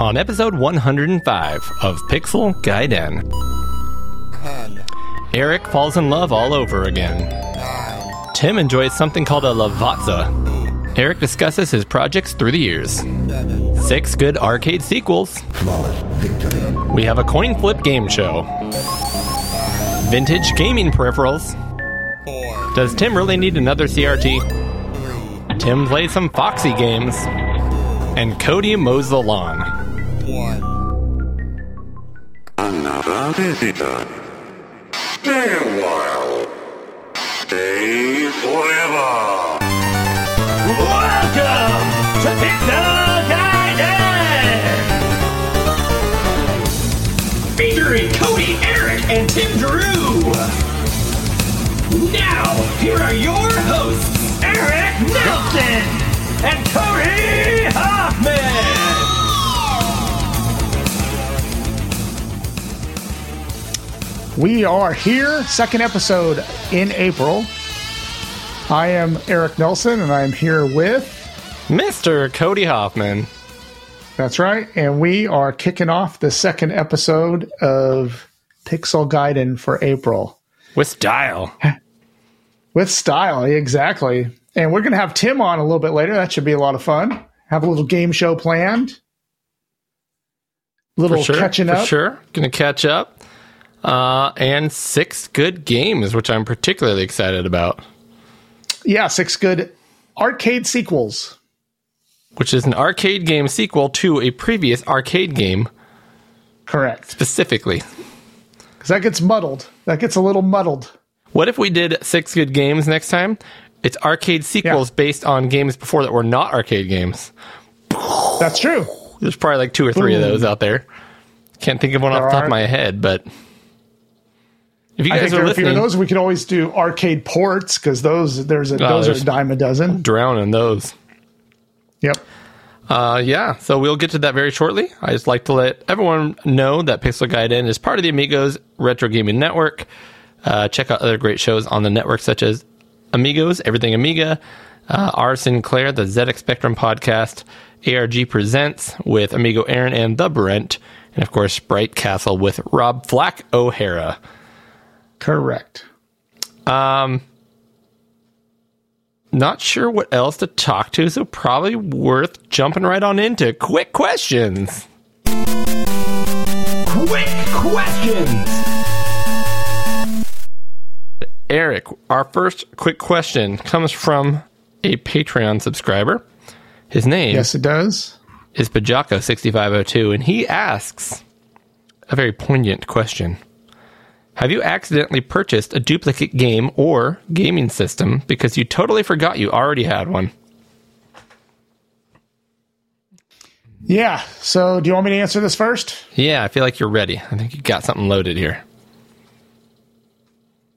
on episode 105 of Pixel Gaiden. 10, Eric falls in love all over again. 9, Tim enjoys something called a Lavazza. Eric discusses his projects through the years. 7, Six good arcade sequels. We have a coin flip game show. Vintage gaming peripherals. 4, Does Tim really need another CRT? 3, Tim plays some Foxy games. And Cody mows the lawn. 1. Another visitor. Stay a while. Stay forever. Welcome to Pixel Gaiden! featuring Cody, Eric, and Tim Drew. Now, here are your hosts, Eric Nelson and Cody Hoffman. We are here, second episode in April. I am Eric Nelson, and I'm here with. Mr. Cody Hoffman. That's right, and we are kicking off the second episode of Pixel Gaiden for April With style. with style, exactly. And we're going to have Tim on a little bit later. That should be a lot of fun. Have a little game show planned. Little sure. catching for up. sure. Gonna catch up. Uh, and six good games, which I'm particularly excited about. Yeah, six good arcade sequels. Which is an arcade game sequel to a previous arcade game, Correct. specifically. Because that gets muddled. That gets a little muddled. What if we did six good games next time? It's arcade sequels Yeah. based on games before that were not arcade games. That's true. There's probably like two or three of those out there. Can't think of one off the top are. of my head, but if you I guys think are are a few of those. We could always do arcade ports because those there's a Oh, those are a dime a dozen. drown in those. Yep. Uh, yeah, so we'll get to that very shortly. I just like to let everyone know that Pixel Gaiden is part of the Amigos Retro Gaming Network. Uh, check out other great shows on the network, such as Amigos, Everything Amiga, uh, R. Sinclair, the ZX Spectrum podcast, ARG Presents with Amigo Aaron and The Brent, and of course, Bright Castle with Rob Flack O'Hara. Correct. Um, Not sure what else to talk to, so probably worth jumping right on into quick questions. Quick questions. Eric, our first quick question comes from a Patreon subscriber. His name Yes, it does. is Bajako6502, and he asks a very poignant question. Have you accidentally purchased a duplicate game or gaming system because you totally forgot you already had one? Yeah. So, do you want me to answer this first? Yeah, I feel like you're ready. I think you got something loaded here.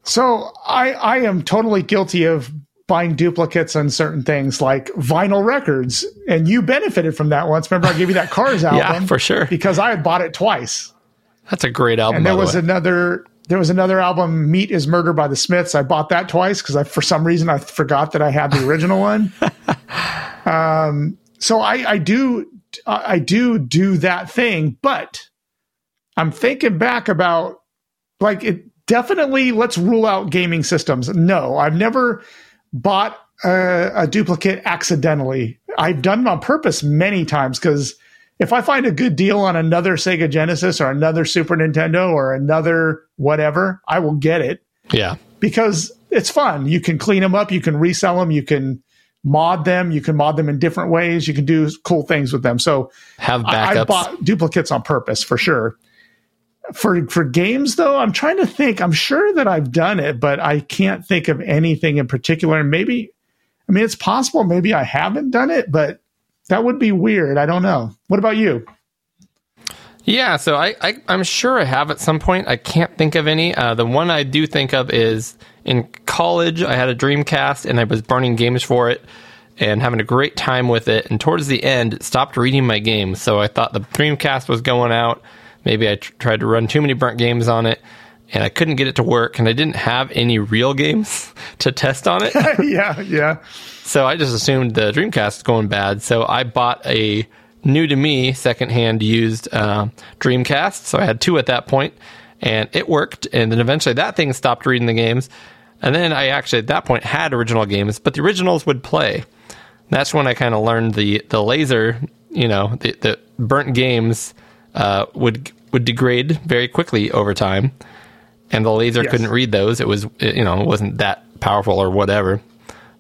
So, I I am totally guilty of buying duplicates on certain things like vinyl records, and you benefited from that once. Remember, I gave you that Cars album, Yeah, for sure. because I had bought it twice. That's a great album. And there the was another there was another album, Meat is Murder by the Smiths. I bought that twice because I for some reason I forgot that I had the original one. Um, so I, I do I do do that thing, but I'm thinking back about like it definitely let's rule out gaming systems. No, I've never bought a, a duplicate accidentally. I've done it on purpose many times because if I find a good deal on another Sega Genesis or another Super Nintendo or another whatever, I will get it yeah. because it's fun. You can clean them up, you can resell them, you can mod them, you can mod them in different ways, you can do cool things with them. So Have I, I backups. bought duplicates on purpose for sure. For for games though, I'm trying to think. I'm sure that I've done it, but I can't think of anything in particular. And maybe, I mean, it's possible. Maybe I haven't done it, but that would be weird. I don't know. What about you? Yeah, so I, I I'm sure I have at some point. I can't think of any. Uh, the one I do think of is in college. I had a Dreamcast and I was burning games for it and having a great time with it. And towards the end, it stopped reading my games. So I thought the Dreamcast was going out. Maybe I tr- tried to run too many burnt games on it, and I couldn't get it to work. And I didn't have any real games to test on it. yeah, yeah. So I just assumed the Dreamcast was going bad. So I bought a new to me, secondhand used uh, Dreamcast. So I had two at that point, and it worked. And then eventually that thing stopped reading the games. And then I actually at that point had original games, but the originals would play. That's when I kind of learned the the laser, you know, the, the burnt games uh, would would degrade very quickly over time, and the laser Yes. couldn't read those. It was you know it wasn't that powerful or whatever.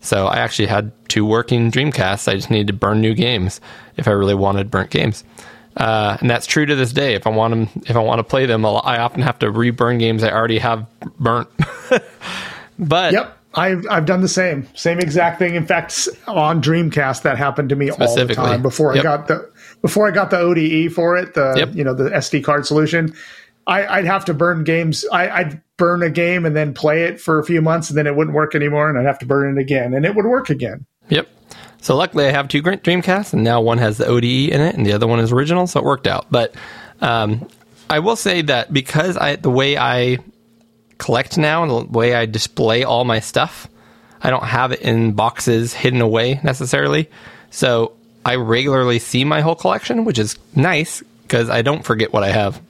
So I actually had two working Dreamcasts. I just needed to burn new games if I really wanted burnt games. Uh, and that's true to this day. If I want them, if I want to play them, I'll- I often have to reburn games I already have burnt. but Yep. I've I've done the same same exact thing. In fact, on Dreamcast, that happened to me all the time before Yep. I got the before I got the ODE for it. The Yep. you know the SD card solution. I, I'd have to burn games. I, I'd burn a game and then play it for a few months, and then it wouldn't work anymore, and I'd have to burn it again, and it would work again. Yep. So luckily, I have two Dreamcasts, and now one has the ODE in it, and the other one is original, so it worked out. But um, I will say that because I the way I collect now and the way I display all my stuff, I don't have it in boxes hidden away necessarily. So I regularly see my whole collection, which is nice because I don't forget what I have.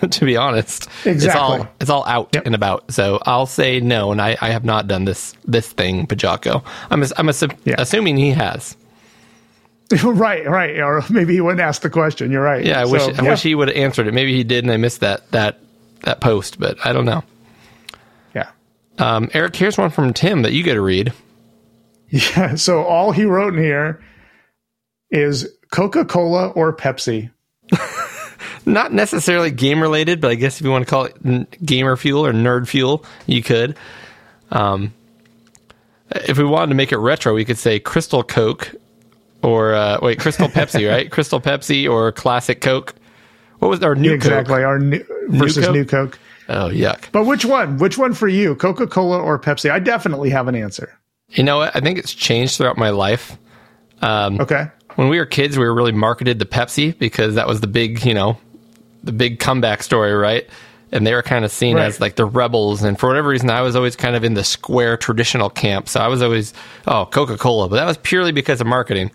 to be honest, it's all Exactly. it's all out Yep. and about. So I'll say no, and I, I have not done this this thing, Pajako. I'm I'm assu- Yeah. assuming he has. right, right. Or maybe he wouldn't ask the question. You're right. Yeah, I wish So, I wish he would have answered it. Maybe he did, and I missed that that that post, but I don't know. Yeah. Um, Eric, here's one from Tim that you get to read. Yeah. So all he wrote in here is Coca Cola or Pepsi. Not necessarily game related, but I guess if you want to call it n- gamer fuel or nerd fuel, you could. Um, if we wanted to make it retro, we could say Crystal Coke or uh, wait, Crystal Pepsi, right? Crystal Pepsi or Classic Coke. What was our new exactly. Coke? Our new, versus Coke? new Coke. Oh, yuck. But which one? Which one for you? Coca Cola or Pepsi? I definitely have an answer. You know what? I think it's changed throughout my life. Okay. when we were kids, we were really marketed to Pepsi because that was the big, you know, the big comeback story, right? And they were kind of seen Right. as like the rebels. And for whatever reason, I was always kind of in the square traditional camp. So I was always, oh, Coca Cola. But that was purely because of marketing.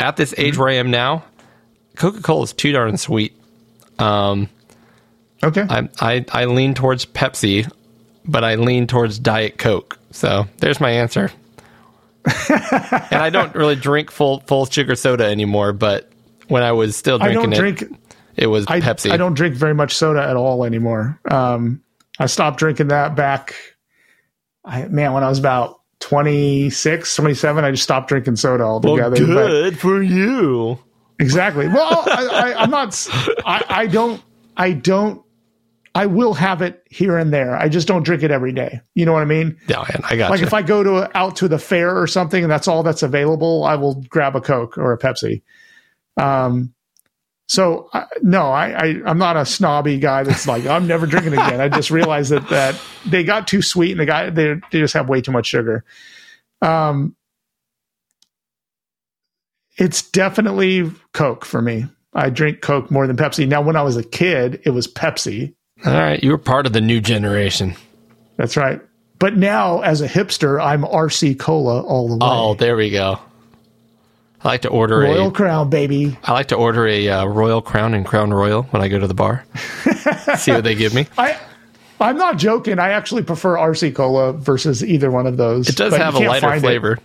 At this age where I am now, Coca Cola is too darn sweet. Um, Okay. I, I, I lean towards Pepsi, but I lean towards Diet Coke. So there's my answer. and I don't really drink full full sugar soda anymore, but when I was still I drinking don't it, drink. It was I, Pepsi. I don't drink very much soda at all anymore. Um, I stopped drinking that back. I, man, when I was about 26, 27, I just stopped drinking soda altogether. But- good for you. Exactly. Well, I, I, I'm not. s- I, I don't. I don't. I will have it here and there. I just don't drink it every day. You know what I mean? Yeah, man, I got Like you. if I go to a, out to the fair or something, and that's all that's available, I will grab a Coke or a Pepsi. Um. So I, no, I, I I'm not a snobby guy that's like I'm never drinking again. I just realized that that they got too sweet and the guy they they just have way too much sugar. Um. It's definitely Coke for me. I drink Coke more than Pepsi. Now, when I was a kid, it was Pepsi. All right, you were part of the new generation. That's right. But now, as a hipster, I'm RC Cola all the way. Oh, there we go. I like to order Royal a. Royal crown, baby. I like to order a uh, Royal Crown and Crown Royal when I go to the bar. See what they give me. I, I'm not joking. I actually prefer RC Cola versus either one of those. It does have a lighter find it. flavor.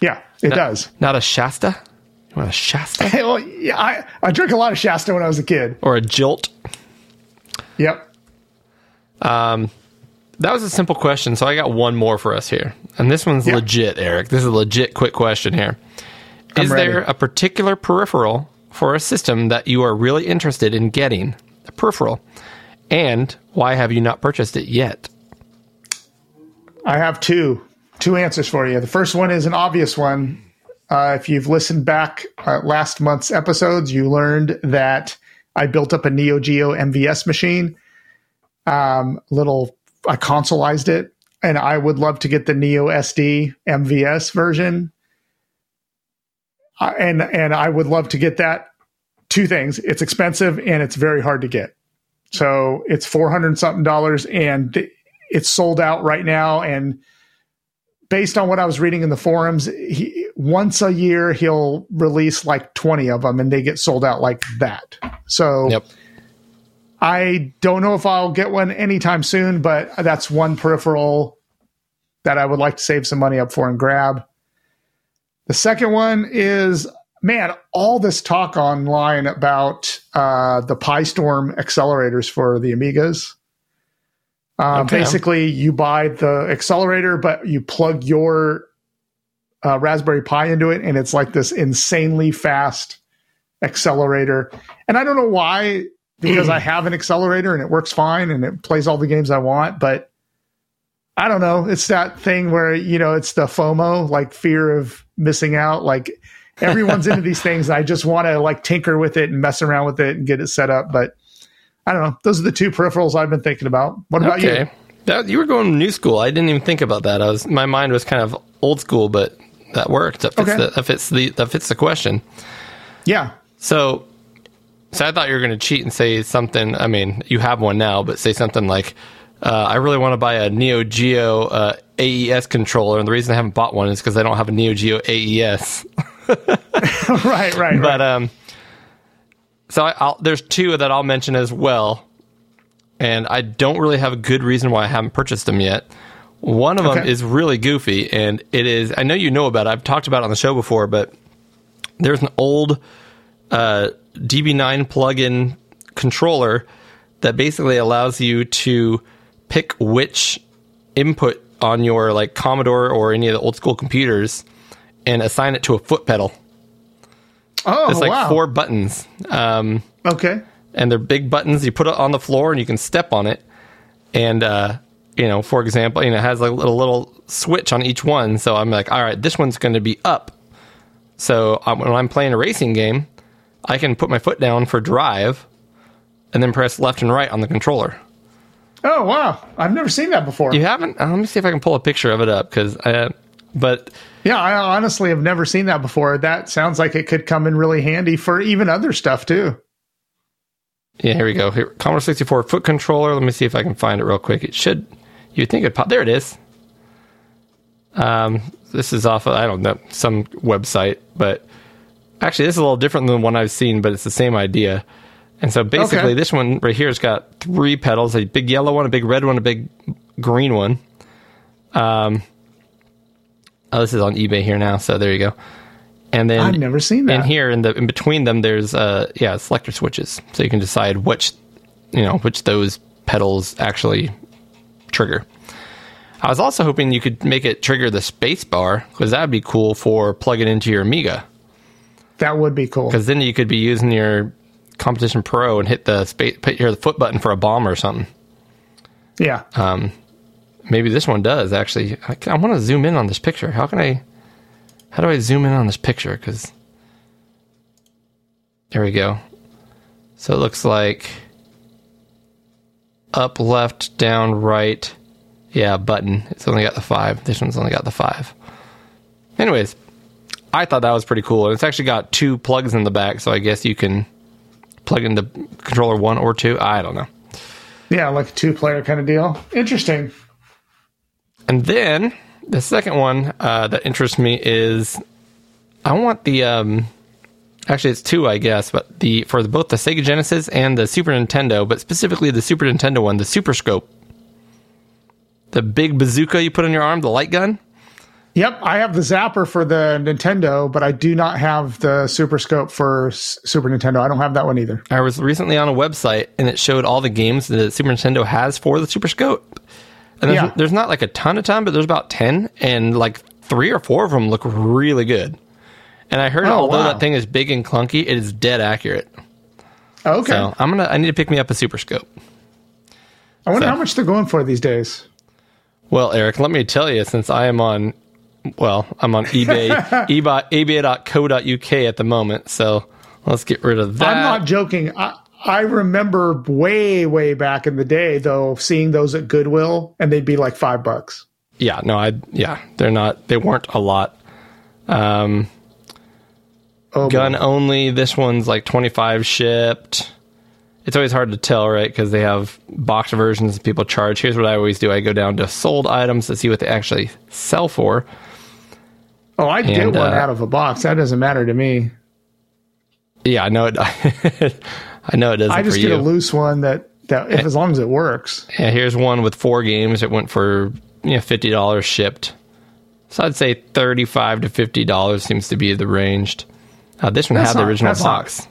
Yeah, it does. Not a Shasta. You want a Shasta well, yeah, I, I drank a lot of Shasta when I was a kid. or a Jolt? Yep. Um, That was a simple question, so I got one more for us here. And this one's Yeah. legit, Eric. This is a legit quick question here. Is ready. there a particular peripheral for a system that you are really interested in getting? A peripheral. And why have you not purchased it yet? I have two two answers for you. The first one is an obvious one. Uh, if you've listened back uh, last month's episodes, you learned that I built up a Neo Geo MVS machine. Um, little, I consoleized it, and I would love to get the Neo SD MVS version. Uh, and and I would love to get that. Two things: it's expensive and it's very hard to get. So it's four hundred something dollars, and it's sold out right now. And based on what I was reading in the forums, he, once a year he'll release like 20 of them and they get sold out like that. So Yep. I don't know if I'll get one anytime soon, but that's one peripheral that I would like to save some money up for and grab. The second one is man, all this talk online about uh, the PiStorm accelerators for the Amigas. Uh, Okay. Basically, you buy the accelerator, but you plug your uh, Raspberry Pi into it, and it's like this insanely fast accelerator. And I don't know why, because I have an accelerator and it works fine and it plays all the games I want, but I don't know. It's that thing where, you know, it's the FOMO, like fear of missing out. Like everyone's into these things. I just want to like tinker with it and mess around with it and get it set up. But I don't know. Those are the two peripherals I've been thinking about. What about you? That, you were going new school. I didn't even think about that. I was my mind was kind of old school, but that worked. That fits, Okay. the, that fits the that fits the question. Yeah. So, so I thought you were going to cheat and say something. I mean, you have one now, but say something like, uh, "I really want to buy a Neo Geo uh, AES controller, and the reason I haven't bought one is because I don't have a Neo Geo AES." right, right, right. But um, so I, I'll, there's two that I'll mention as well, and I don't really have a good reason why I haven't purchased them yet. One of them is really goofy, and it is. I know you know about it. I've talked about it on the show before, but there's an old uh, DB9 plug-in controller that basically allows you to pick which input on your like Commodore or any of the old school computers and assign it to a foot pedal. oh, It's like wow. four buttons, um, Okay. and they're big buttons. You put it on the floor, and you can step on it. And uh, you know, for example, you know, it has like a little, little switch on each one. So I'm like, all right, this one's going to be up. So um, when I'm playing a racing game, I can put my foot down for drive, and then press left and right on the controller. Oh, wow. I've never seen that before. You haven't? Uh, let me see if I can pull a picture of it up because, uh, but Yeah, I honestly have never seen that before. That sounds like it could come in really handy for even other stuff too. Yeah, here we go. Here, Commodore 64 foot controller. Let me see if I can find it real quick. It should. You'd think it pop. There it is. Um, this is off of I don't know some website, but actually this is a little different than the one I've seen, but it's the same idea. And so basically, Okay. this one right here has got three pedals: a big yellow one, a big red one, a big green one. Um, oh, this is on eBay here now, so there you go. And then I've never seen that. and here in the in between them, there's uh yeah selector switches, so you can decide which you know which those pedals actually trigger. I was also hoping you could make it trigger the space bar because that would be cool for plugging into your Amiga. that would be cool. Because then you could be using your Competition Pro and hit the space, put your foot button for a bomb or something. Yeah. Uh, Maybe this one does actually. I, I want to zoom in on this picture. How can I? How do I zoom in on this picture? Because there we go. So it looks like up, left, down, right. Yeah, button. It's only got the five. This one's only got the five. Anyways, I thought that was pretty cool. And it's actually got two plugs in the back, so I guess you can plug in the controller one or two. I don't know. yeah, like a two player kind of deal. Interesting. And then the second one uh, that interests me is I want the um, actually it's two I guess, but the for the, both the Sega Genesis and the Super Nintendo, but specifically the Super Nintendo one, the Super Scope, the big bazooka you put on your arm, the light gun. Yep, I have the Zapper for the Nintendo, but I do not have the Super Scope for S- Super Nintendo. I don't have that one either. I was recently on a website and it showed all the games that Super Nintendo has for the Super Scope. And there's, Yeah. there's not like a ton of time, but there's about 10, and like three or four of them look really good. And I heard, Oh, although wow. that thing is big and clunky, it is dead accurate. Okay. So I'm gonna, I need to pick me up a Super Scope. I wonder so- how much they're going for these days. Well, Eric, let me tell you, since I am on, well, I'm on eBay, eBay, ebay.co.uk at the moment. So let's get rid of that. I'm not joking. I, I remember way, way back in the day, though, seeing those at Goodwill, and they'd be like five bucks. yeah, no, I, yeah, they're not, they weren't a lot. Um, Oh, gun boy. only. This one's like 25 shipped. it's always hard to tell, right? Because they have box versions people charge. Here's what I always do: I go down to sold items to see what they actually sell for. Oh, I did one uh, out of a box. That doesn't matter to me. Yeah, I know it. I know it doesn't I just get you. a loose one that that if, as long as it works. Yeah, here's one with four games. It went for you know fifty dollars shipped. So I'd say thirty-five to fifty dollars seems to be the ranged. Uh, this one That's had the original that's not- box.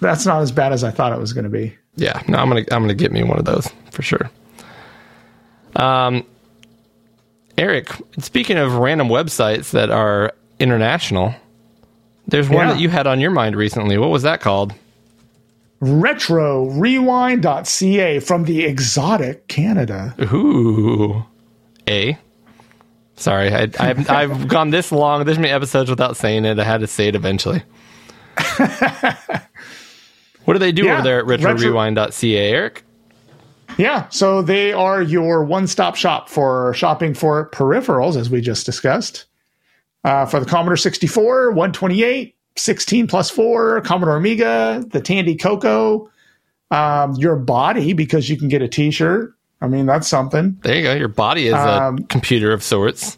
That's not as bad as I thought it was going to be. Yeah, no, I'm gonna I'm gonna get me one of those for sure. Um, Eric, speaking of random websites that are international, there's one Yeah. that you had on your mind recently. What was that called? Retro RetroRewind.ca from the exotic Canada. Ooh, a. Sorry, I, I've I've gone this long, this many episodes without saying it. I had to say it eventually. what do they do Yeah, over there at retro- RetroRewind.ca, Eric? Yeah, so they are your one-stop shop for shopping for peripherals, as we just discussed. Uh, for the Commodore 64, 128, 16 plus 4, Commodore Amiga, the Tandy Coco, um, your body, because you can get a t-shirt. I mean, that's something. There you go. Your body is Um, a computer of sorts.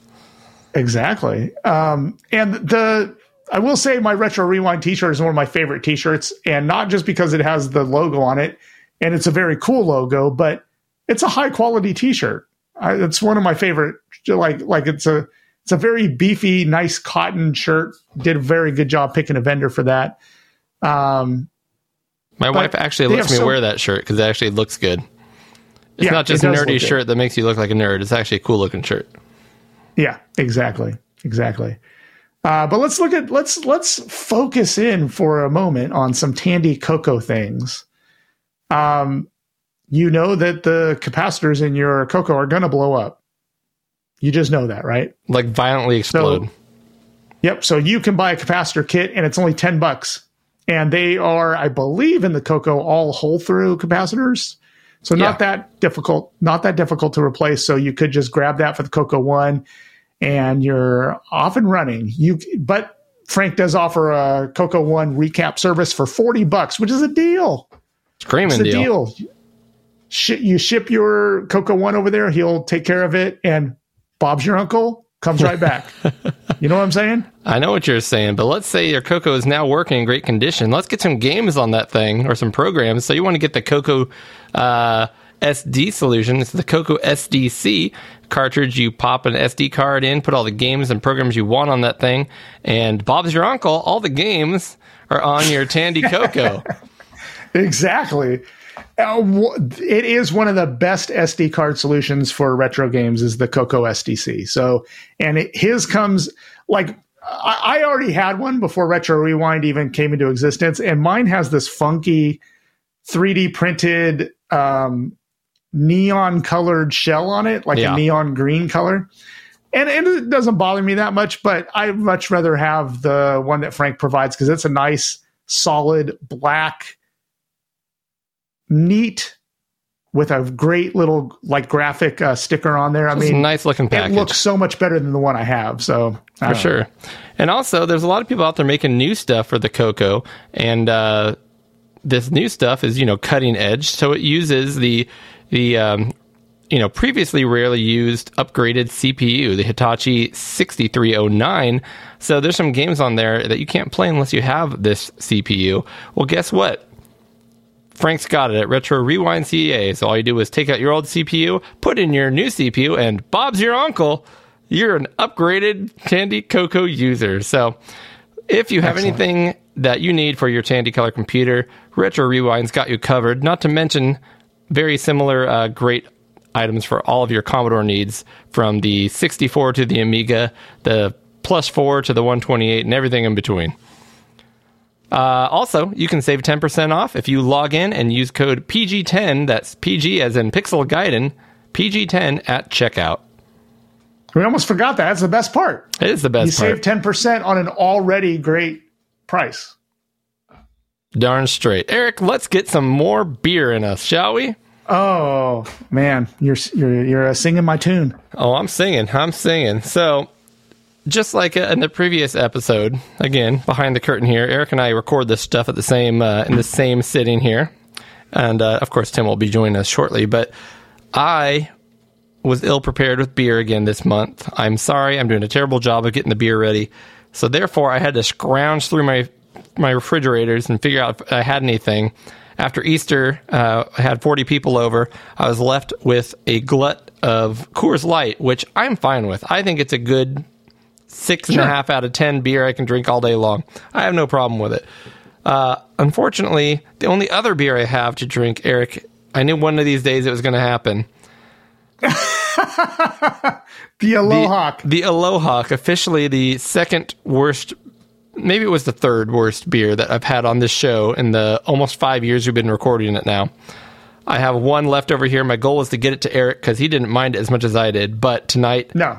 Exactly. Um, and the I will say my retro rewind T-shirt is one of my favorite T-shirts, and not just because it has the logo on it, and it's a very cool logo, but it's a high quality T-shirt. I, it's one of my favorite. Like like it's a it's a very beefy, nice cotton shirt. Did a very good job picking a vendor for that. Um, My wife actually lets me so- wear that shirt because it actually looks good. It's Yeah, not just it a nerdy look good. shirt that makes you look like a nerd. It's actually a cool looking shirt. Yeah, exactly, exactly. Uh, but let's look at let's let's focus in for a moment on some Tandy Coco things. Um, you know that the capacitors in your Coco are going to blow up. You just know that, right? Like violently explode. Yep. So you can buy a capacitor kit, and it's only ten bucks, and they are, I believe, in the Coco all hole through capacitors. So not Yeah. that difficult, not that difficult to replace. So you could just grab that for the Coco One, and you're off and running. You, but Frank does offer a Coco One recap service for forty bucks, which is a deal. Screaming It's a deal. deal. You ship your Coco One over there, he'll take care of it, and Bob's your uncle comes right back. you know what I'm saying? I know what you're saying, but let's say your Coco is now working in great condition. Let's get some games on that thing or some programs. So you want to get the Coco uh, SD solution. It's the Coco SDC cartridge. You pop an SD card in, put all the games and programs you want on that thing, and Bob's your uncle. All the games are on your Tandy Coco. Exactly. Uh, it is one of the best SD card solutions for retro games is the Coco SDC. So, and it, his comes like I, I already had one before Retro Rewind even came into existence, and mine has this funky 3D printed um, neon colored shell on it, like Yeah. a neon green color. And, and it doesn't bother me that much, but I much rather have the one that Frank provides because it's a nice, solid black neat with a great little like graphic uh, sticker on there. I It's a mean, nice looking it looks so much better than the one I have. So I for know. sure. And also, there's a lot of people out there making new stuff for the Coco, and uh, this new stuff is you know cutting edge. So it uses the the um, you know previously rarely used upgraded CPU, the Hitachi 6309. So there's some games on there that you can't play unless you have this CPU. Well, guess what? Frank's got it at Retro Rewind CEA. So all you do is take out your old CPU, put in your new CPU, and Bob's your uncle. You're an upgraded Tandy Coco user. So if you have Excellent. anything that you need for your Tandy Color computer, Retro Rewind's got you covered. Not to mention very similar uh, great items for all of your Commodore needs, from the 64 to the Amiga, the Plus 4 to the 128, and everything in between. Uh, also, you can save 10% off if you log in and use code PG10, that's PG as in Pixel Gaiden, PG10 at checkout. We almost forgot that. That's the best part. It is the You best part. You save ten percent on an already great price. Darn straight. Eric, let's get some more beer in us, shall we? Oh man, you're you're you're uh, singing my tune. Oh, I'm singing. I'm singing. So, just like in the previous episode, again behind the curtain here, Eric and I record this stuff at the same uh, in the same sitting here. and uh, of course Tim will be joining us shortly. But I was ill prepared with beer again this month. I'm sorry, I'm doing a terrible job of getting the beer ready. So therefore, I had to scrounge through my my refrigerators and figure out if I had anything. After Easter, uh, I had 40 people over. I was left with a glut of Coors Light, which I'm fine with. I think it's a good six and a half out of 10 beer I can drink all day long. I have no problem with it. Uh, unfortunately, the only other beer I have to drink, Eric, I knew one of these days it was going to happen. The Aloha. The Aloha, officially the second worst, maybe it was the third worst beer that I've had on this show in the almost five years we've been recording it now. I have one left over here. My goal is to get it to Eric because he didn't mind it as much as I did. But tonight, no.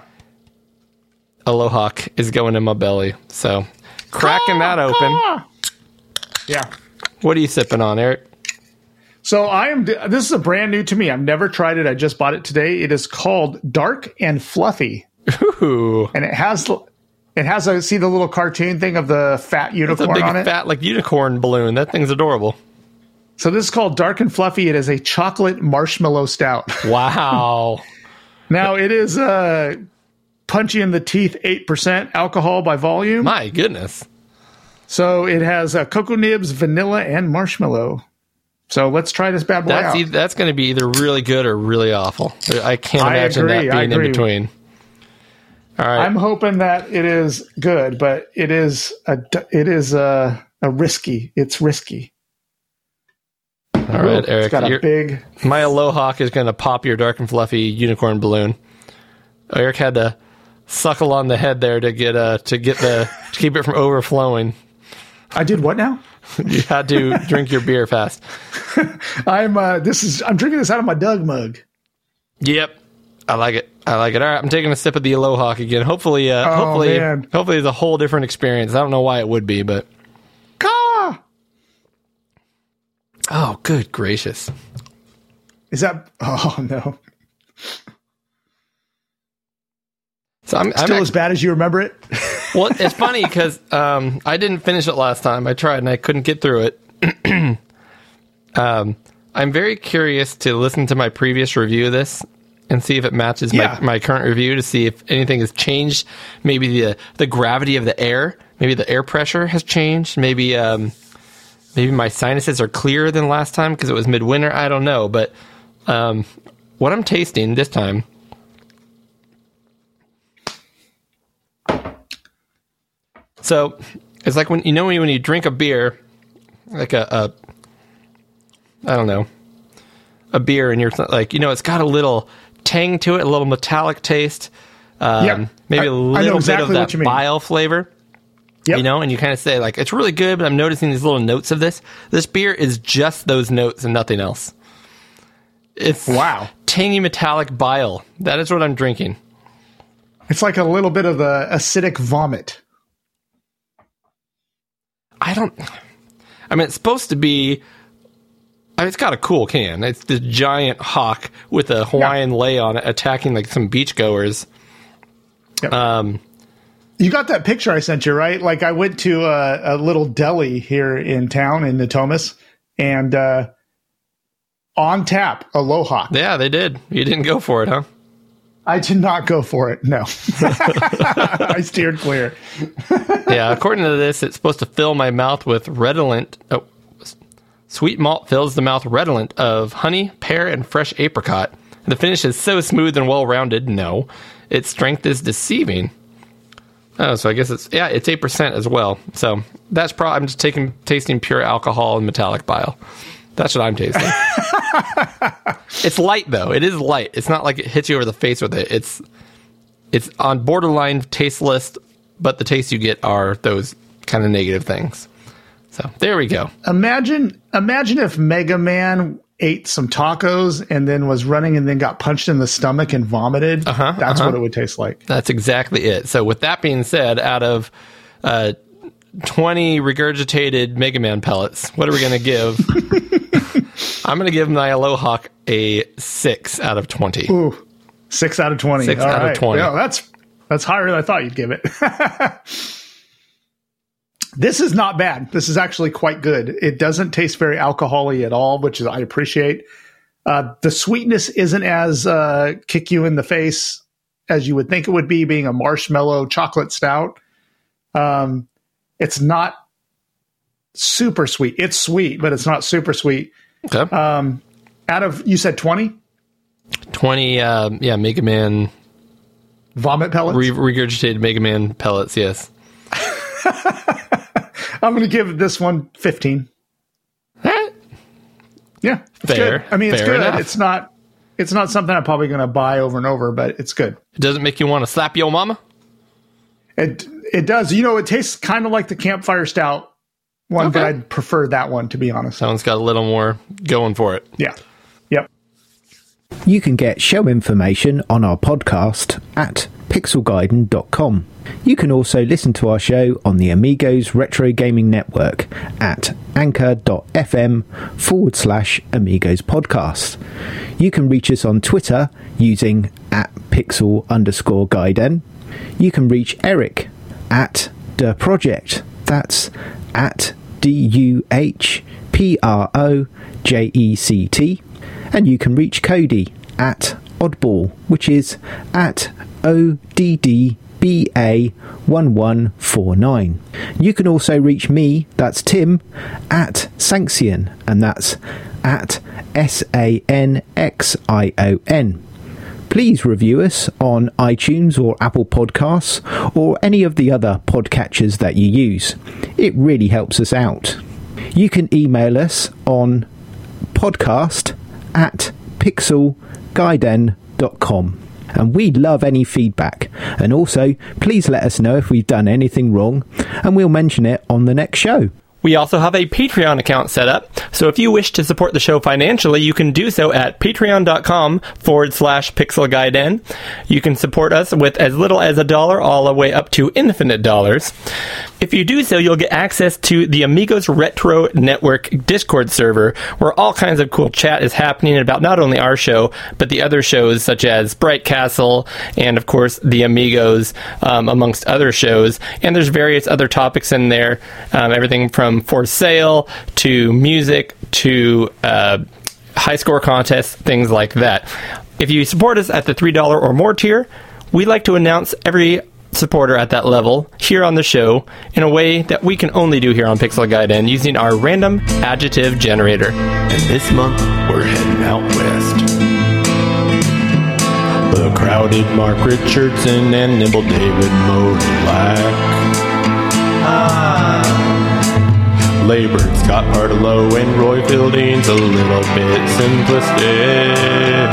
Aloha is going in my belly. So, cracking that open. Ah! Yeah. What are you sipping on, Eric? So I am. This is a brand new to me. I've never tried it. I just bought it today. It is called Dark and Fluffy, Ooh, and it has it has a see the little cartoon thing of the fat it's a unicorn big on it. fat like unicorn balloon. That thing's adorable. So this is called Dark and Fluffy. It is a chocolate marshmallow stout. Wow. now it is uh, punchy in the teeth, eight percent alcohol by volume. my goodness. So it has uh, cocoa nibs, vanilla, and marshmallow. So let's try this bad boy That's out. e- that's going to be either really good or really awful. I can't I imagine agree, that being in between. All right. I'm hoping that it is good, but it is a it is a, a risky. It's risky. All right, It's Eric. got a big. my Aloha is going to pop your dark and fluffy unicorn balloon. Eric had to suckle on the head there to get uh to get the to keep it from overflowing. I did what now? You had to drink your beer fast. I'm uh this is I'm drinking this out of my Doug mug. Yep. I like it. I like it. All right, I'm taking a sip of the Aloha again. Hopefully, uh, Oh, hopefully, man. hopefully, it's a whole different experience. I don't know why it would be, but Ka! oh, good gracious! Is that oh no. So I'm, I'm Still act- as bad as you remember it? well. It's funny because um, I didn't finish it last time. I tried and I couldn't get through it. um, I'm very curious to listen to my previous review of this and see if it matches Yeah. my, my current review to see if anything has changed. Maybe the the gravity of the air, maybe the air pressure has changed. Maybe um, maybe my sinuses are clearer than last time because it was midwinter. I don't know, but um, what I'm tasting this time. So it's like when you know when you, when you drink a beer, like a, a I don't know, a beer, and you're like you know it's got a little tang to it, a little metallic taste, um, Yep. maybe I- a little exactly bit of that bile flavor. Yep. You know, and you kind of say like it's really good, but I'm noticing these little notes of this. This beer is just those notes and nothing else. It's Wow. tangy metallic bile. That is what I'm drinking. It's like a little bit of the acidic vomit. I don't. I mean, it's supposed to be. I mean, it's got a cool can. It's this giant hawk with a Hawaiian lei on it, attacking like some beachgoers. Yep. Um, You got that picture I sent you, right? Like I went to a, a little deli here in town in Natomas, and uh, on tap, Aloha. yeah, they did. You didn't go for it, huh? I did not go for it. No, I steered clear. yeah, according to this, it's supposed to fill my mouth with redolent. Oh, sweet malt fills the mouth redolent of honey, pear, and fresh apricot. The finish is so smooth and well rounded. No, its strength is deceiving. Oh, so I guess it's yeah, it's eight percent as well. So that's probably I'm just taking tasting pure alcohol and metallic bile. That's what I'm tasting. it's light though. It is light. It's not like it hits you over the face with it. It's it's on borderline tasteless, but the tastes you get are those kind of negative things. So there we go. Imagine, imagine if Mega Man ate some tacos and then was running and then got punched in the stomach and vomited. Uh-huh, That's what it would taste like. That's exactly it. So with that being said, out of uh, 20 regurgitated Mega Man pellets, what are we going to give? I'm going to give Aloha a 6 out of 20. Ooh, six out of twenty. Six All out of 20. Yeah, that's that's higher than I thought you'd give it. This is not bad. This is actually quite good. It doesn't taste very alcoholy at all, which is, I appreciate. Uh, the sweetness isn't as uh, kick you in the face as you would think it would be, being a marshmallow chocolate stout. Um, it's not super sweet. It's sweet, but it's not super sweet. Okay. Um, out of you said twenty 20, uh, yeah, Mega Man, vomit pellets. re- regurgitated Mega Man pellets, yes. I'm going to give this one 15. Yeah, Fair. good. I mean, it's good. enough. It's not. It's not something I'm probably going to buy over and over, but it's good. It doesn't make you want to slap your mama? It it does. You know, it tastes kind of like the campfire stout one, but I'd prefer that one to be honest. That one's got a little more going for it. Yeah. Yep. You can get show information on our podcast at pixelgaiden.com. You can also listen to our show on the Amigos Retro Gaming Network at anchor.fm forward slash Amigos Podcast. You can reach us on Twitter using at pixel underscore gaiden. You can reach Eric at the project. That's at D U H P R O J E C T. And you can reach Cody at Oddball, which is at O D D B A 1149. You can also reach me, that's Tim, at Sanxion, and that's at S A N X I O N please review us on iTunes or Apple Podcasts or any of the other podcatchers that you use. It really helps us out. You can email us on podcast at pixelgaiden.com. And we'd love any feedback. And also, please let us know if we've done anything wrong, and we'll mention it on the next show. We also have a Patreon account set up, so if you wish to support the show financially, you can do so at patreon.com forward slash pixelgaiden. You can support us with as little as a dollar all the way up to infinite dollars. If you do so, you'll get access to the Amigos Retro Network Discord server, where all kinds of cool chat is happening about not only our show, but the other shows such as Bright Castle and, of course, the Amigos, um, amongst other shows. And there's various other topics in there, um, everything from for sale to music to uh, high score contests, things like that. If you support us at the $3 or more tier, we like to announce every supporter at that level here on the show in a way that we can only do here on Pixel Gaiden using our random adjective generator. And this month, we're heading out west. The crowded Mark Richardson and nimble David Modelac. Ah. Labored Scott Partelow and Roy Fielding's a little bit simplistic.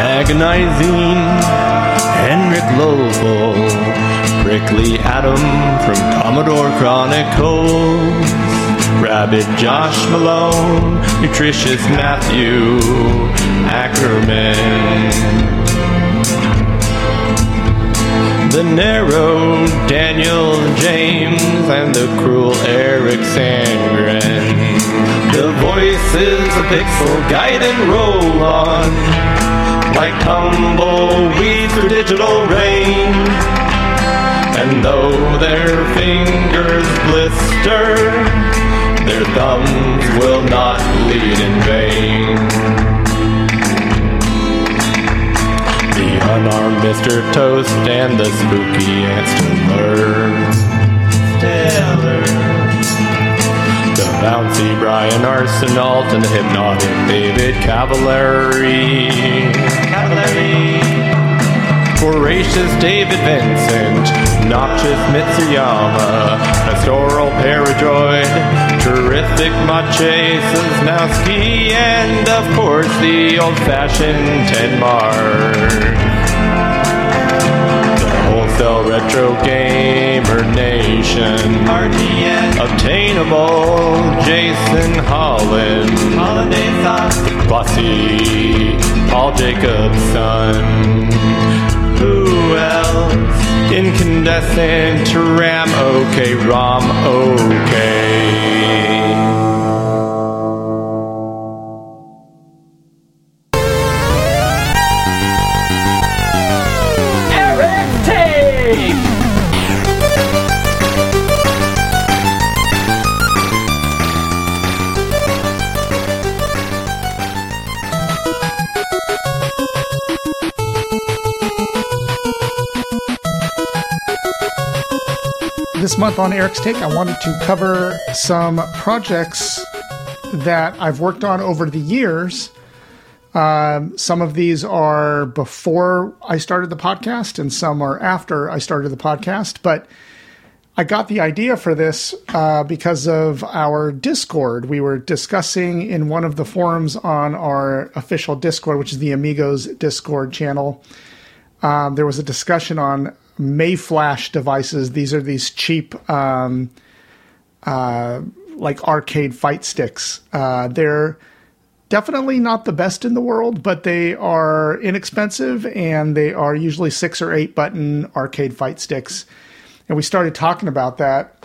Agonizing Henrik Lovell. Prickly Adam from Commodore Chronicles. Rabid Josh Malone, nutritious Matthew Ackerman. The narrow Daniel James and the cruel Eric Sandgren. The voices of Pixel Gaiden roll on like tumbleweeds through digital rain. And though their fingers blister, their thumbs will not bleed in vain. The unarmed Mr. Toast and the spooky Ant Stiller. The bouncy Brian Arsenault and the hypnotic David Cavallari. Cavallari. Voracious David Vincent, noxious Mitsoyama, pastoral Paradroyd, terrific Maciej Sosnowski, and of course the old-fashioned Tenmark. The retro gamer nation, RTN, obtainable Jason Holland, Hollandaise Bossy, Paul Jacobson. Who else? Incandescent Ram OK, ROM OK. This month on Eric's Take, I wanted to cover some projects that I've worked on over the years. Um, some of these are before I started the podcast, and some are after I started the podcast. But I got the idea for this uh, because of our Discord. We were discussing in one of the forums on our official Discord, which is the Amigos Discord channel. Um, there was a discussion on Mayflash devices. These are these cheap, um, uh, like arcade fight sticks. Uh, they're definitely not the best in the world, but they are inexpensive and they are usually six or eight button arcade fight sticks and we started talking about that.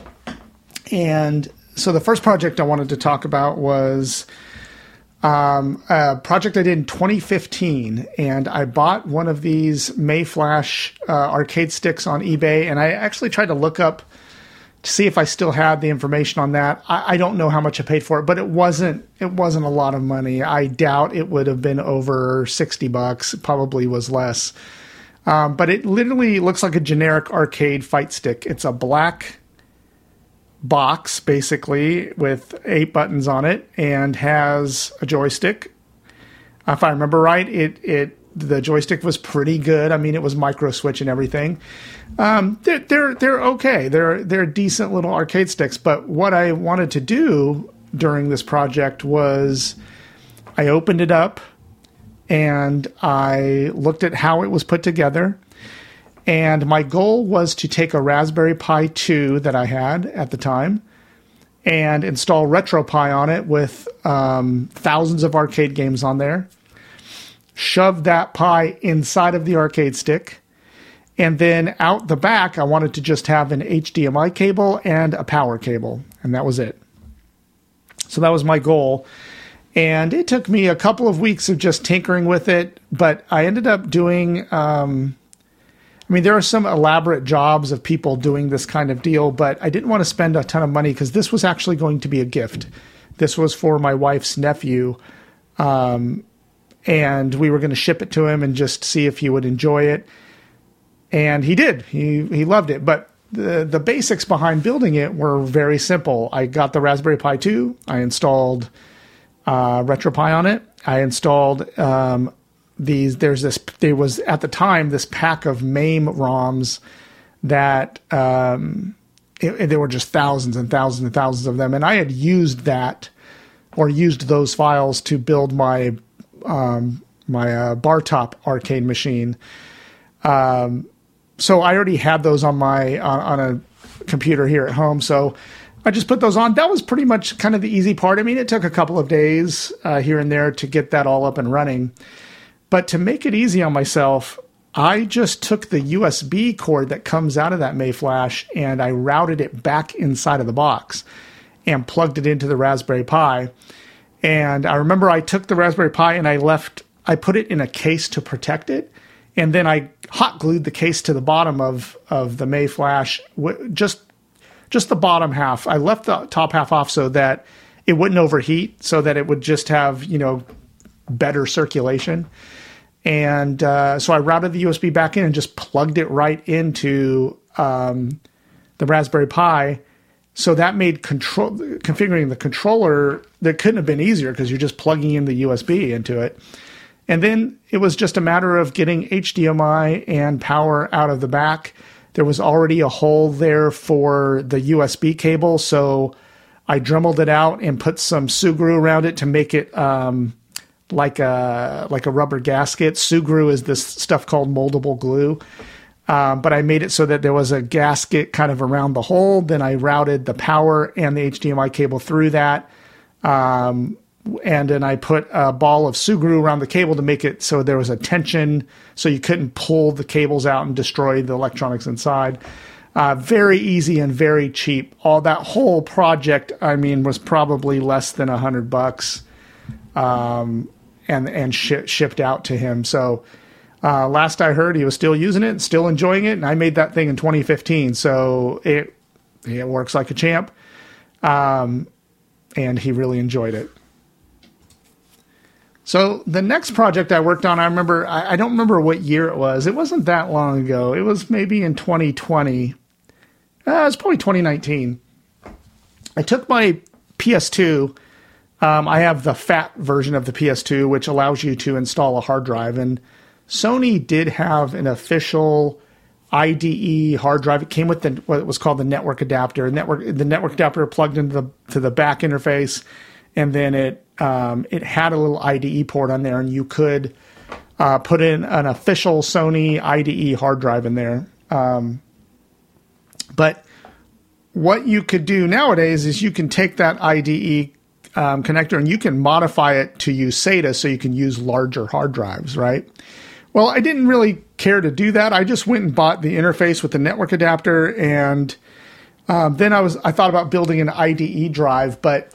And so the first project I wanted to talk about was um, a project I did in 2015, and I bought one of these Mayflash uh, arcade sticks on eBay, and I actually tried to look up to see if I still had the information on that. I, I don't know how much I paid for it, but it wasn't it wasn't a lot of money. I doubt it would have been over 60 bucks. It probably was less. Um, but it literally looks like a generic arcade fight stick. It's a black box, basically, with eight buttons on it, and has a joystick. If I remember right, it it the joystick was pretty good. I mean, it was micro switch and everything. Um, they're they're they're okay. They're they're decent little arcade sticks. But what I wanted to do during this project was I opened it up and I looked at how it was put together. And my goal was to take a Raspberry Pi 2 that I had at the time and install RetroPie on it with um, thousands of arcade games on there. Shove that Pi inside of the arcade stick. And then out the back, I wanted to just have an HDMI cable and a power cable. And that was it. So that was my goal. And it took me a couple of weeks of just tinkering with it, but I ended up doing. Um, I mean, there are some elaborate jobs of people doing this kind of deal, but I didn't want to spend a ton of money because this was actually going to be a gift. This was for my wife's nephew. Um, and we were going to ship it to him and just see if he would enjoy it. And he did. He he loved it. But the the basics behind building it were very simple. I got the Raspberry Pi 2. I installed uh, RetroPie on it. I installed um, these. There's this. There was at the time this pack of MAME ROMs that um, it, it, there were just thousands and thousands and thousands of them, and I had used that or used those files to build my um, my uh, bar top arcade machine. Um, so I already had those on my on, on a computer here at home. So I just put those on. That was pretty much kind of the easy part. I mean, it took a couple of days uh, here and there to get that all up and running. But to make it easy on myself, I just took the USB cord that comes out of that Mayflash and I routed it back inside of the box and plugged it into the Raspberry Pi. And I remember I took the Raspberry Pi and I left, I put it in a case to protect it. And then I hot glued the case to the bottom of, of the Mayflash, just just the bottom half. I left the top half off so that it wouldn't overheat, so that it would just have you know better circulation. And uh, so I routed the USB back in and just plugged it right into um, the Raspberry Pi. So that made control configuring the controller that couldn't have been easier because you're just plugging in the USB into it. And then it was just a matter of getting HDMI and power out of the back there was already a hole there for the USB cable, so I dremeled it out and put some Sugru around it to make it um, like a like a rubber gasket. Sugru is this stuff called moldable glue. Um, but I made it so that there was a gasket kind of around the hole. Then I routed the power and the HDMI cable through that. Um, and then I put a ball of Sugru around the cable to make it so there was a tension, so you couldn't pull the cables out and destroy the electronics inside. Uh, very easy and very cheap. All that whole project, I mean, was probably less than a hundred bucks, um, and and sh- shipped out to him. So uh, last I heard, he was still using it, still enjoying it, and I made that thing in 2015. So it it works like a champ, um, and he really enjoyed it. So the next project I worked on, I remember, I, I, don't remember what year it was. It wasn't that long ago. It was maybe in 2020. uh, was probably 2019. I took my PS2. Um, I have the fat version of the PS2, which allows you to install a hard drive. And Sony did have an official IDE hard drive. It came with the, what was called the network adapter. Network the network adapter plugged into the to the back interface, and then it um, it had a little IDE port on there, and you could uh, put in an official Sony IDE hard drive in there. Um, but what you could do nowadays is you can take that IDE um, connector and you can modify it to use SATA so you can use larger hard drives, right? Well, I didn't really care to do that. I just went and bought the interface with the network adapter, and um, then I was I thought about building an IDE drive, but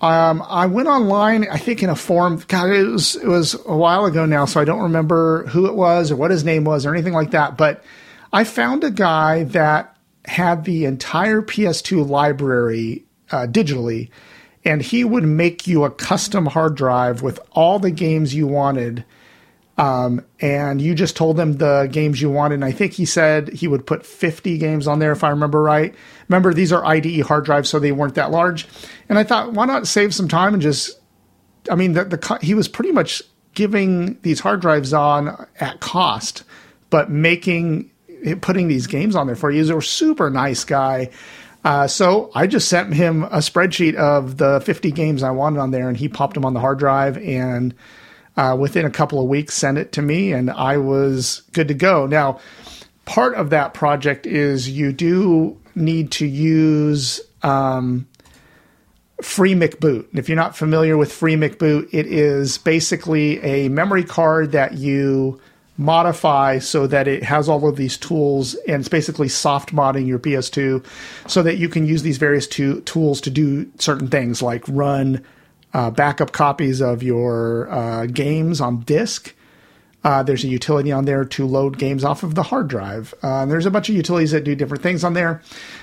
um, I went online. I think in a forum. God, it was it was a while ago now, so I don't remember who it was or what his name was or anything like that. But I found a guy that had the entire PS2 library uh, digitally, and he would make you a custom hard drive with all the games you wanted. Um, and you just told him the games you wanted. And I think he said he would put 50 games on there, if I remember right. Remember, these are IDE hard drives, so they weren't that large. And I thought, why not save some time and just, I mean, the, the he was pretty much giving these hard drives on at cost, but making putting these games on there for you. He's a super nice guy. Uh, so I just sent him a spreadsheet of the 50 games I wanted on there, and he popped them on the hard drive. And uh, within a couple of weeks, sent it to me, and I was good to go. Now, part of that project is you do need to use um, Free McBoot. If you're not familiar with Free McBoot, it is basically a memory card that you modify so that it has all of these tools and it's basically soft modding your PS2 so that you can use these various tools to do certain things like run uh, backup copies of your uh, games on disk. Uh, there's a utility on there to load games off of the hard drive. Uh, there's a bunch of utilities that do different things on there.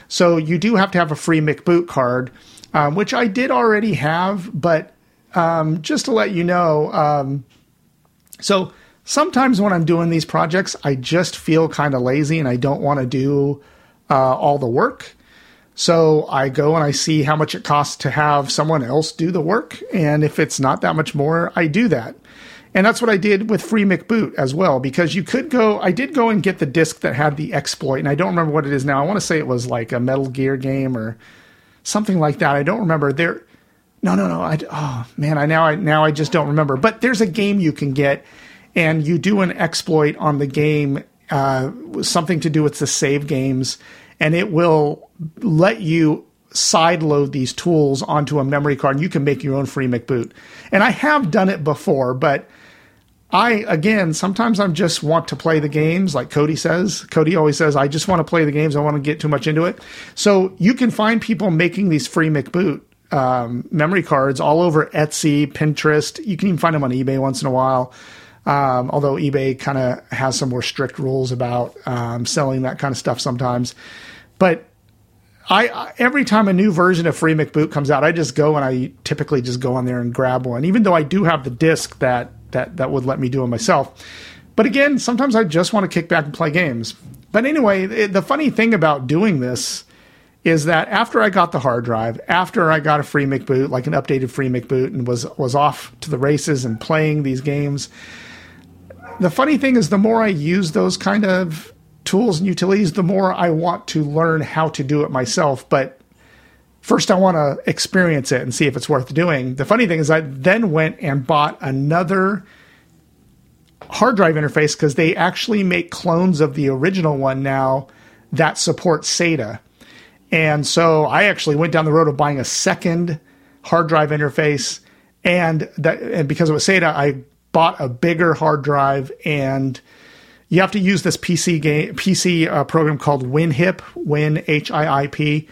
So you do have to have a free McBoot card, um, which I did already have, but um, just to let you know, um, so sometimes when I'm doing these projects, I just feel kind of lazy and I don't want to do uh, all the work. So I go and I see how much it costs to have someone else do the work. And if it's not that much more, I do that. And that's what I did with Free McBoot as well, because you could go, I did go and get the disc that had the exploit, and I don't remember what it is now. I want to say it was like a Metal Gear game or something like that. I don't remember. There, no, no, no. I, oh man, I now, I now I just don't remember. But there's a game you can get, and you do an exploit on the game, uh, something to do with the save games, and it will let you side load these tools onto a memory card and you can make your own free McBoot. And I have done it before, but I again sometimes I just want to play the games like Cody says. Cody always says I just want to play the games. I want to get too much into it. So you can find people making these free McBoot um, memory cards all over Etsy, Pinterest. You can even find them on eBay once in a while. Um, although eBay kind of has some more strict rules about um, selling that kind of stuff sometimes. But I every time a new version of Free McBoot comes out, I just go and I typically just go on there and grab one, even though I do have the disc that that that would let me do it myself. But again, sometimes I just want to kick back and play games. But anyway, it, the funny thing about doing this is that after I got the hard drive, after I got a free McBoot, like an updated free McBoot, and was was off to the races and playing these games. The funny thing is, the more I use those kind of tools and utilities, the more I want to learn how to do it myself. But first, I want to experience it and see if it's worth doing. The funny thing is, I then went and bought another hard drive interface because they actually make clones of the original one now that support SATA. And so I actually went down the road of buying a second hard drive interface, and that and because it was SATA, I bought a bigger hard drive and you have to use this PC game PC uh, program called WinHIIP, Win H I I P.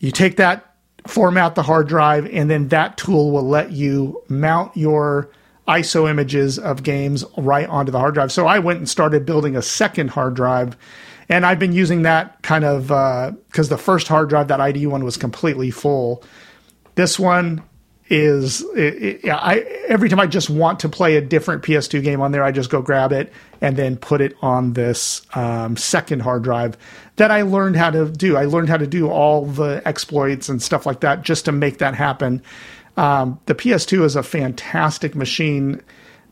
You take that, format the hard drive, and then that tool will let you mount your ISO images of games right onto the hard drive. So I went and started building a second hard drive, and I've been using that kind of because uh, the first hard drive, that IDE one, was completely full. This one is it, it, yeah, I every time I just want to play a different PS2 game on there, I just go grab it and then put it on this um, second hard drive that I learned how to do. I learned how to do all the exploits and stuff like that just to make that happen. Um, the PS2 is a fantastic machine,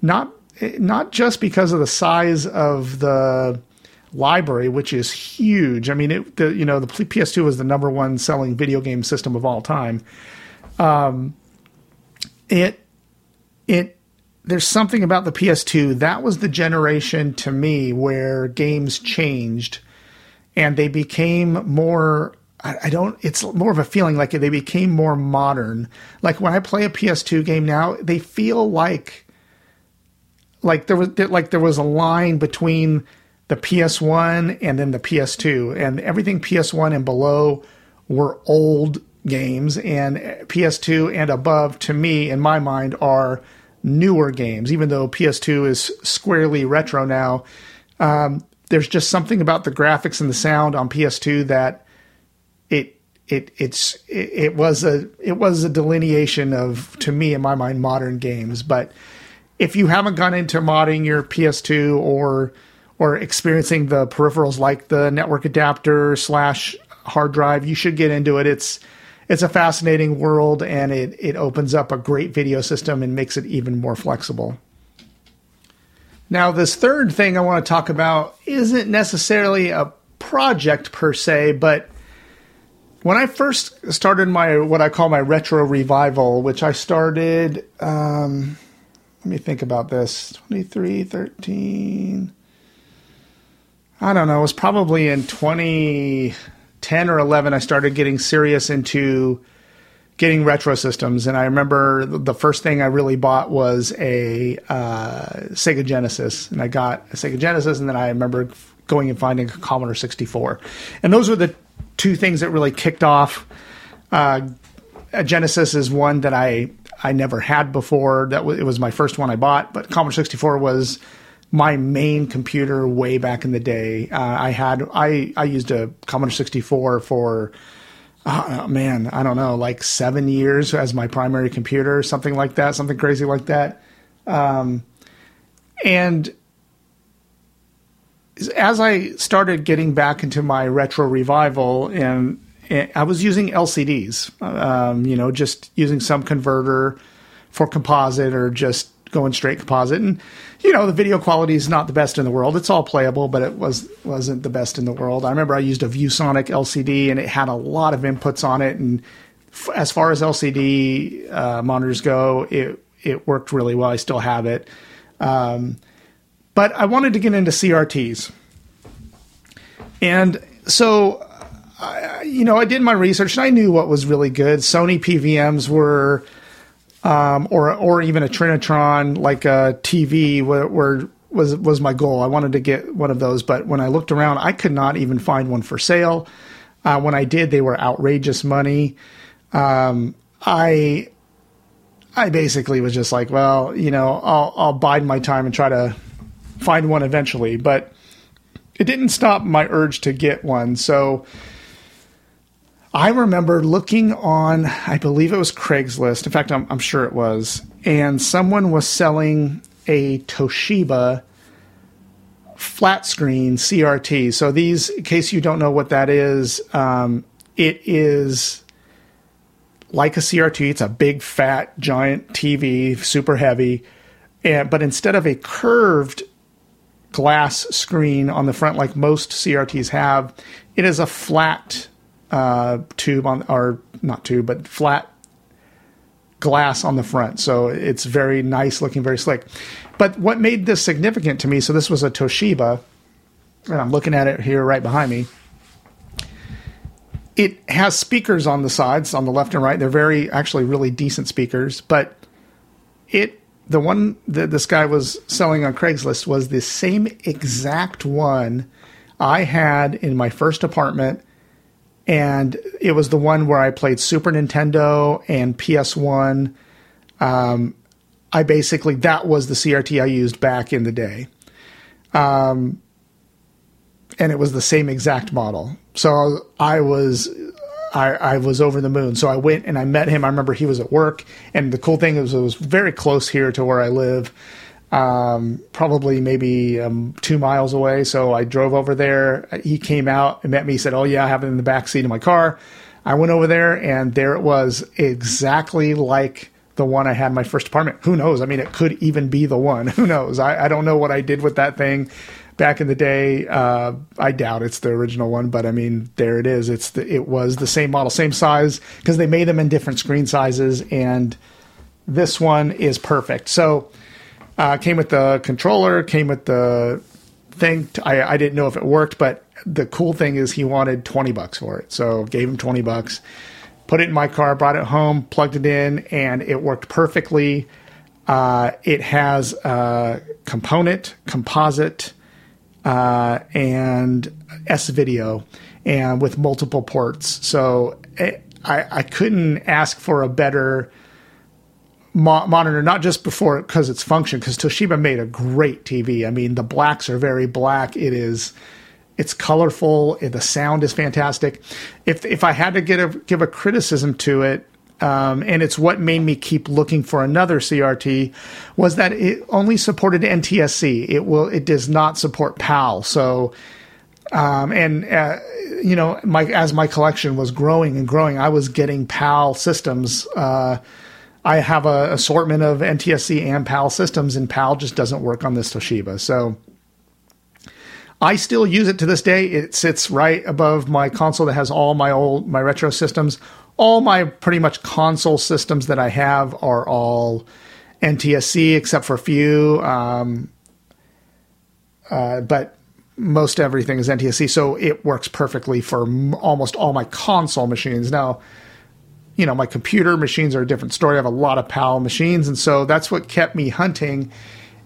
not not just because of the size of the library, which is huge. I mean, it, the you know the PS2 was the number one selling video game system of all time. Um, it it there's something about the PS2 that was the generation to me where games changed and they became more I, don't it's more of a feeling like they became more modern. Like when I play a PS2 game now, they feel like like there was like there was a line between the PS1 and then the PS2 and everything PS1 and below were old games and PS2 and above to me in my mind are newer games even though PS2 is squarely retro now um, there's just something about the graphics and the sound on PS2 that it it it's it, it was a it was a delineation of to me in my mind modern games but if you haven't gone into modding your PS2 or or experiencing the peripherals like the network adapter slash hard drive, you should get into it. It's it's a fascinating world and it, it opens up a great video system and makes it even more flexible. Now, this third thing I want to talk about isn't necessarily a project per se, but when I first started my what I call my retro revival, which I started, um, let me think about this 23, 13. I don't know, it was probably in 2010 or 11 I started getting serious into getting retro systems. And I remember the first thing I really bought was a uh, Sega Genesis. And I got a Sega Genesis and then I remember going and finding a Commodore 64 and those were the two things that really kicked off uh, a Genesis is one that I I never had before. That w- it was my first one I bought but Commodore 64 was my main computer way back in the day. Uh, I had I I used a Commodore 64 for uh, man I don't know like seven years as my primary computer, something like that, something crazy like that. Um, and as I started getting back into my retro revival and. and I was using LCDs, um, you know, just using some converter for composite or just going straight composite. And you know, the video quality is not the best in the world. It's all playable, but it was wasn't the best in the world. I remember I used a ViewSonic LCD, and it had a lot of inputs on it. And f- as far as LCD uh, monitors go, it it worked really well. I still have it, um, but I wanted to get into CRTs, and so. I, you know, I did my research and I knew what was really good. Sony PVMs were um, or or even a Trinitron like a TV where, was was my goal. I wanted to get one of those, but when I looked around, I could not even find one for sale. Uh, when I did, they were outrageous money. Um, I I basically was just like, well, you know, I'll I'll bide my time and try to find one eventually, but it didn't stop my urge to get one. So I remember looking on, I believe it was Craigslist. In fact, I'm, I'm sure it was. And someone was selling a Toshiba flat screen CRT. So, these, in case you don't know what that is, um, it is like a CRT. It's a big, fat, giant TV, super heavy. And, but instead of a curved glass screen on the front, like most CRTs have, it is a flat uh, tube on, or not tube, but flat glass on the front. So it's very nice looking, very slick. But what made this significant to me, so this was a Toshiba, and I'm looking at it here right behind me. It has speakers on the sides, on the left and right. They're very, actually, really decent speakers. But it, the one that this guy was selling on Craigslist was the same exact one I had in my first apartment and it was the one where I played Super Nintendo and PS1. Um, I basically that was the CRT I used back in the day, um, and it was the same exact model. So I was I, I was over the moon. So I went and I met him. I remember he was at work, and the cool thing was it was very close here to where I live, um, probably maybe um, two miles away. So I drove over there. He came out and met me. He said, "Oh yeah, I have it in the back seat of my car." I went over there, and there it was, exactly like the one I had in my first apartment. Who knows? I mean, it could even be the one. Who knows? I, I don't know what I did with that thing back in the day. Uh, I doubt it's the original one, but I mean, there it is. It's the, it was the same model, same size, because they made them in different screen sizes, and this one is perfect. So, uh, came with the controller, came with the thing. I, didn't know if it worked, but the cool thing is he wanted 20 bucks for it. So gave him 20 bucks, put it in my car, brought it home, plugged it in, and it worked perfectly. Uh, it has a component, composite, uh, and S video, and with multiple ports. So it, I, I couldn't ask for a better mo- monitor, not just before because its function, because Toshiba made a great TV. I mean, the blacks are very black. It is, it's colorful. The sound is fantastic. If if I had to get a give a criticism to it, um, and it's what made me keep looking for another CRT, was that it only supported NTSC. It will it does not support PAL. So. Um, and uh, you know, my as my collection was growing and growing, I was getting PAL systems. Uh, I have a assortment of NTSC and PAL systems, and PAL just doesn't work on this Toshiba. So I still use it to this day. It sits right above my console that has all my old my retro systems. All my pretty much console systems that I have are all NTSC, except for a few. Um, uh, but most everything is NTSC, so it works perfectly for m- almost all my console machines. Now, you know, my computer machines are a different story. I have a lot of PAL machines, and so that's what kept me hunting.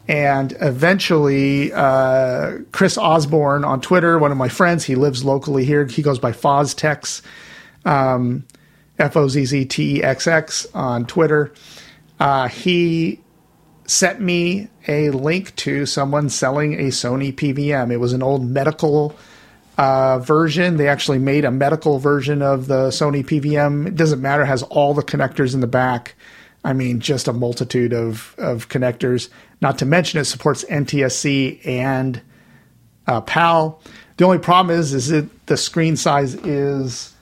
And eventually, uh, Chris Osborne on Twitter, one of my friends, he lives locally here. He goes by Fozztexx, um, F O Z Z T E X X on Twitter. Uh, he sent me a link to someone selling a Sony PVM. It was an old medical uh, version. They actually made a medical version of the Sony PVM. It doesn't matter; it has all the connectors in the back. I mean, just a multitude of of connectors. Not to mention, it supports NTSC and uh, PAL. The only problem is, is that the screen size is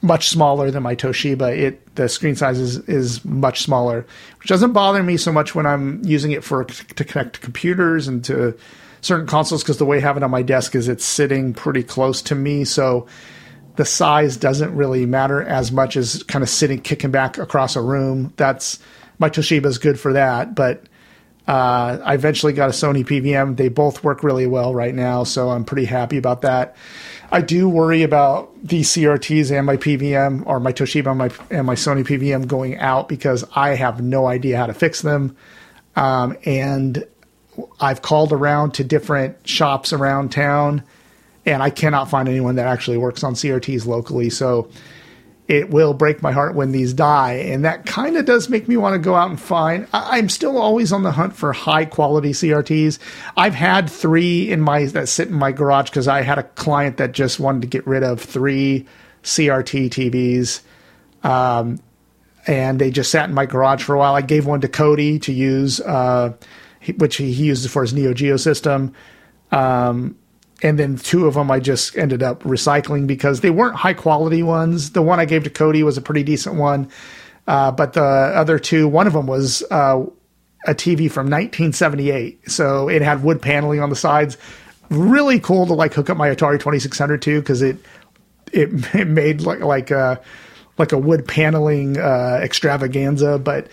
much smaller than my Toshiba. It the screen size is, is much smaller, which doesn't bother me so much when I'm using it for to connect to computers and to certain consoles because the way I have it on my desk is it's sitting pretty close to me, so the size doesn't really matter as much as kind of sitting kicking back across a room. That's my Toshiba is good for that, but uh, I eventually got a Sony PVM. They both work really well right now, so I'm pretty happy about that. I do worry about the CRTs and my PVM or my Toshiba and my and my Sony PVM going out because I have no idea how to fix them. Um, and I've called around to different shops around town, and I cannot find anyone that actually works on CRTs locally. So it will break my heart when these die, and that kind of does make me want to go out and find. I, I'm still always on the hunt for high quality CRTs. I've had three in my that sit in my garage because I had a client that just wanted to get rid of three CRT TVs. Um, and they just sat in my garage for a while. I gave one to Cody to use, uh, which he, he uses for his Neo Geo system. Um, and then two of them I just ended up recycling because they weren't high quality ones. The one I gave to Cody was a pretty decent one, uh, but the other two, one of them was uh, a TV from 1978, so it had wood paneling on the sides. Really cool to like hook up my Atari 2600 to because it, it it made like like a like a wood paneling uh, extravaganza, but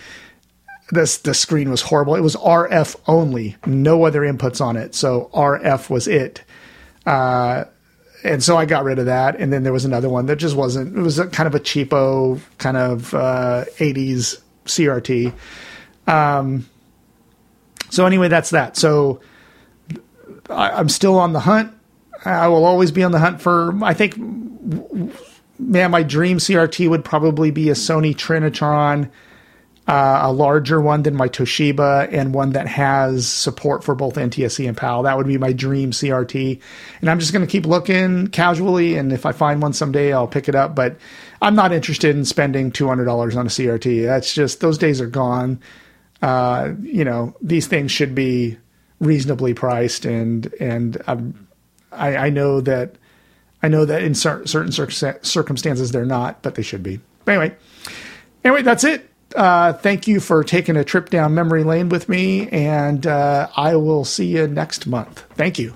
this the screen was horrible. It was RF only, no other inputs on it. So RF was it. Uh, and so I got rid of that. And then there was another one that just wasn't. It was a kind of a cheapo kind of uh, '80s CRT. Um, so anyway, that's that. So I, I'm still on the hunt. I will always be on the hunt for. I think, man, my dream CRT would probably be a Sony Trinitron uh, a larger one than my Toshiba and one that has support for both NTSC and PAL. That would be my dream CRT. And I'm just going to keep looking casually. And if I find one someday, I'll pick it up. But I'm not interested in spending two hundred dollars on a CRT. That's just those days are gone. Uh, you know, these things should be reasonably priced, and and I, I know that I know that in cer- certain circ- circumstances they're not, but they should be. But anyway, anyway, that's it. Uh, thank you for taking a trip down memory lane with me, and uh, I will see you next month. Thank you.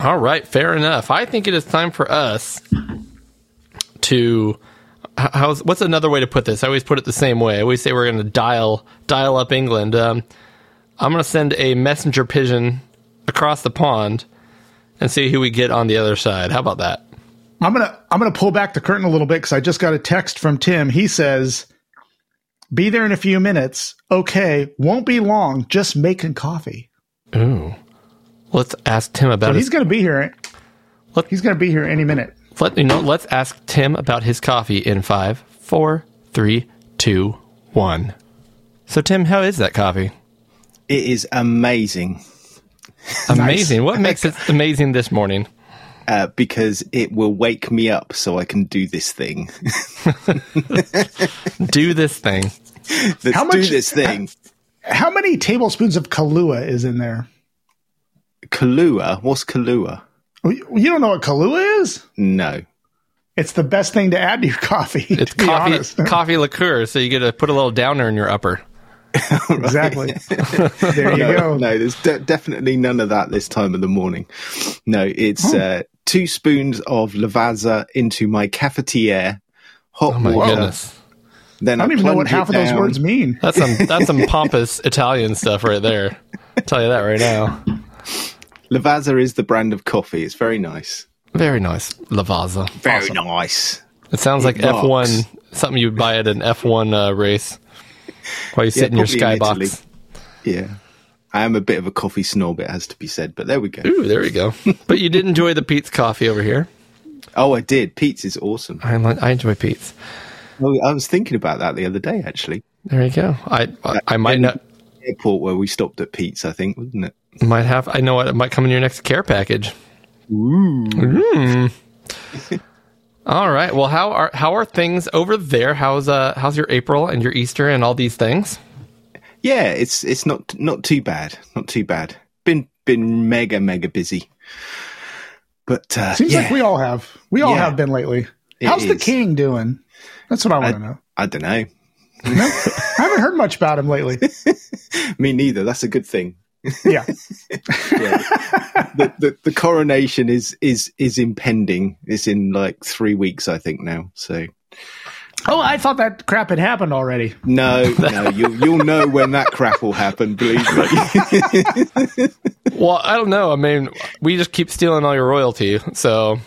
All right, fair enough. I think it is time for us to how's what's another way to put this? I always put it the same way. I always say we're going to dial dial up England. Um, I'm going to send a messenger pigeon across the pond and see who we get on the other side. How about that? I'm gonna I'm gonna pull back the curtain a little bit because I just got a text from Tim. He says, "Be there in a few minutes. Okay, won't be long. Just making coffee." Ooh, let's ask Tim So about he's gonna be here. Look- He's gonna be here any minute. Let you know. Let's ask Tim about his coffee in five, four, three, two, one. So Tim, how is that coffee? It is amazing Amazing. What makes it amazing this morning? uh, because it will wake me up so I can do this thing. Do this thing. Let's How do much- this thing. How many tablespoons of Kahlua is in there? Kahlua. What's Kahlua? You you don't know what Kahlua is? No. It's the best thing to add to your coffee. It's to coffee honest. coffee liqueur, so you get to put a little downer in your upper. exactly. there you no, go. no, there's de- definitely none of that this time of the morning. No, it's uh, two spoons of Lavazza into my cafetiere, hot Oh my water. goodness. Then I don't even know what half of those words mean. That's some that's some pompous Italian stuff right there. I'll tell you that right now. Lavazza is the brand of coffee. It's very nice. Very nice. Lavazza. Very nice. It sounds like F one something you'd buy at an F one uh, race while you sit in your probably in skybox. Italy. Yeah. I am a bit of a coffee snob, it has to be said, but there we go. Ooh, there we go. but you did enjoy the Pete's coffee over here. Oh, I did. Pete's is awesome. I li- I enjoy Pete's. Oh, I was thinking about that the other day, actually. There you go. I I, I might not Airport where we stopped at Pete's, I think, wasn't it? might have. I know what it might come in your next care package. Ooh. all right. Well, how are how are things over there? How's uh how's your April and your Easter and all these things? Yeah, it's it's not not too bad. Not too bad. Been been mega mega busy. But uh, Seems yeah, like we all have. We all Yeah. have been lately. It How's the king doing? That's what I want to know. I don't know. I haven't heard much about him lately. Me neither. That's a good thing. Yeah. Yeah. the, the the coronation is is is impending. It's in like three weeks, I think now. So Oh, I thought that crap had happened already. no, no, you'll you'll know when that crap will happen. Believe me. Well, I don't know. I mean, we just keep stealing all your royalty. So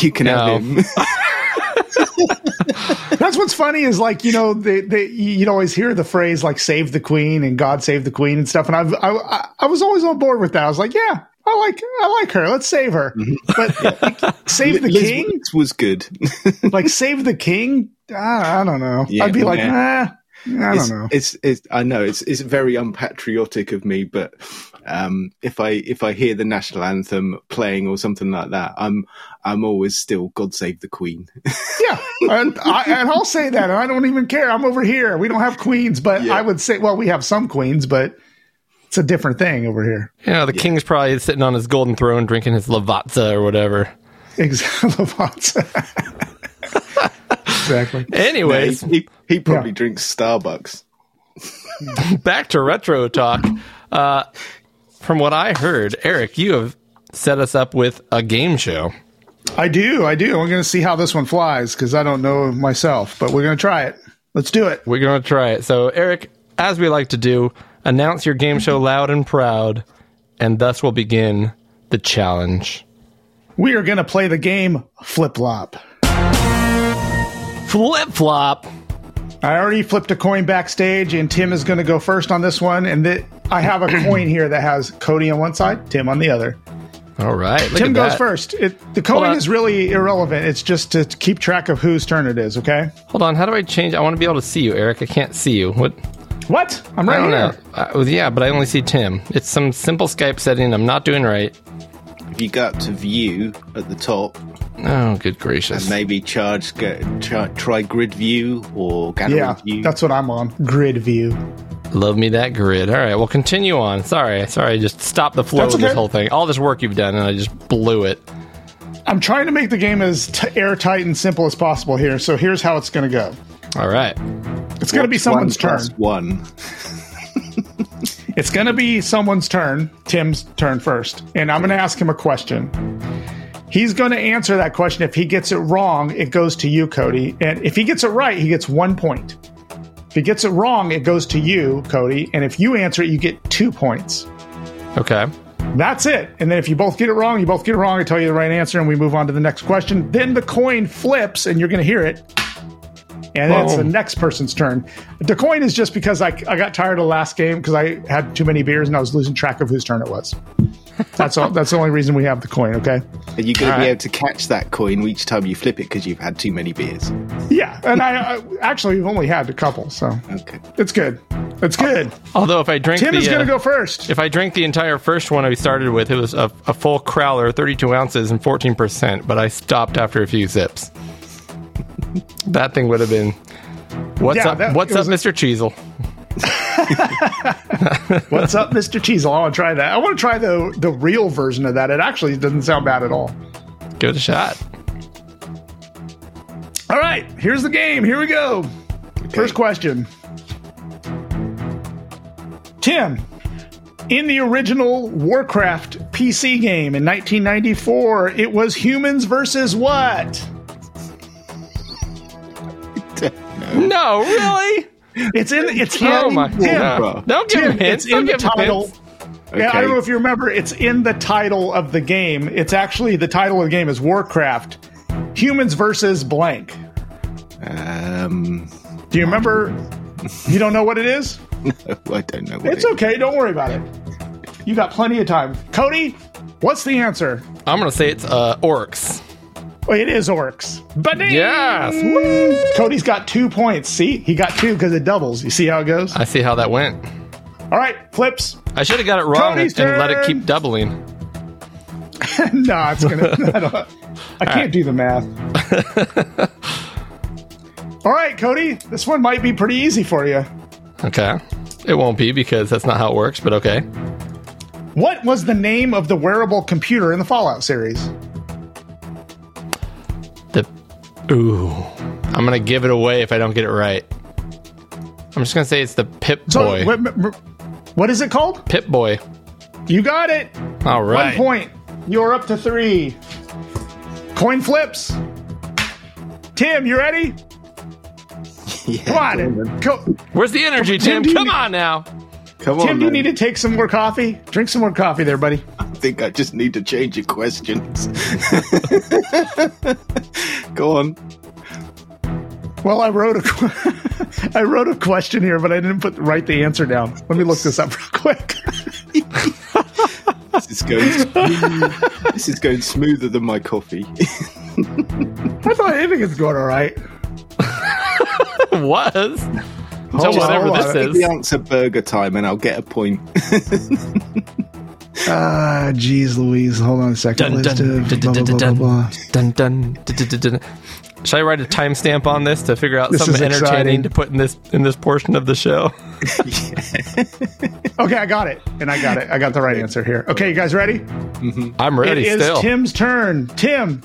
you can No. have him. That's what's funny is like you know they, they you'd always hear the phrase like "save the queen" and "God save the queen" and stuff, and I've, I I- I was always on board with that. I was like, yeah, I like I like her. Let's save her, mm-hmm. but like, save the Liz king, was good. like save the king. I, I don't know. Yeah, I'd be like, yeah. nah, I don't know. It's, it's I know it's it's very unpatriotic of me, but um, if I if I hear the national anthem playing or something like that, I'm I'm always still God save the Queen. Yeah, and, I, and I'll say that, and I don't even care. I'm over here. We don't have queens, but Yeah. I would say, well, we have some queens, but it's a different thing over here. you know, the king's probably sitting on his golden throne drinking his Lavazza or whatever. Exactly. exactly. Anyways, he, he probably Yeah. drinks Starbucks. back to retro talk. Uh, from what I heard, Eric, you have set us up with a game show. I do. I do. We're going to see how this one flies because I don't know myself, but we're going to try it. Let's do it. We're going to try it. So, Eric, as we like to do, announce your game show loud and proud, and thus will begin the challenge. We are going to play the game Flip Flop. Flip flop. I already flipped a coin backstage, and Tim is going to go first on this one. And th- I have a coin here that has Cody on one side, Tim on the other. All right. Tim goes that. first. It, the Hold coin is really irrelevant. It's just to keep track of whose turn it is. Okay. Hold on. How do I change? I want to be able to see you, Eric. I can't see you. What? What? I'm I right don't here. know. Uh, yeah, but I only see Tim. It's some simple Skype setting I'm not doing right. If you go up to view at the top, Oh, good gracious. and maybe charge, go, try, try grid view or gallery Yeah, view. that's what I'm on. Grid view. Love me that grid. All right, well, continue on. Sorry, sorry, I just stopped the flow That's of this whole thing. All this work you've done, and I just blew it. I'm trying to make the game as t- airtight and simple as possible here. So here's how it's going to go. All right. It's going to be someone's one turn. plus One. It's going to be someone's turn, Tim's turn first. And I'm going to ask him a question. He's going to answer that question. If he gets it wrong, it goes to you, Cody. And if he gets it right, he gets one point. If he gets it wrong, it goes to you, Cody. And if you answer it, you get two points. Okay. That's it. And then if you both get it wrong, you both get it wrong. I tell you the right answer, and we move on to the next question. Then the coin flips, and you're going to hear it. And then it's the next person's turn. The coin is just because I, I got tired of last game because I had too many beers and I was losing track of whose turn it was. That's all. That's the only reason we have the coin. Okay. Are you going to be right. able to catch that coin each time you flip it because you've had too many beers? Yeah, and I, I actually we've only had a couple, so Okay. it's good. It's good. Although if I drink Tim the, is going uh, to go first. if I drink the entire first one I started with, it was a, a full crowler, 32 ounces and 14 percent. But I stopped after a few sips. that thing would have been. What's Yeah, up? that- What's up, was- Mr. Cheezel? What's up, Mr. Cheezel? I want to try that. I want to try the the real version of that. It actually doesn't sound bad at all. Give it a shot. All right, here's the game. Here we go. First question. Tim, in the original Warcraft PC game in 1994, it was humans versus what? No, really? It's in it's Oh in my Tim, god! Don't give Tim, hints. it's in Don't the give him title. hints. Yeah, I don't know if you remember. It's in the title of the game. It's actually the title of the game is Warcraft. Humans versus blank. Um, Do you remember? You don't know what it is? I don't know. What It's it- okay. Don't worry about it. You got plenty of time. Cody, what's the answer? I'm gonna say it's uh, orcs. It is orcs. But Yes. Cody's got two points. See, he got two because it doubles. You see how it goes? I see how that went. All right, flips. I should have got it wrong and, let it keep doubling. no, it's gonna. I, don't, I can't do the math. All right, Cody, this one might be pretty easy for you. Okay. It won't be because that's not how it works, but okay. What was the name of the wearable computer in the Fallout series? Ooh, I'm gonna give it away if I don't get it right. I'm just gonna say it's the Pip So, Boy. what, what is it called? Pip Boy. You got it. All One point. You're up to three. Coin flips. Tim, you ready? Yeah, Come go on. Go. Where's the energy, Tim, Tim? do you Come on now. Come on. Tim, do you then. need to take some more coffee? Drink some more coffee there, buddy. I think I just need to change your questions. go on. Well, I wrote a qu- I wrote a question here, but I didn't put write the answer down. Let me look this up real quick. This is going. Smooth. this is going smoother than my coffee. I thought I think it's going all right. was. Hold So on, whatever this on. Give the answer burger time, and I'll get a point. Ah, jeez, Louise. Hold on a second. Dun, dun, dun, dun, dun, dun, dun, dun, dun, dun, dun. Should I write a timestamp on this to figure out This something entertaining exciting. to put in this in this portion of the show? Okay, I got it, and I got it. I got the right answer here. Okay, you guys ready? I'm ready it is still. Tim's turn. Tim,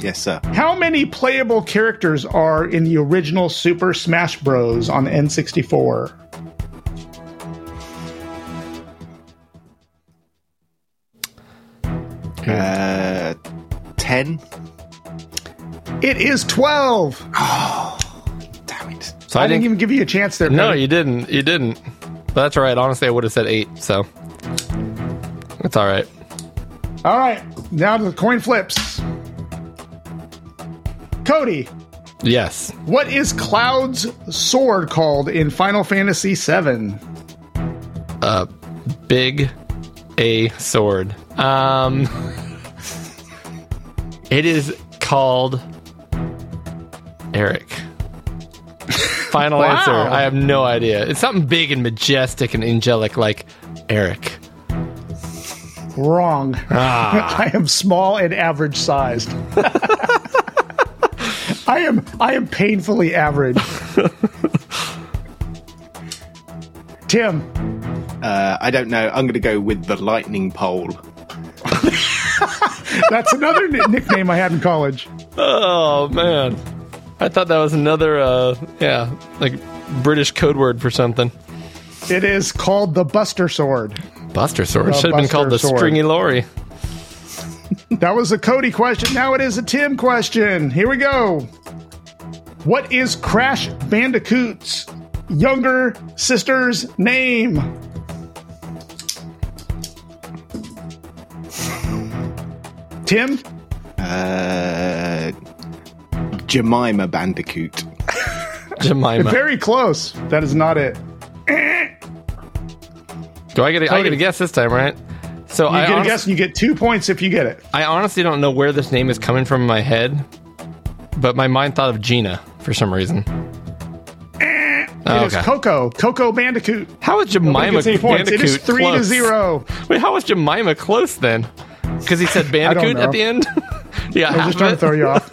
yes, sir. how many playable characters are in the original Super Smash Bros. on the N64? Uh, ten. It is 12. Oh, Damn it. so I, I, didn't think even give you a chance there. no, Cody. you didn't. You didn't. But that's all right. Honestly, I would have said eight. So that's all right. All right, now to the coin flips. Cody, Yes. what is Cloud's sword called in Final Fantasy VII? Uh, big a sword? Um, it is called Eric. Final Wow. answer. I have no idea. It's something big and majestic and angelic, like Eric. Wrong. Ah. I am small and average sized. I am I am painfully average. Tim, Uh, I don't know. I'm going to go with the lightning pole. that's another ni- nickname I had in college. Oh man, I thought that was another, uh, yeah, like British code word for something. It is called the Buster Sword. Buster sword The should have been called the sword. stringy lorry. That was a Cody question. Now it is a Tim question. Here we go. What is Crash Bandicoot's younger sister's name? Tim? Uh, Jemima Bandicoot. Jemima. Very close. That is not it. Do I get? A, I Cody. get a guess this time, right? So You I, get a guess and you get two points if you get it. I honestly don't know where this name is coming from in my head, but my mind thought of Gina for some reason. Eh, oh, It is Coco. Coco Bandicoot. How is Jemima points. It is Bandicoot three to zero. Wait, how was Jemima close then? Because he said Bandicoot at the end. yeah, I was just trying to throw you off.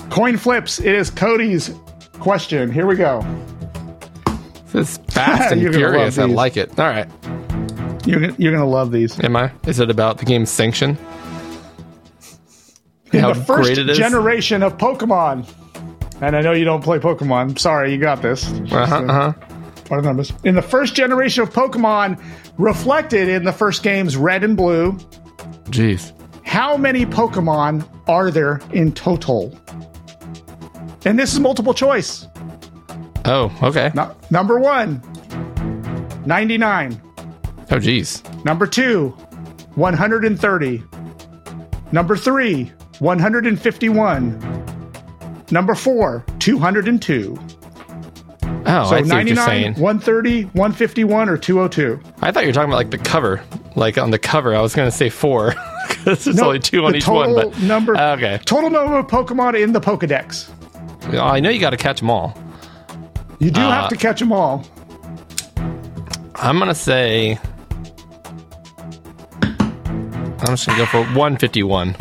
Coin flips. It is Cody's question. Here we go. This is fast and furious. I like it. All right, You're, gonna- you're going to love these. am I? Is it about the game's sanction? In How the first great it is? generation of Pokemon. And I know you don't play Pokemon. Sorry, you got this. Uh huh. uh, Uh-huh. part of the numbers. In the first generation of Pokemon, reflected in the first games Red and Blue, Jeez. how many Pokemon are there in total? And this is multiple choice. Oh, okay. No- number one, 99. Oh, jeez. Number two, 130. Number three, 151. Number four, 202. Oh, So I see what you're saying. 130, 151, or 202. I thought you were talking about like the cover. Like on the cover, I was going to say four because there's No, only two on each one. total But number, okay, Total number of Pokemon in the Pokedex. Well, I know you got to catch them all. You do Uh, have to catch them all. I'm going to say. I'm just going to go for 151.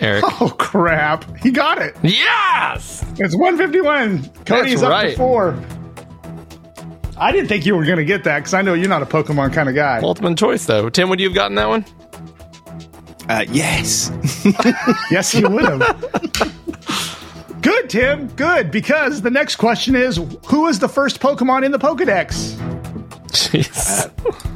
Eric. Oh, crap. He got it. yes! It's 151. Cody's That's up right. to four. I didn't think you were going to get that because I know you're not a Pokemon kind of guy. Ultimate choice, though. Tim, would you have gotten that one? Uh, yes. Yes, he would have. good, Tim. Good, because the next question is who is the first Pokemon in the Pokedex? Jeez. Uh,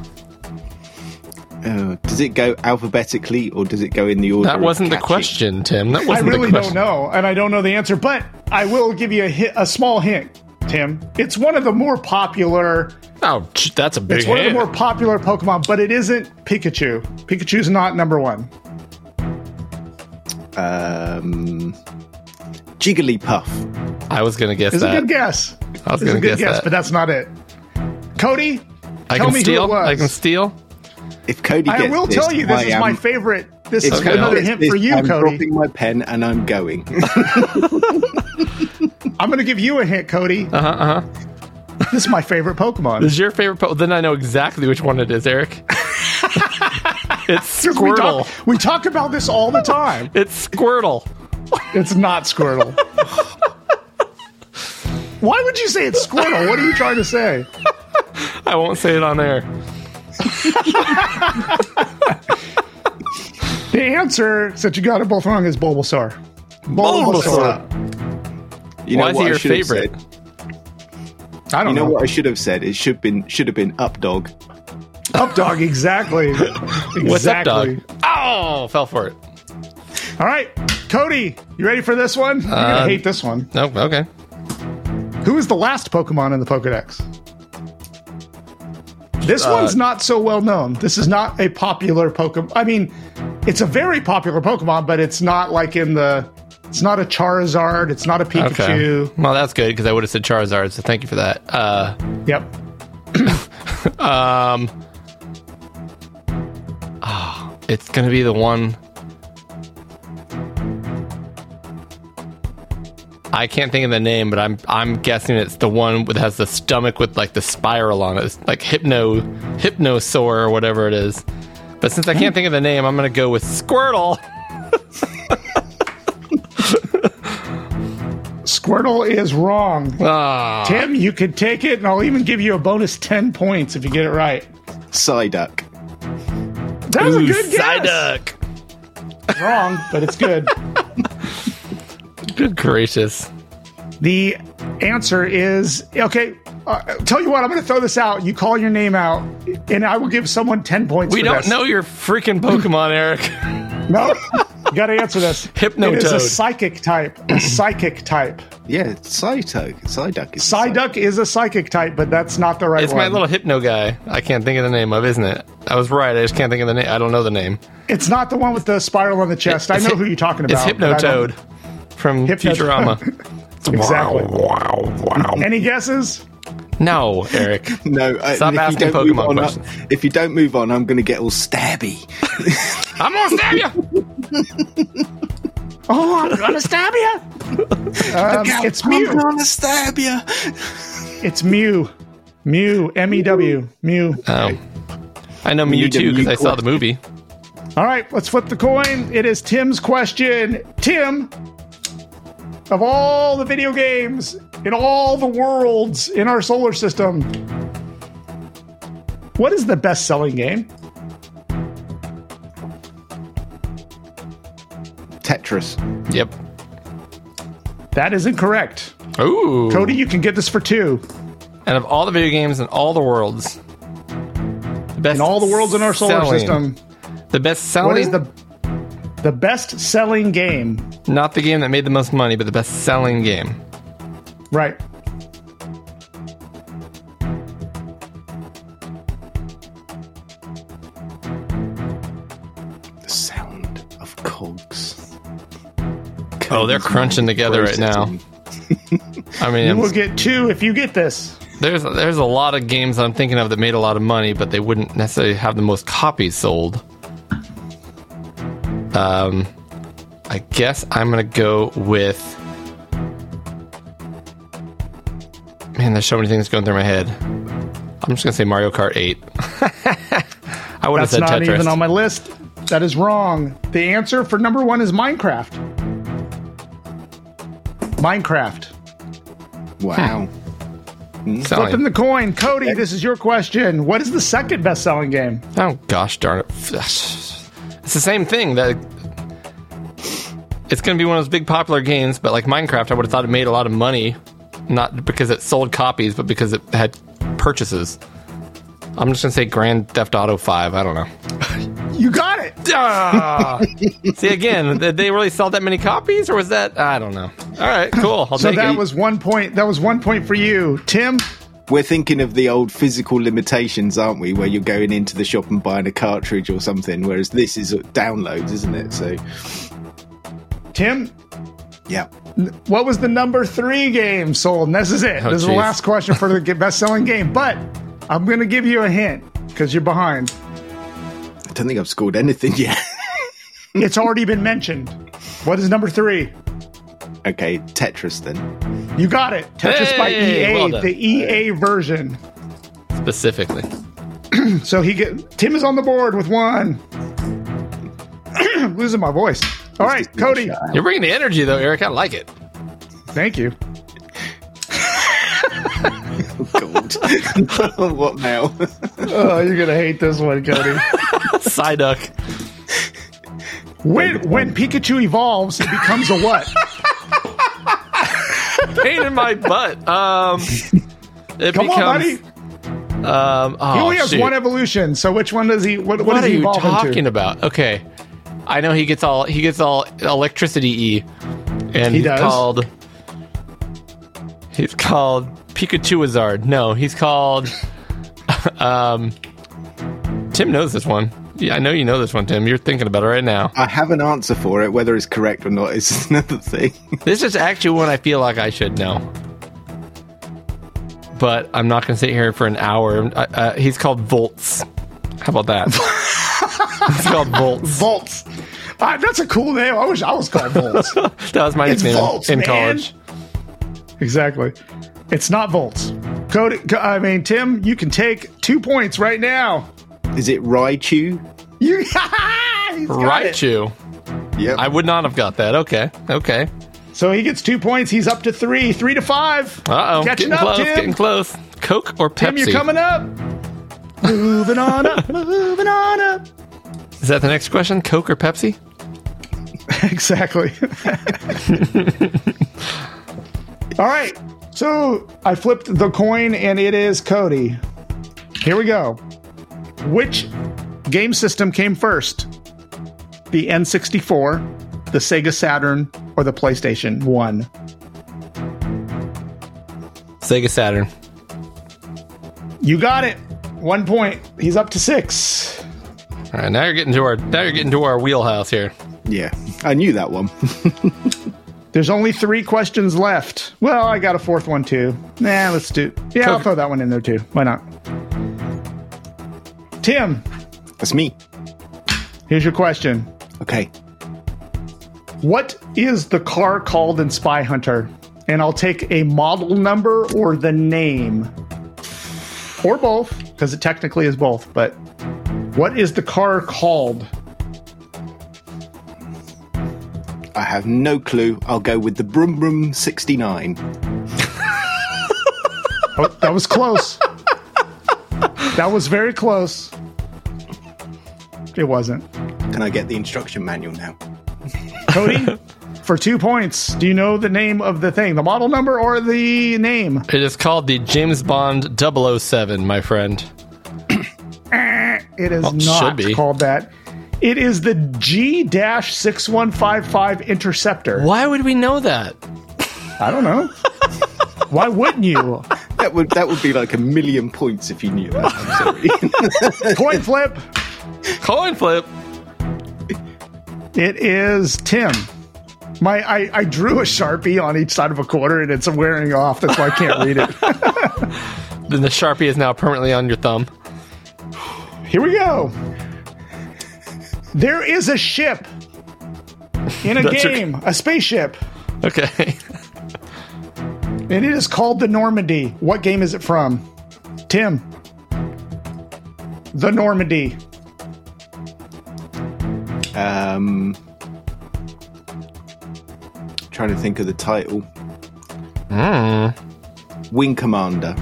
does it go alphabetically or does it go in the order? that wasn't the question, Tim. That wasn't really the question. I really don't know, and I don't know the answer, but I will give you a, hit, a small hint, Tim. It's one of the more popular. Oh, that's a big It's one of the more popular Pokemon, but it isn't Pikachu. Pikachu's not number one. Um, Jigglypuff. I was going to guess It's a that. good guess. I was It's a going to good guess, guess, that. but that's not it. Cody, I tell can me steal. who it was. I can steal. If Cody gets I will this, tell you, this I is am, my favorite. This is Cody another hint this, for you, I'm Cody. dropping my pen and I'm going. I'm going to give you a hint, Cody. Uh huh. Uh huh. This is my favorite Pokemon. Is your favorite? Po- then I know exactly which one it is, Eric. it's we Squirtle. talk, we talk about this all the time. It's Squirtle. It's not Squirtle. Why would you say it's Squirtle? What are you trying to say? I won't say it on air. The answer, since you got it both wrong, is Bulbasaur. Bulbasaur. You know Why is what he your should favorite? I don't know. You know know. what I should have said? It should been should have been Updog. Updog, exactly. exactly. What's up, dog? Oh, fell for it. All right, Cody, you ready for this one? You're Uh, gonna hate this one. Oh, okay. Who is the last Pokemon in the Pokedex? This Uh, one's not so well known. This is not a popular Pokemon. I mean, it's a very popular Pokemon, but it's not like in the. It's not a Charizard. It's not a Okay. Pikachu. Well, that's good because I would have said Charizard. So thank you for that. Uh, Yep. um, oh, it's gonna be the one. I can't think of the name, but I'm I'm guessing it's the one that has the stomach with like the spiral on it, it's like hypno hypnosaur or whatever it is. But since I can't think of the name, I'm gonna go with Squirtle. Squirtle is wrong. Ah, Tim, you could take it, and I'll even give you a bonus 10 points if you get it right. Psyduck. That was ooh, a good guess. Psyduck. Wrong, but it's good. Good gracious. the answer is okay. Uh, tell you what, I'm going to throw this out. You call your name out, and I will give someone 10 points. We for don't this. know your freaking Pokemon, Eric. No, you got to answer this. Hypnotoad. It is a psychic type. A psychic type. Yeah, Psyduck. Psyduck is Psyduck is a psychic type, but that's not the right It's one. It's my little hypno guy. I can't think of the name of, isn't it? I was right. I just can't think of the name. I don't know the name. It's not the one with the spiral on the chest. I know Hy- who you're talking It's about. but I don't- Hypnotoad from Hypnotoad. Futurama. Exactly. Wow, wow. Any guesses? No, Eric. No, uh, Stop if you asking don't move Pokemon on, uh, questions. If you don't move on, I'm going to get all stabby. I'm gonna stab you. Oh, I'm gonna stab you. Um, it's I'm Mew. going to stab you. It's Mew. Mew. M E W. Mew. Oh, I know Mew too because I saw the movie. All right, let's flip the coin. It is Tim's question. Tim, of all the video games in all the worlds in our solar system, what is the best selling game? Tetris. Yep. That is incorrect. Ooh. Cody, you can get this for two. And of all the video games in all the worlds, the best In all the worlds in our solar selling- system, the best selling. what is the the best selling game? not the game that made the most money, but the best selling game? Right. The sound of cogs. Oh, they're crunching together right now. I mean, you will get two if you get this. there's there's a lot of games I'm thinking of that made a lot of money, but they wouldn't necessarily have the most copies sold. Um, I guess I'm gonna go with. Man, there's so many things going through my head. I'm just gonna say Mario Kart 8. I would have said Tetris. That's not even on my list. That is wrong. The answer for number one is Minecraft. Minecraft. Wow. Selling. Flipping the coin. Cody, this is your question. What is the second best selling game? Oh gosh darn it! It's the same thing. That it's going to be one of those big popular games, but like Minecraft, I would have thought it made a lot of money, not because it sold copies, but because it had purchases. I'm just going to say Grand Theft Auto Five. I don't know. You got it. Ah! See again, did they really sell that many copies, or was that? I don't know. All right, cool. I'll So that it. was one point. That was one point for you. Tim, We're thinking of the old physical limitations, aren't we? Where you're going into the shop and buying a cartridge or something, whereas this is uh, downloads, isn't it? So, Tim, yeah. what was the number three game sold? And this is it. Oh, this is the last question for the best selling game. But I'm going to give you a hint because you're behind. I don't think I've scored anything yet. It's already been mentioned. What is number three? okay, Tetris then. You got it. Tetris by EA, well the EA version. specifically. So he get Tim is on the board with one. Losing my voice. All right, Cody. You're bringing the energy, though, Eric. I like it. Thank you. God. what now? Oh, you're gonna hate this one, Cody. Psyduck. When when Pikachu evolves, it becomes a what? Pain in my butt. Um, it Come on, buddy. becomes. Um, oh, He only has shoot. one evolution. So which one does he? What, what, What does are he you talking into? about? Okay, I know he gets all he gets all electricity e, and He he's does? called he's called Pikachuizard. No, he's called. um, Tim knows this one. Yeah, I know you know this one, Tim. You're thinking about it right now. I have an answer for it. Whether it's correct or not is another thing. This is actually one I feel like I should know. but I'm not going to sit here for an hour. Uh, uh, he's called Volts. How about that? he's called Volts. Volts. Ah, that's a cool name. I wish I was called Volts. That was my It's nickname Volts, in man. college. exactly. It's not Volts. Cody, I mean, Tim, you can take two points right now. Is it Raichu? You, he's got. Raichu. Yep. I would not have got that. Okay. Okay. So he gets two points. He's up to three, three to five. Uh oh. Catching Getting up, close. Tim. Getting close. Coke or Pepsi? Tim, you're coming up. moving on up, moving on up. Is that the next question? Coke or Pepsi? exactly. All right. So I flipped the coin and it is Cody. Here we go. Which game system came first? The N64, the Sega Saturn, or the PlayStation 1? Sega Saturn. You got it. One point. He's up to six. All right. Now you're getting to our. Now you're getting to our wheelhouse here. Yeah, I knew that one. There's only three questions left. Well, I got a fourth one too. Nah, let's do. Yeah, I'll throw that one in there too. Why not? Tim, That's me. here's your question. Okay. What is the car called in Spy Hunter? And I'll take a model number or the name. Or both, because it technically is both. But what is the car called? I have no clue. I'll go with the Brum Brum 69. Oh, that was close. that was very close. It wasn't. Can I get the instruction manual now? Cody, for two points, do you know the name of the thing? The model number or the name? It is called the James Bond 007, my friend. It is Well, not should be. called that. It is the G 6155 Interceptor. Why would we know that? I don't know. Why wouldn't you? That would that would be like a million points if you knew that. I'm sorry. Coin flip. Coin flip. It is Tim. My I, I drew a sharpie on each side of a quarter and it's wearing off. That's why I can't read it. Then the Sharpie is now permanently on your thumb. Here we go. There is a ship in a That's your- game, a spaceship, Okay. and it is called the Normandy. What game is it from? Tim. The Normandy. Um, trying to think of the title. Wing Commander.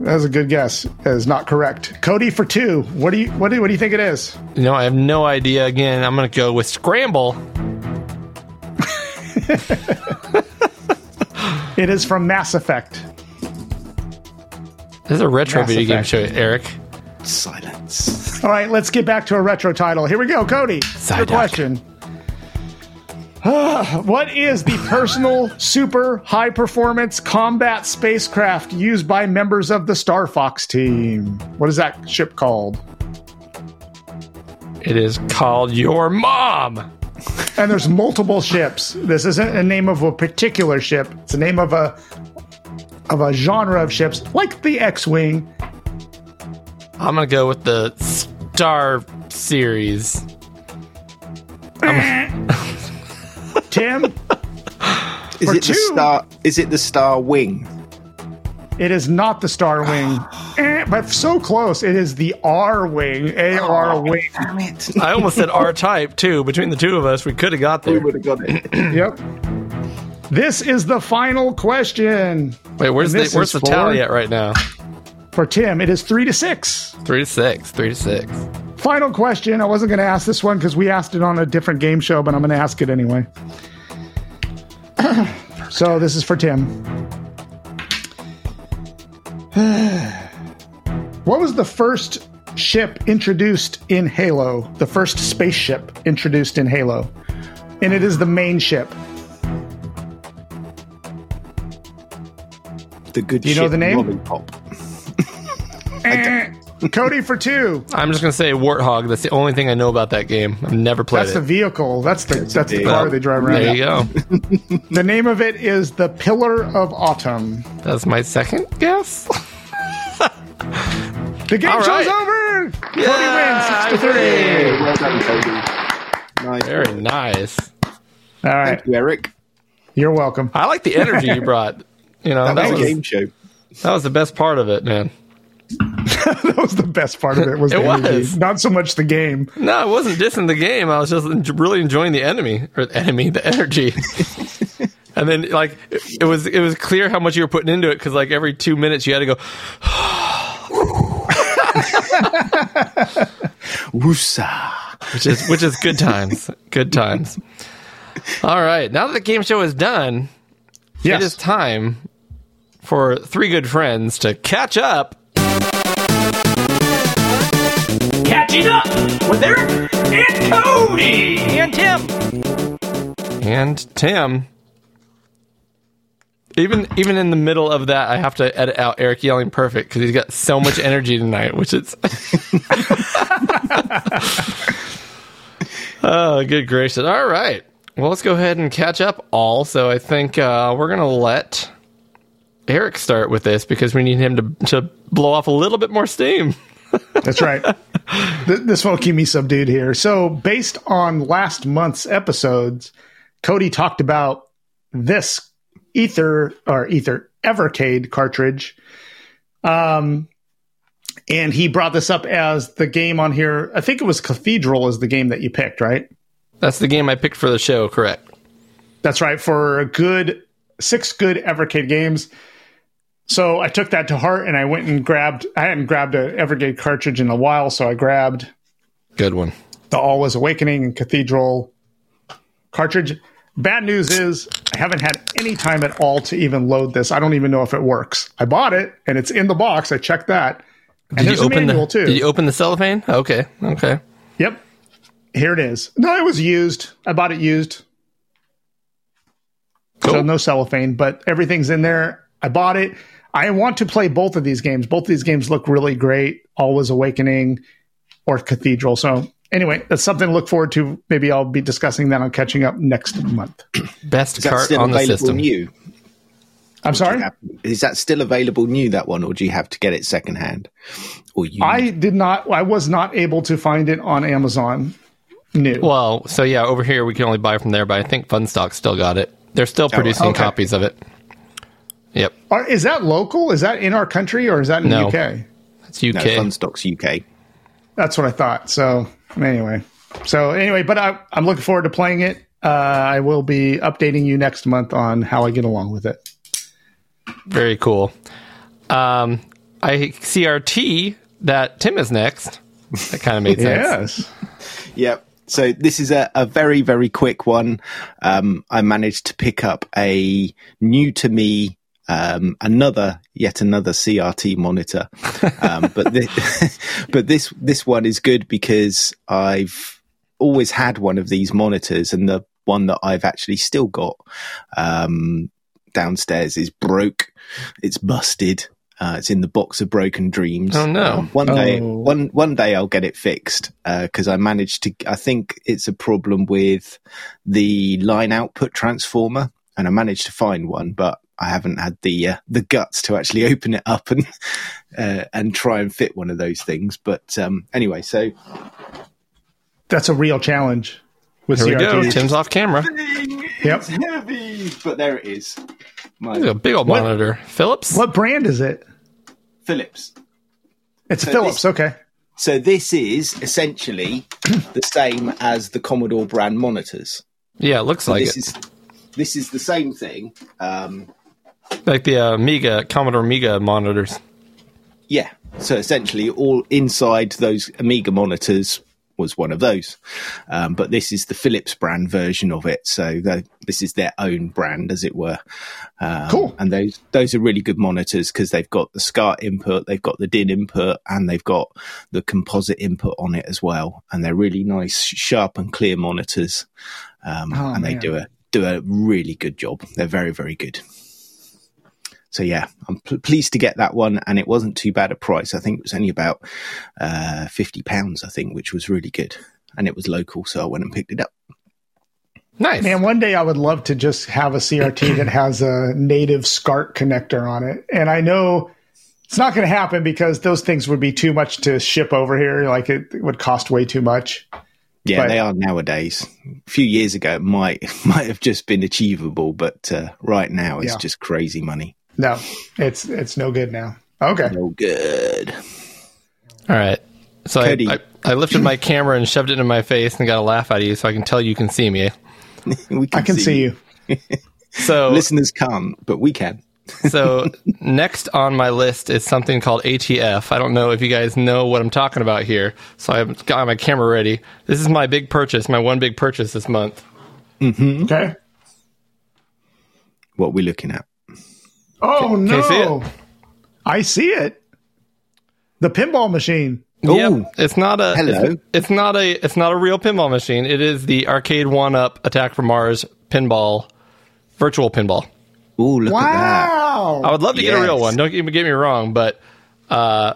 That was a good guess. That is not correct. Cody for two. What do you what do what do you think it is? No, I have no idea. Again, I'm going to go with Scramble. It is from Mass Effect. This is a retro Mass video game Effect. show, Eric. Silence. All right, let's get back to a retro title. Here we go, Cody. Your question. Ah, what is the personal super high performance combat spacecraft used by members of the Star Fox team? What is that ship called? It is called Your Mom. And there's multiple ships. This isn't a name of a particular ship. It's a name of a of a genre of ships, like the X-wing. I'm going to go with the Star Series. Eh. Tim, Is For it the star? Is it the Star Wing? It is not the Star Wing, Eh, but so close. It is the R Wing, AR Wing. Damn it! I almost said R Type, too. Between the two of us, we could have got we would have got it. Yep. This is the final question Wait, where's the, this where's the tally at right now? for Tim. It is three to six. Three to six. Three to six. Final question. I wasn't going to ask this one because we asked it on a different game show, but I'm going to ask it anyway. so this is for Tim. what was the first ship introduced in Halo? The first spaceship introduced in Halo, and it is the main ship. The good. Ship. You know the name? Lollipop. Eh, Cody for two. I'm just gonna say Warthog. That's the only thing I know about that game. I've never played That's the vehicle. That's the that's the big- car they drive around. there you go. The name of it is the Pillar of Autumn. That's my second guess. The game All show's right. over. Cody Yeah, wins six to three. Well done, Toby. Nice. Very nice. All right, Thank you, Eric. you're welcome. I like the energy you brought. You know, That, that, was was a game show. that was the best part of it, man. that was the best part of it. Was It the energy. was. not so much the game. No, I wasn't dissing the game. I was just really enjoying the enemy or the enemy, the energy. and then, like, it, it was it was clear how much you were putting into it because, like, every two minutes you had to go. Woosa. which is which is good times. Good times. All right, now that the game show is done, Yes. it is time for three good friends to catch up. Catching up with Eric and Cody. And Tim. And Tim. Even even in the middle of that, I have to edit out Eric yelling perfect because he's got so much energy tonight, which is Oh, good gracious. All right. Well, let's go ahead and catch up all. So I think uh, we're going to let Eric start with this because we need him to, to blow off a little bit more steam. That's right. Th- this won't keep me subdued here. So, based on last month's episodes, Cody talked about this Ether or Ether Evercade cartridge. Um, and he brought this up as the game on here. I think it was Cathedral is the game that you picked, right? That's the game I picked for the show, correct? That's right. For a good six good Evercade games. So I took that to heart and I went and grabbed. I hadn't grabbed an Evercade cartridge in a while, so I grabbed Good one. the Alwa's Awakening and Cathedral cartridge. Bad news is I haven't had any time at all to even load this. I don't even know if it works. I bought it and it's in the box. I checked that. And Did there's you a open manual the too. Did you open the cellophane? Okay. Okay. Yep. Here it is. No, it was used. I bought it used. Cool. So no cellophane, but everything's in there. I bought it. I want to play both of these games. Both of these games look really great. Alwa's Awakening or Cathedral. So anyway, that's something to look forward to. Maybe I'll be discussing that on catching up next month. Best Is cart on the available system. new? I'm sorry. Is that still available new, that one, or do you have to get it secondhand? Or you? I did not. I was not able to find it on Amazon new. Well, so yeah, over here we can only buy from there, but I think Funstock still got it. They're still oh, producing okay. copies of it. Yep. Are, is that local? Is that in our country or is that in No. the UK? It's UK. no, Funstocks UK. That's what I thought. So anyway, so anyway, but I, I'm looking forward to playing it. Uh, I will be updating you next month on how I get along with it. Very cool. Um, I CRT that Tim is next. That kind of made sense. Yes. Yep. So this is a, a very, very quick one. Um, I managed to pick up a new to me, um, another, yet another CRT monitor. Um, but, thi- but this, this one is good because I've always had one of these monitors and the one that I've actually still got, um, downstairs is broke. It's busted. Uh, it's in the box of broken dreams. Oh, no. Um, one day, Oh. one one day I'll get it fixed because I managed to. I think it's a problem with the line output transformer, and I managed to find one, but I haven't had the uh, the guts to actually open it up and uh, and try and fit one of those things. But um, anyway, so That's a real challenge with Here we go. Tim's off camera. Yep. heavy, but there it is. My a big old What? monitor. Philips. What brand is it? Philips. It's So Philips. this- Okay. So this is essentially the same as the Commodore brand monitors. Yeah, it looks like this it. is this is the same thing. Um, like the uh, Amiga Commodore Amiga monitors. yeah. So essentially, all inside those Amiga monitors was one of those, um, but this is the Philips brand version of it. So the, this is their own brand, as it were. Um, Cool. And those those are really good monitors because they've got the SCART input, they've got the DIN input, and they've got the composite input on it as well. And they're really nice, sharp and clear monitors. Um, Oh, and they man. do a do a really good job. They're very very good. So yeah, I'm pl- pleased to get that one, and it wasn't too bad a price. I think it was only about uh, fifty pounds, I think, which was really good, and it was local, so I went and picked it up. Nice. Man, one day I would love to just have a CRT that has a native SCART connector on it. And I know it's not going to happen because those things would be too much to ship over here. Like it, would cost way too much. Yeah, But- they are nowadays. A few years ago, it might might have just been achievable, but uh, right now it's Yeah. just crazy money. No, it's it's no good now. Okay. No good. All right. So I, I, I lifted my camera and shoved it in my face and got a laugh out of you so I can tell you can see me. We I can see you. So Listeners can't, but we can. so next on my list is something called ATF. I don't know if you guys know what I'm talking about here. So I've got my camera ready. This is my big purchase, my one big purchase this month. Mm-hmm. Okay. What we're looking at. Oh no. you see? I see it. The pinball machine. Ooh. Yep. It's not a Hello. It's, it's not a it's not a real pinball machine. It is the arcade one up Attack from Mars pinball virtual pinball. Ooh, look at Wow. I would love to get a real one. Don't even get me wrong, but uh,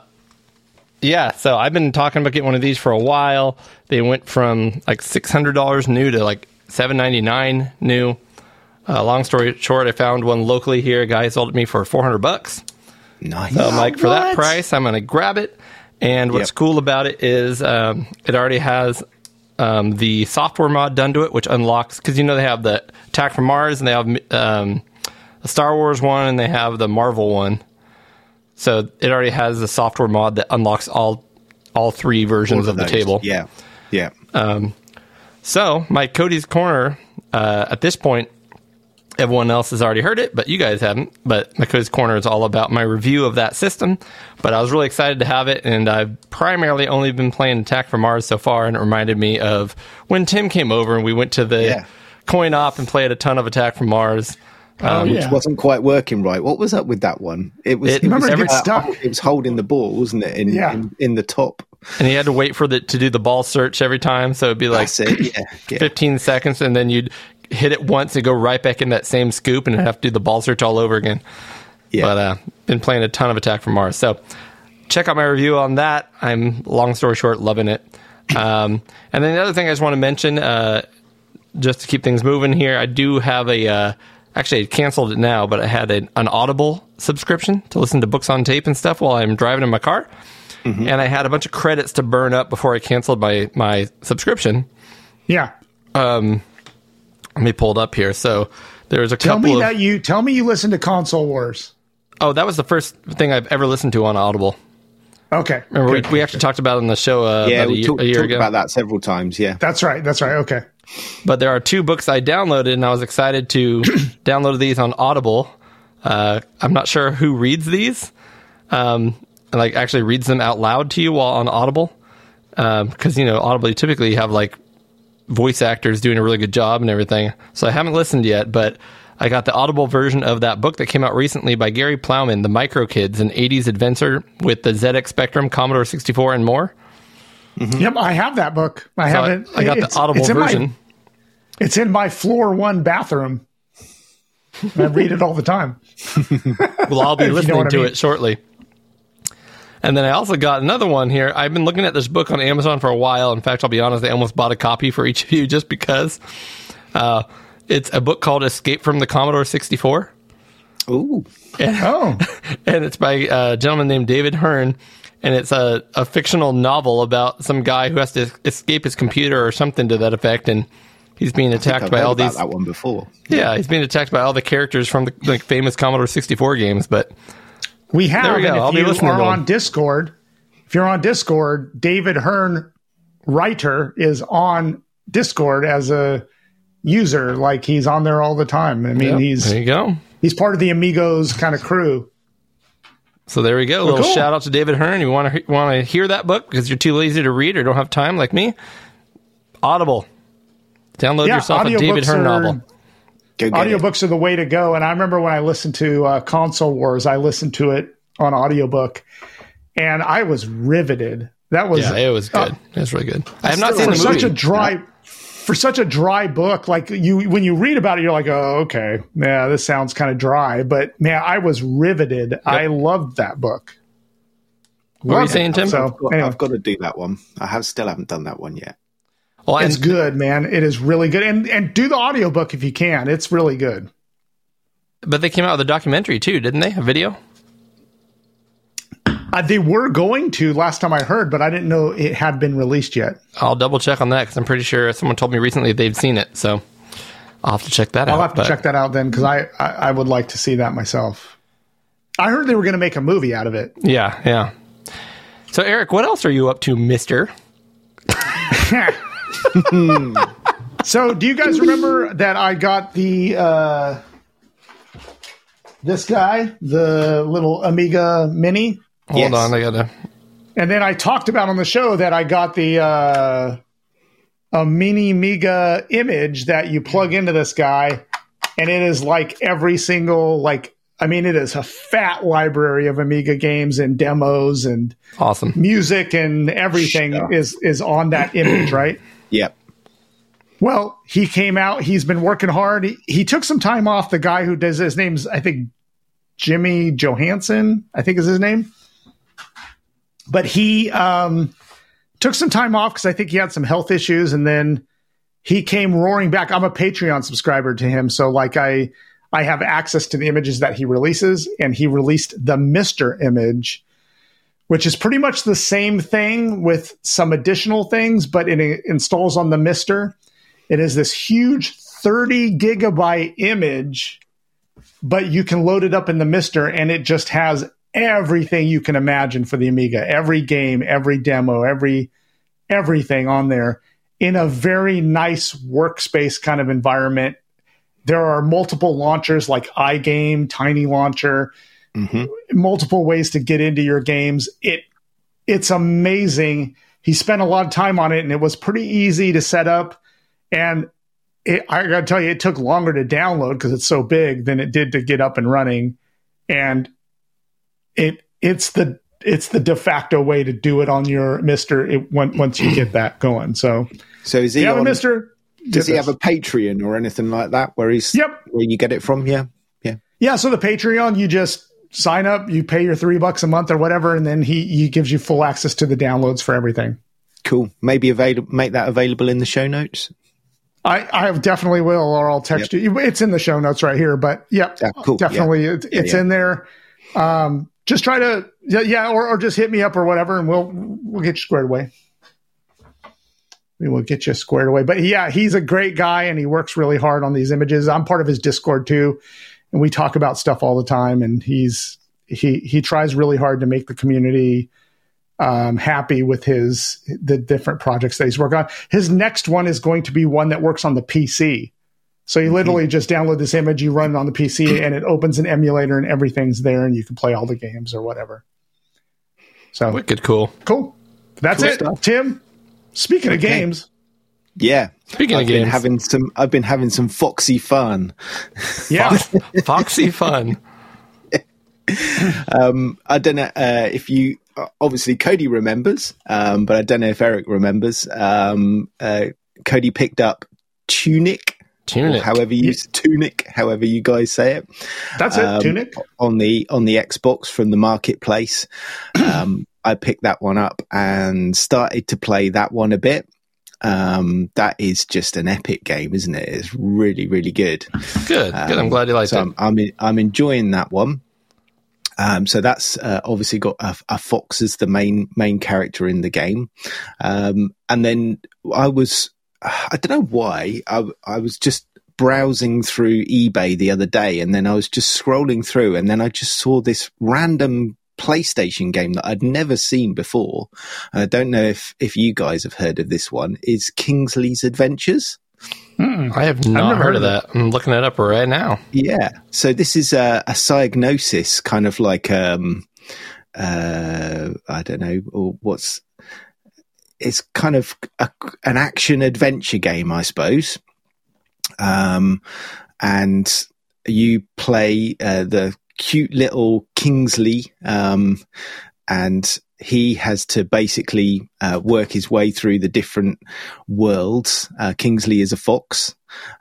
yeah. So I've been talking about getting one of these for a while. They went from like six hundred dollars new to like seven ninety nine new. Uh, long story short, I found one locally here. A guy sold it me for four hundred bucks. Nice. So I'm like, for that price, I'm going to grab it. And what's Yep. cool about it is um, it already has um, the software mod done to it, which unlocks because you know they have the Attack from Mars and they have um, the Star Wars one and they have the Marvel one. So it already has the software mod that unlocks all all three versions All of the those. table. Yeah. Yeah. So my Cody's Corner uh, at this point, everyone else has already heard it, but you guys haven't. But my Cody's Corner is all about my review of that system. But I was really excited to have it, and I've primarily only been playing Attack from Mars so far, and it reminded me of when Tim came over and we went to the Yeah. coin op and played a ton of Attack from Mars. oh, um, yeah. wasn't quite working right. What was up with that one? It was. It- It, was it every, gets stuck. It was holding the ball, wasn't it? In, Yeah. in, in the top. And you had to wait for the to do the ball search every time, so it'd be like it. Yeah. yeah. 15 seconds, and then you'd hit it once and go right back in that same scoop, and have to do the ball search all over again. Yeah. But uh, been playing a ton of Attack from Mars, so check out my review on that. I'm long story short, loving it. Um, and then the other thing I just want to mention, uh, just to keep things moving here, I do have a. Uh, actually, I canceled it now, but I had an, an Audible subscription to listen to books on tape and stuff while I'm driving in my car. And I had a bunch of credits to burn up before I canceled my my subscription. Yeah. Let me pull it up here. So there's a Tell couple Tell me of. that you tell me you listen to Console Wars. oh, that was the first thing I've ever listened to on Audible. Okay. Remember, Good. we, we actually talked about it on the show uh, Yeah, about a we year, talked, a year talked ago. about that several times. Yeah. That's right. That's right. Okay. But there are two books I downloaded, and I was excited to download these on Audible. Uh, I'm not sure who reads these, um, and like actually reads them out loud to you while on Audible, because you know Audible you typically have like voice actors doing a really good job and everything. So I haven't listened yet, but I got the Audible version of that book that came out recently by Gary Plowman, The Micro Kids, an 80s adventure with the ZX Spectrum, Commodore 64, and more. Mm-hmm. Yep, I have that book. I So haven't. I got it's- the Audible it's in my- version. it's in my floor one bathroom. I read it all the time. Well, I'll be If you know listening I to mean. it shortly. And then I also got another one here. I've been looking at this book on Amazon for a while. In fact, I'll be honest, I almost bought a copy for each of you just because. Uh, it's a book called Escape from the Commodore 64. Ooh. Oh, and it's by a gentleman named David Hearn. And it's a, a fictional novel about some guy who has to escape his computer or something to that effect. And he's being attacked I've by heard all about these. that one before. Yeah, he's being attacked by all the characters from the like, famous Commodore 64 games. But we have. We and I'll if be you listening are on Discord, if you're on Discord, David Hearn, writer, is on Discord as a user. Like he's on there all the time. I mean, Yep, he's there you go. he's part of the Amigos kind of crew. So there we go. A little cool. shout out to David Hearn. You want to want to hear that book because you're too lazy to read or don't have time like me? Audible. Download Yeah, yourself a David Hearn novel. Go get it. audiobooks are the way to go. And I remember when I listened to uh, Console Wars, I listened to it on audiobook and I was riveted. That was Yeah, it was good. uh, it was really good. I have not for seen the such movie. a dry for such a dry book, like you when you read about it, you're like, oh, okay, yeah, this sounds kind of dry. But man, I was riveted. I loved that book. What were you saying, Tim? So anyway, I've got to do that one. I have still haven't done that one yet. Well, it's and- good, man. It is really good, and and do the audiobook if you can. It's really good. but they came out with a documentary too, didn't they? A video? Uh, they were going to last time I heard, but I didn't know it had been released yet. I'll double check on that because I'm pretty sure someone told me recently they've seen it. So I'll have to check that out. I'll have to but- check that out then because I, I I would like to see that myself. I heard they were going to make a movie out of it. Yeah, yeah. So Eric, what else are you up to, Mister? So, do you guys remember that I got the uh, this guy, the little Amiga Mini, Hold Yes. on, I gotta. and then I talked about on the show that I got the uh, a mini Amiga image that you plug into this guy, and it is like every single like. I mean, it is a fat library of Amiga games and demos and Awesome. music and everything Sure. is is on that image, right? Yep. Well, he came out. He's been working hard. He, he took some time off. The guy who does his name's I think Jimmy Johansson. I think is his name. But he um, took some time off because I think he had some health issues, and then he came roaring back. I'm a Patreon subscriber to him, so like I I have access to the images that he releases, and he released the MiSTer image, which is pretty much the same thing with some additional things, but it installs on the MiSTer. It is this huge 30 gigabyte image, but you can load it up in the MiSTer and it just has everything you can imagine for the Amiga. Every game, every demo, every everything on there in a very nice workspace kind of environment. There are multiple launchers like iGame, Tiny Launcher, hmm multiple ways to get into your games. It it's amazing. He spent a lot of time on it, and it was pretty easy to set up. And it, I got to tell you, it took longer to download because it's so big than it did to get up and running. And it it's the it's the de facto way to do it on your MiSTer. It when, once you get that going. So So is he a on, Mister. does he have a Patreon or anything like that where he's Yep. where you get it from? Yeah. Yeah. Yeah, so the Patreon, you just sign up, you pay your three bucks a month or whatever, and then he he gives you full access to the downloads for everything. Cool. Maybe avail- make that available in the show notes. I, I definitely will, or I'll text you. It's in the show notes right here, but yep, Yeah, cool. definitely, it, it's yeah. in there. Um, just try to, yeah, yeah or, or just hit me up or whatever, and we'll we'll get you squared away. We will get you squared away. But yeah, he's a great guy, and he works really hard on these images. I'm part of his Discord too, and we talk about stuff all the time. And he's he he tries really hard to make the community um, happy with his the different projects that he's working on. His next one is going to be one that works on the PC. So you literally just download this image, you run it on the PC, and it opens an emulator, and everything's there, and you can play all the games or whatever. So Wicked cool. cool. That's Cool it, stuff. Tim. Speaking of games, Yeah. Speaking I've of been games, having some I've been having some foxy fun. yeah, Foxy Fun. Um, I don't know uh, if you obviously Cody remembers, um, but I don't know if Eric remembers. Um, uh, Cody picked up Tunic, Tunic. however you Tunic, however you guys say it, that's it. um, Tunic. on the on the Xbox from the marketplace. Um, I picked that one up and started to play that one a bit. Um, that is just an epic game, isn't it? It's really, really good. Good. Good. I'm glad you liked So it. I'm I'm, I'm enjoying that one. Um, so that's uh, obviously got a, a fox as the main main character in the game, um, and then I was I don't know why I I was just browsing through eBay the other day, and then I was just scrolling through, and then I just saw this random PlayStation game that I'd never seen before. And I don't know if if you guys have heard of this one. Is Kingsley's Adventures? I have not heard, heard of of that. I'm looking it up right now. Yeah. So this is a, a diagnosis, kind of like um, uh, I don't know, or what's it's kind of a, an action adventure game, I suppose. Um, and you play uh, the cute little Kingsley, um, and he has to basically uh, work his way through the different worlds. Uh, Kingsley is a fox,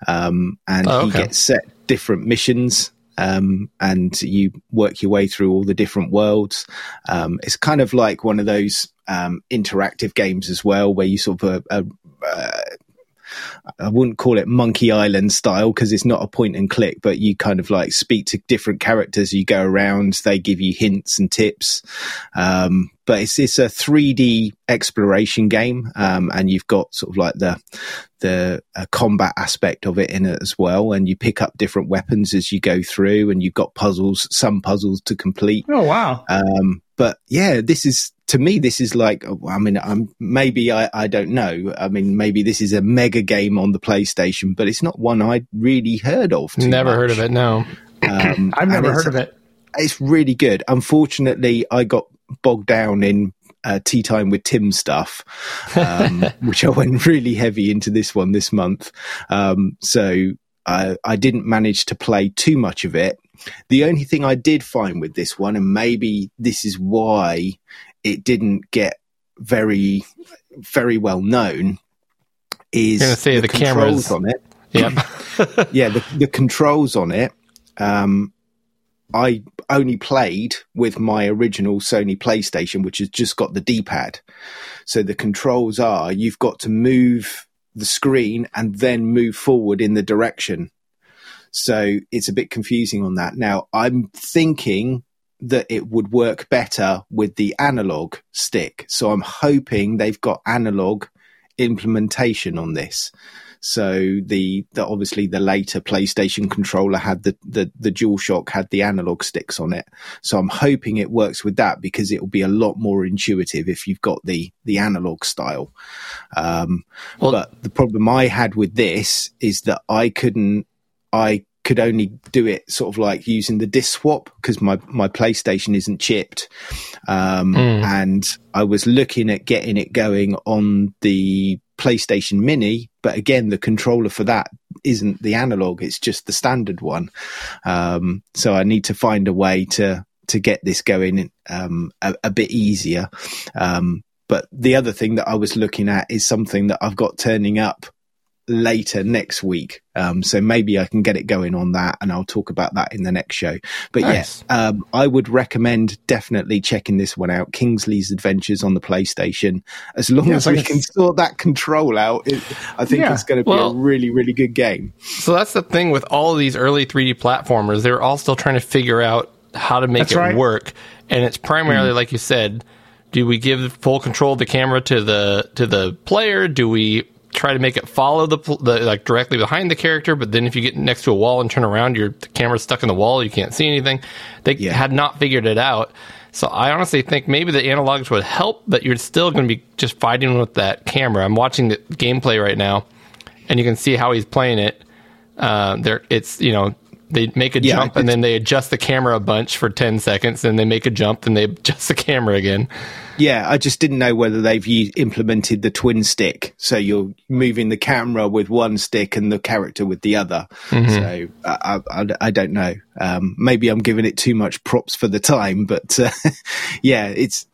um, and Oh, he gets set different missions. Um, and you work your way through all the different worlds. Um, it's kind of like one of those um, interactive games as well, where you sort of uh, uh, I wouldn't call it Monkey Island style because it's not a point and click, but you kind of like speak to different characters. You go around, they give you hints and tips. Um, but it's it's a 3D exploration game, um, and you've got sort of like the the uh, combat aspect of it in it as well, and you pick up different weapons as you go through, and you've got puzzles, some puzzles to complete. Oh wow. Um, but yeah, this is to me, this is like, I mean, I'm maybe I, I don't know. I mean, maybe this is a mega game on the PlayStation, but it's not one I'd really heard of. too Never heard of it. No. Um, I've never heard of it. It's really good. Unfortunately, I got bogged down in uh, tea time with Tim stuff, um, which I went really heavy into this one this month. Um, so I, I didn't manage to play too much of it. The only thing I did find with this one, and maybe this is why it didn't get very, very well known, is say the controls cameras- on it Yep. yeah, the, the controls on it. Um, I only played with my original Sony PlayStation, which has just got the D pad. So the controls are you've got to move the screen and then move forward in the direction. So it's a bit confusing on that. Now I'm thinking that it would work better with the analog stick. So I'm hoping they've got analog implementation on this. So the, the obviously the later PlayStation controller had the, the the DualShock had the analog sticks on it. So I'm hoping it works with that because it will be a lot more intuitive if you've got the the analog style. Um, Well- but the problem I had with this is that I couldn't I could only do it sort of like using the disc swap because my, my PlayStation isn't chipped. Um, and I was looking at getting it going on the PlayStation Mini, but again, the controller for that isn't the analog; it's just the standard one. Um, so I need to find a way to to get this going um, a, a bit easier. Um, but the other thing that I was looking at is something that I've got turning up later next week. Um, so maybe I can get it going on that and I'll talk about that in the next show. But Nice. yes, um, I would recommend definitely checking this one out. Kingsley's Adventures on the PlayStation. As long Yeah, as we can sort that control out, it, I think Yeah. it's going to be Well- a really, really good game. So that's the thing with all of these early 3D platformers. They're all still trying to figure out how to make That's it right. work. And it's primarily, like you said, do we give full control of the camera to the to the player? Do we try to make it follow the, the like directly behind the character? But then if you get next to a wall and turn around, your camera's stuck in the wall. You can't see anything. They Yeah. had not figured it out. So I honestly think maybe the analogs would help, but you're still going to be just fighting with that camera. I'm watching the gameplay right now, and you can see how he's playing it. Uh, there, it's you know they make a Yeah, jump and then they adjust the camera a bunch for ten seconds, and they make a jump and they adjust the camera again. Yeah, I just didn't know whether they've used, implemented the twin stick, so you're moving the camera with one stick and the character with the other. So I, I, I don't know. Um, maybe I'm giving it too much props for the time, but uh, yeah, it's.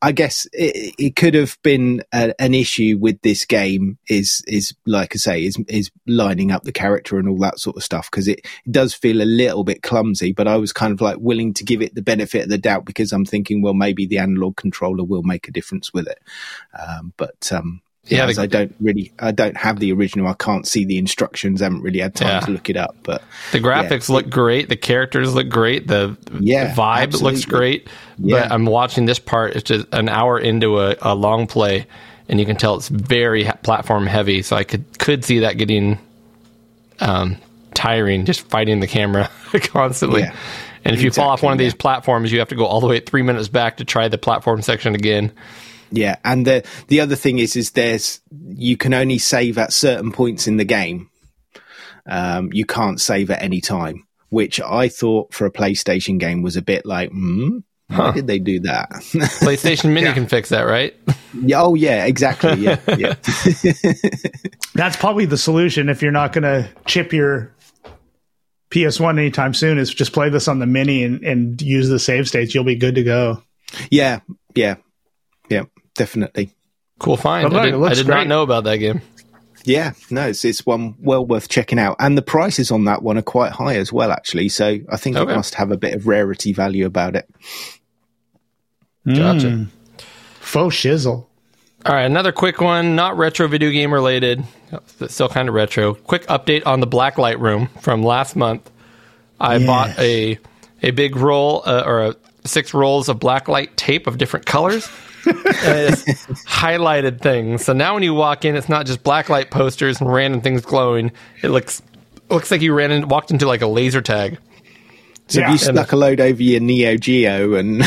I guess it, it could have been a, an issue with this game. Is is like I say, is is lining up the character and all that sort of stuff because it, it does feel a little bit clumsy. But I was kind of like willing to give it the benefit of the doubt because I'm thinking, well, maybe the analog controller will make a difference with it. Um, but um, Yeah, yeah, I don't really, I don't have the original. I can't see the instructions. I haven't really had time Yeah. to look it up. But The graphics look great. The characters look great. The, Yeah, the vibe looks absolutely. great. Yeah. But I'm watching this part. It's just an hour into a, a long play, and you can tell it's very platform heavy. So I could could see that getting um, tiring, just fighting the camera constantly. Yeah. And if you fall off Exactly, one of these platforms, you have to go all the way three minutes back to try the platform section again. Yeah, and the the other thing is, is there's you can only save at certain points in the game. Um, you can't save at any time, which I thought for a PlayStation game was a bit like, hmm, why did they do that? PlayStation Mini can fix that, right? yeah, oh yeah, exactly. Yeah, yeah, That's probably the solution if you're not going to chip your PS1 anytime soon. Is just play this on the mini and, and use the save states. You'll be good to go. Yeah, yeah, yeah, definitely. Cool find. But look, I did, I did not know about that game. Yeah, no, it's it's one well worth checking out, and the prices on that one are quite high as well, actually. So I think Okay. it must have a bit of rarity value about it. Gotcha. Mm. Faux shizzle. All right, another quick one, not retro video game related, but still kind of retro. Quick update on the Blacklight Room from last month. I Yes. bought a a big roll uh, or a, six rolls of blacklight tape of different colors. It's highlighted things. So now when you walk in, it's not just black light posters and random things glowing. It looks looks like you ran in, walked into like a laser tag. So Yeah. have you stuck a load over your Neo Geo and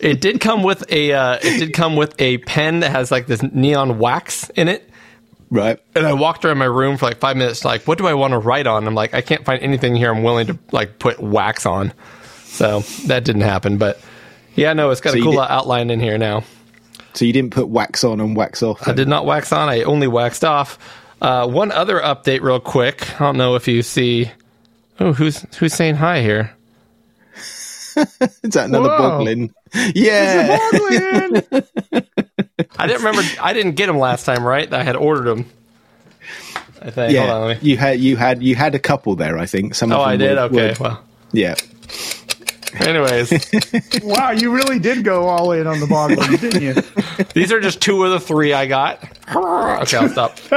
It did come with a uh, it did come with a pen that has like this neon wax in it. right? and I walked around my room for like five minutes, like, what do I want to write on? I'm like, I can't find anything here I'm willing to like put wax on. So that didn't happen. But yeah, no, it's got So a cool outline in here now. So you didn't put wax on and wax off. I did not wax on, I only waxed off. Uh, one other update, real quick. I don't know if you see. Oh, who's who's saying hi here? Is that another Whoa. boglin? Yeah. Boglin! I didn't remember. I didn't get him last time, right? I had ordered him. I think. Hold on, Yeah, let me. you had you had you had a couple there. I think some. Oh, of them I did. were- Okay. were- Well, yeah, anyways, wow, you really did go all in on the Boglin, didn't you? these are just two of the three I got. Okay, I'll stop.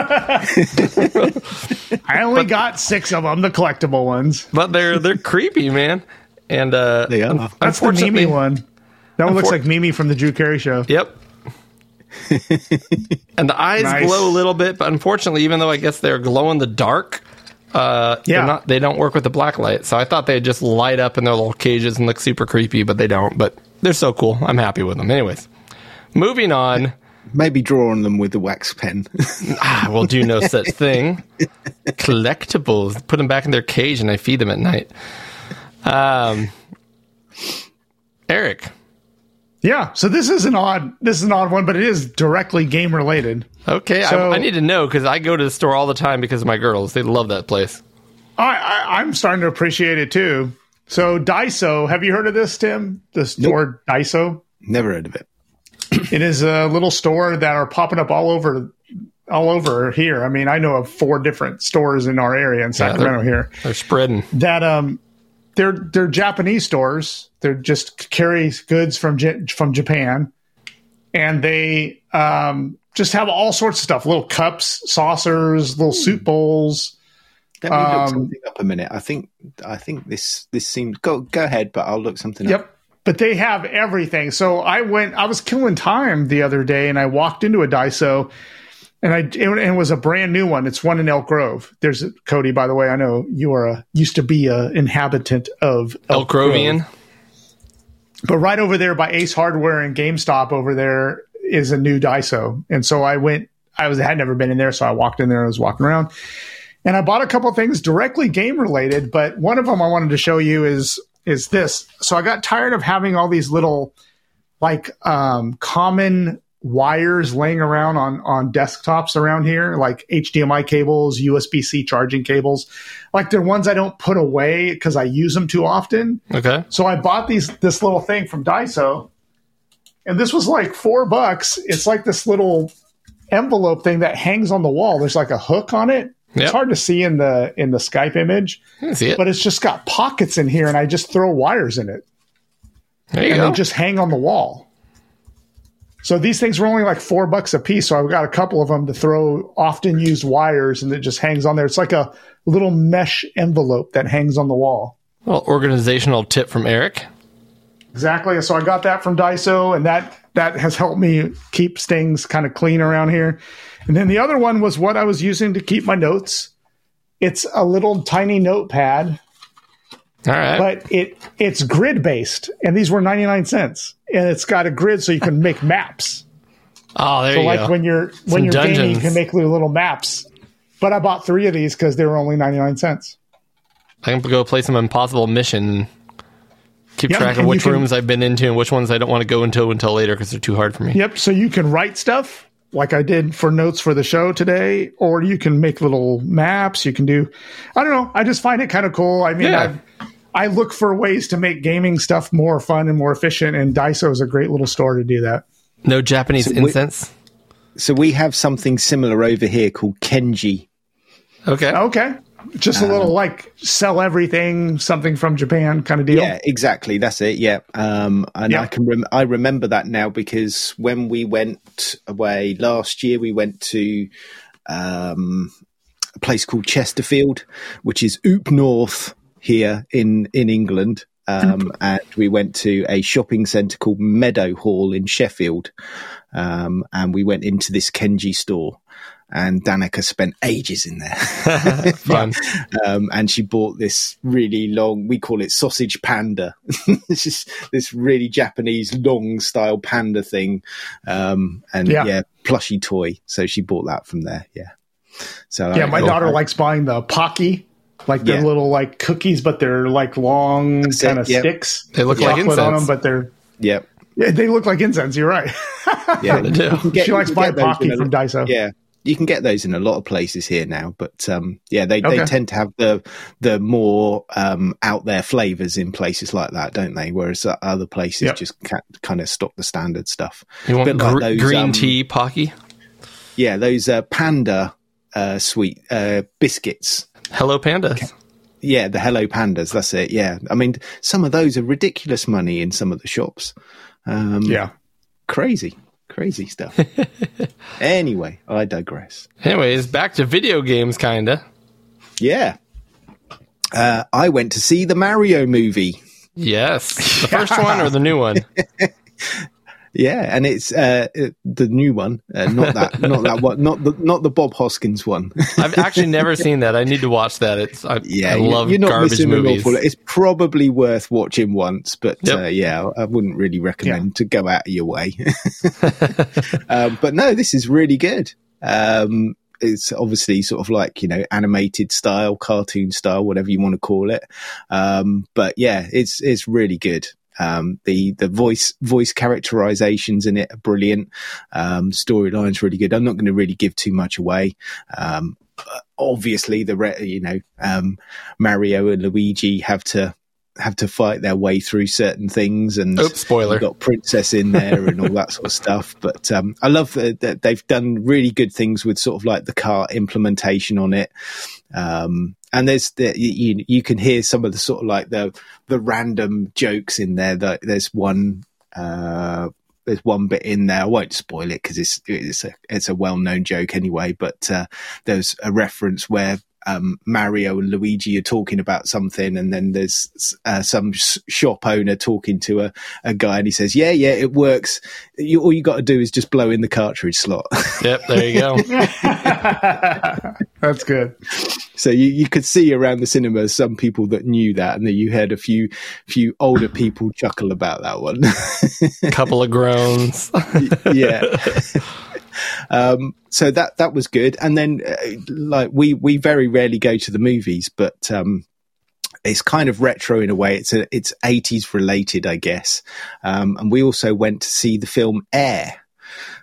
I only got six of them, the collectible ones. but they're they're creepy, man. And uh, They are. un- That's the unfortunately- Mimi one. That one looks like Mimi from the Drew Carey show. Yep. and the eyes Nice. glow a little bit, but unfortunately, even though I guess they're glow in the dark, uh, they're Yeah. not, they don't work with the black light. So I thought they'd just light up in their little cages and look super creepy, but they don't. But they're so cool. I'm happy with them. Anyways, moving on. maybe draw on them with the wax pen. I will do no such thing. Collectibles. Put them back in their cage and I feed them at night. Um, Eric. Yeah, so this is an odd this is an odd one, but it is directly game related. Okay, So- I, I need to know because I go to the store all the time because of my girls. They love that place. I, I I'm starting to appreciate it too. So Daiso, have you heard of this, Tim? The store Daiso. Never heard of it. It is a little store that are popping up all over all over here. I mean, I know of four different stores in our area in Sacramento here. They're spreading. that um they're they're Japanese stores. They're just carry goods from J- from Japan, and they um just have all sorts of stuff: little cups, saucers, little soup bowls. Let me look Um, something up a minute. I think I think this this seems go go ahead, but I'll look something up. Yep. But they have everything. So I went. I was killing time the other day, and I walked into a Daiso, and I it, and it was a brand new one. It's one in Elk Grove. There's Cody. By the way, I know you are a used to be a inhabitant of Elk Grove. Grovian. But right over there by Ace Hardware and GameStop over there is a new Daiso. And so I went, I was had never been in there, so I walked in there and was walking around. And I bought a couple things directly game related, but one of them I wanted to show you is is this. So I got tired of having all these little like um common wires laying around on on desktops around here like HDMI cables, USB-C charging cables. Like they're ones I don't put away because I use them too often. Okay. So I bought these this little thing from Daiso, and this was like four bucks. It's like this little envelope thing that hangs on the wall. There's like a hook on it. Yep. It's hard to see in the in the Skype image, it. but it's just got pockets in here, and I just throw wires in it, There you and go. they just hang on the wall. So these things were only like four bucks a piece. So I've got a couple of them to throw often used wires, and it just hangs on there. It's like a little mesh envelope that hangs on the wall. well, organizational tip from Eric. Exactly. So I got that from Daiso, and that that has helped me keep things kind of clean around here. And then the other one was what I was using to keep my notes. It's a little tiny notepad, All right. but it it's grid based, and these were ninety nine cents, and it's got a grid so you can make maps. oh, there So you like go. when you're when Some you're gaming, you can make little, maps. But I bought three of these because they were only ninety nine cents. I can go play some impossible mission. Keep Yeah, track of which can- rooms I've been into and which ones I don't want to go into until later because they're too hard for me. Yep. So you can write stuff like I did for notes for the show today, or you can make little maps. You can do, I don't know. I just find it kind of cool. I mean, Yeah. I've, I look for ways to make gaming stuff more fun and more efficient, and Daiso is a great little store to do that. No Japanese So we- incense. So we have something similar over here called Kenji. Okay. Okay, just a little like sell everything, something from Japan kind of deal. Yeah, exactly. That's it. Yeah. Um, and Yeah. I can rem- I remember that now because when we went away last year, we went to um, a place called Chesterfield, which is Oop North here in in England. Um, and we went to a shopping centre called Meadowhall in Sheffield, um, and we went into this Kenji store. And Danica spent ages in there. Fun. um, and she bought this really long. We call it sausage panda. this is this really Japanese long style panda thing, um, and Yeah. yeah. plushy toy. So she bought that from there. Yeah. So Yeah, I- my I- daughter likes buying the Pocky, like they're Yeah. little like cookies, but they're like long kind of yep. sticks. They look like chocolate on incense. them, but they're Yeah. yeah, they look like incense. You're right. Yeah. They do. You can get- she likes can buying those Pocky in a- from Daiso. Yeah. You can get those in a lot of places here now, but um, yeah, they, they tend to have the the more um, out there flavors in places like that, don't they? Whereas uh, other places Yep. just ca- kind of stock the standard stuff. You want Bit like those, green um, tea Pocky? Yeah, those uh, panda uh, sweet uh, biscuits. Hello Pandas. Yeah, the Hello Pandas. That's it. Yeah, I mean, some of those are ridiculous money in some of the shops. Um, Yeah. crazy, crazy stuff. anyway, I digress. Anyways, back to video games, kinda. Yeah, uh, I went to see the Mario movie. Yes. The first one or the new one? Yeah, and it's uh, uh, the new one, uh, not that, not that one, not the not the Bob Hoskins one. I've actually never seen that. I need to watch that. It's I, yeah, I you- love you're not garbage missing an movies. awful. It's probably worth watching once, but Yep. uh, yeah, I wouldn't really recommend to go out of your way. um, but no, this is really good. Um, it's obviously sort of like you know animated style, cartoon style, whatever you want to call it. Um, but yeah, it's it's really good. Um, the the voice voice characterizations in it are brilliant. Um, storyline's really good. I'm not going to really give too much away. Um, obviously, the re- you know um, Mario and Luigi have to have to fight their way through certain things, and Oops, spoiler. got Princess in there and all that sort of stuff. But um, I love that, that they've done really good things with sort of like the car implementation on it. Um, and there's the, you, you can hear some of the sort of like the the random jokes in there. That there's one. Uh, there's one bit in there. I won't spoil it because it's it's a it's a well known joke anyway. But uh, there's a reference where um, Mario and Luigi are talking about something, and then there's uh, some sh- shop owner talking to a, a guy, and he says, "Yeah, yeah, it works. You, all you got to do is just blow in the cartridge slot." Yep, there you go. That's good. So you, you could see around the cinema some people that knew that, and that you heard a few few older people chuckle about that one. Couple of groans. yeah. um, so that that was good, and then uh, like we we very rarely go to the movies, but um, it's kind of retro in a way. It's a it's eighties related, I guess. Um, and we also went to see the film Air.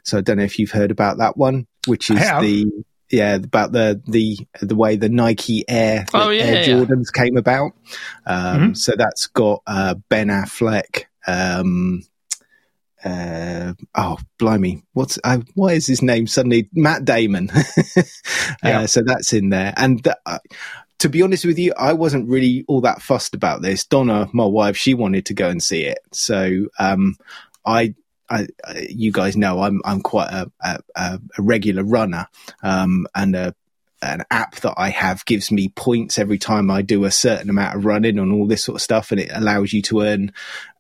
So I don't know if you've heard about that one, which is the yeah about the the the way the Nike Air Oh, yeah, Air yeah. Jordans came about. Um, Mhm. So that's got uh, Ben Affleck. Um, uh, oh blimey what's uh, what is his name suddenly matt damon Yeah. uh, so that's in there and th- uh, to be honest with you i wasn't really all that fussed about this donna my wife she wanted to go and see it so um i I, I- you guys know I'm I'm quite a, a, a a regular runner, um, and a, an app that I have gives me points every time I do a certain amount of running and all this sort of stuff, and it allows you to earn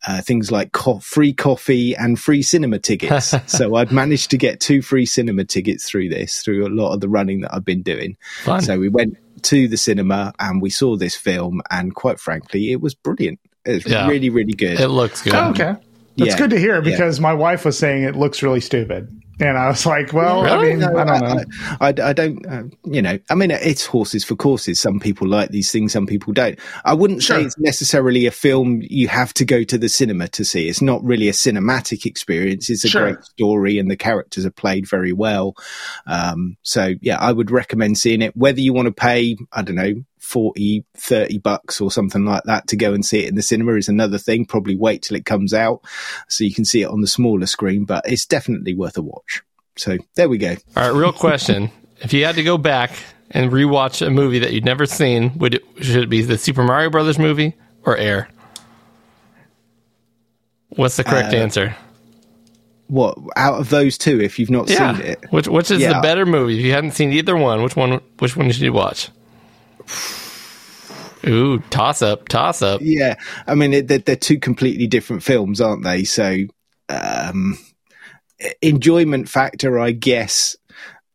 uh, things like co- free coffee and free cinema tickets. so I'd managed to get two free cinema tickets through this, through a lot of the running that I've been doing. Fun. So we went to the cinema and we saw this film, and quite frankly, it was brilliant. It was Yeah. really, really good. It looks good. Oh, okay. That's Yeah. good to hear Yeah. because my wife was saying it looks really stupid. And I was like, well, Really? I mean, I don't know. I, I, I don't, uh, you know, I mean, it's horses for courses. Some people like these things, some people don't. I wouldn't say it's necessarily a film you have to go to the cinema to see. It's not really a cinematic experience. It's a Sure. great story and the characters are played very well. Um, so yeah, I would recommend seeing it, whether you want to pay, I don't know, 40, 30 bucks or something like that to go and see it in the cinema is another thing. Probably wait till it comes out so you can see it on the smaller screen, but it's definitely worth a watch. So there we go. All right, real question. if you had to go back and rewatch a movie that you'd never seen, would it should it be the Super Mario Brothers movie or Air? What's the correct Uh, answer? What out of those two, if you've not Yeah. seen it, Which which is the better movie? If you hadn't seen either one, which one which one should you watch? Ooh, toss up, toss up. yeah, I mean they're, they're two completely different films, aren't they? So, um, enjoyment factor, I guess,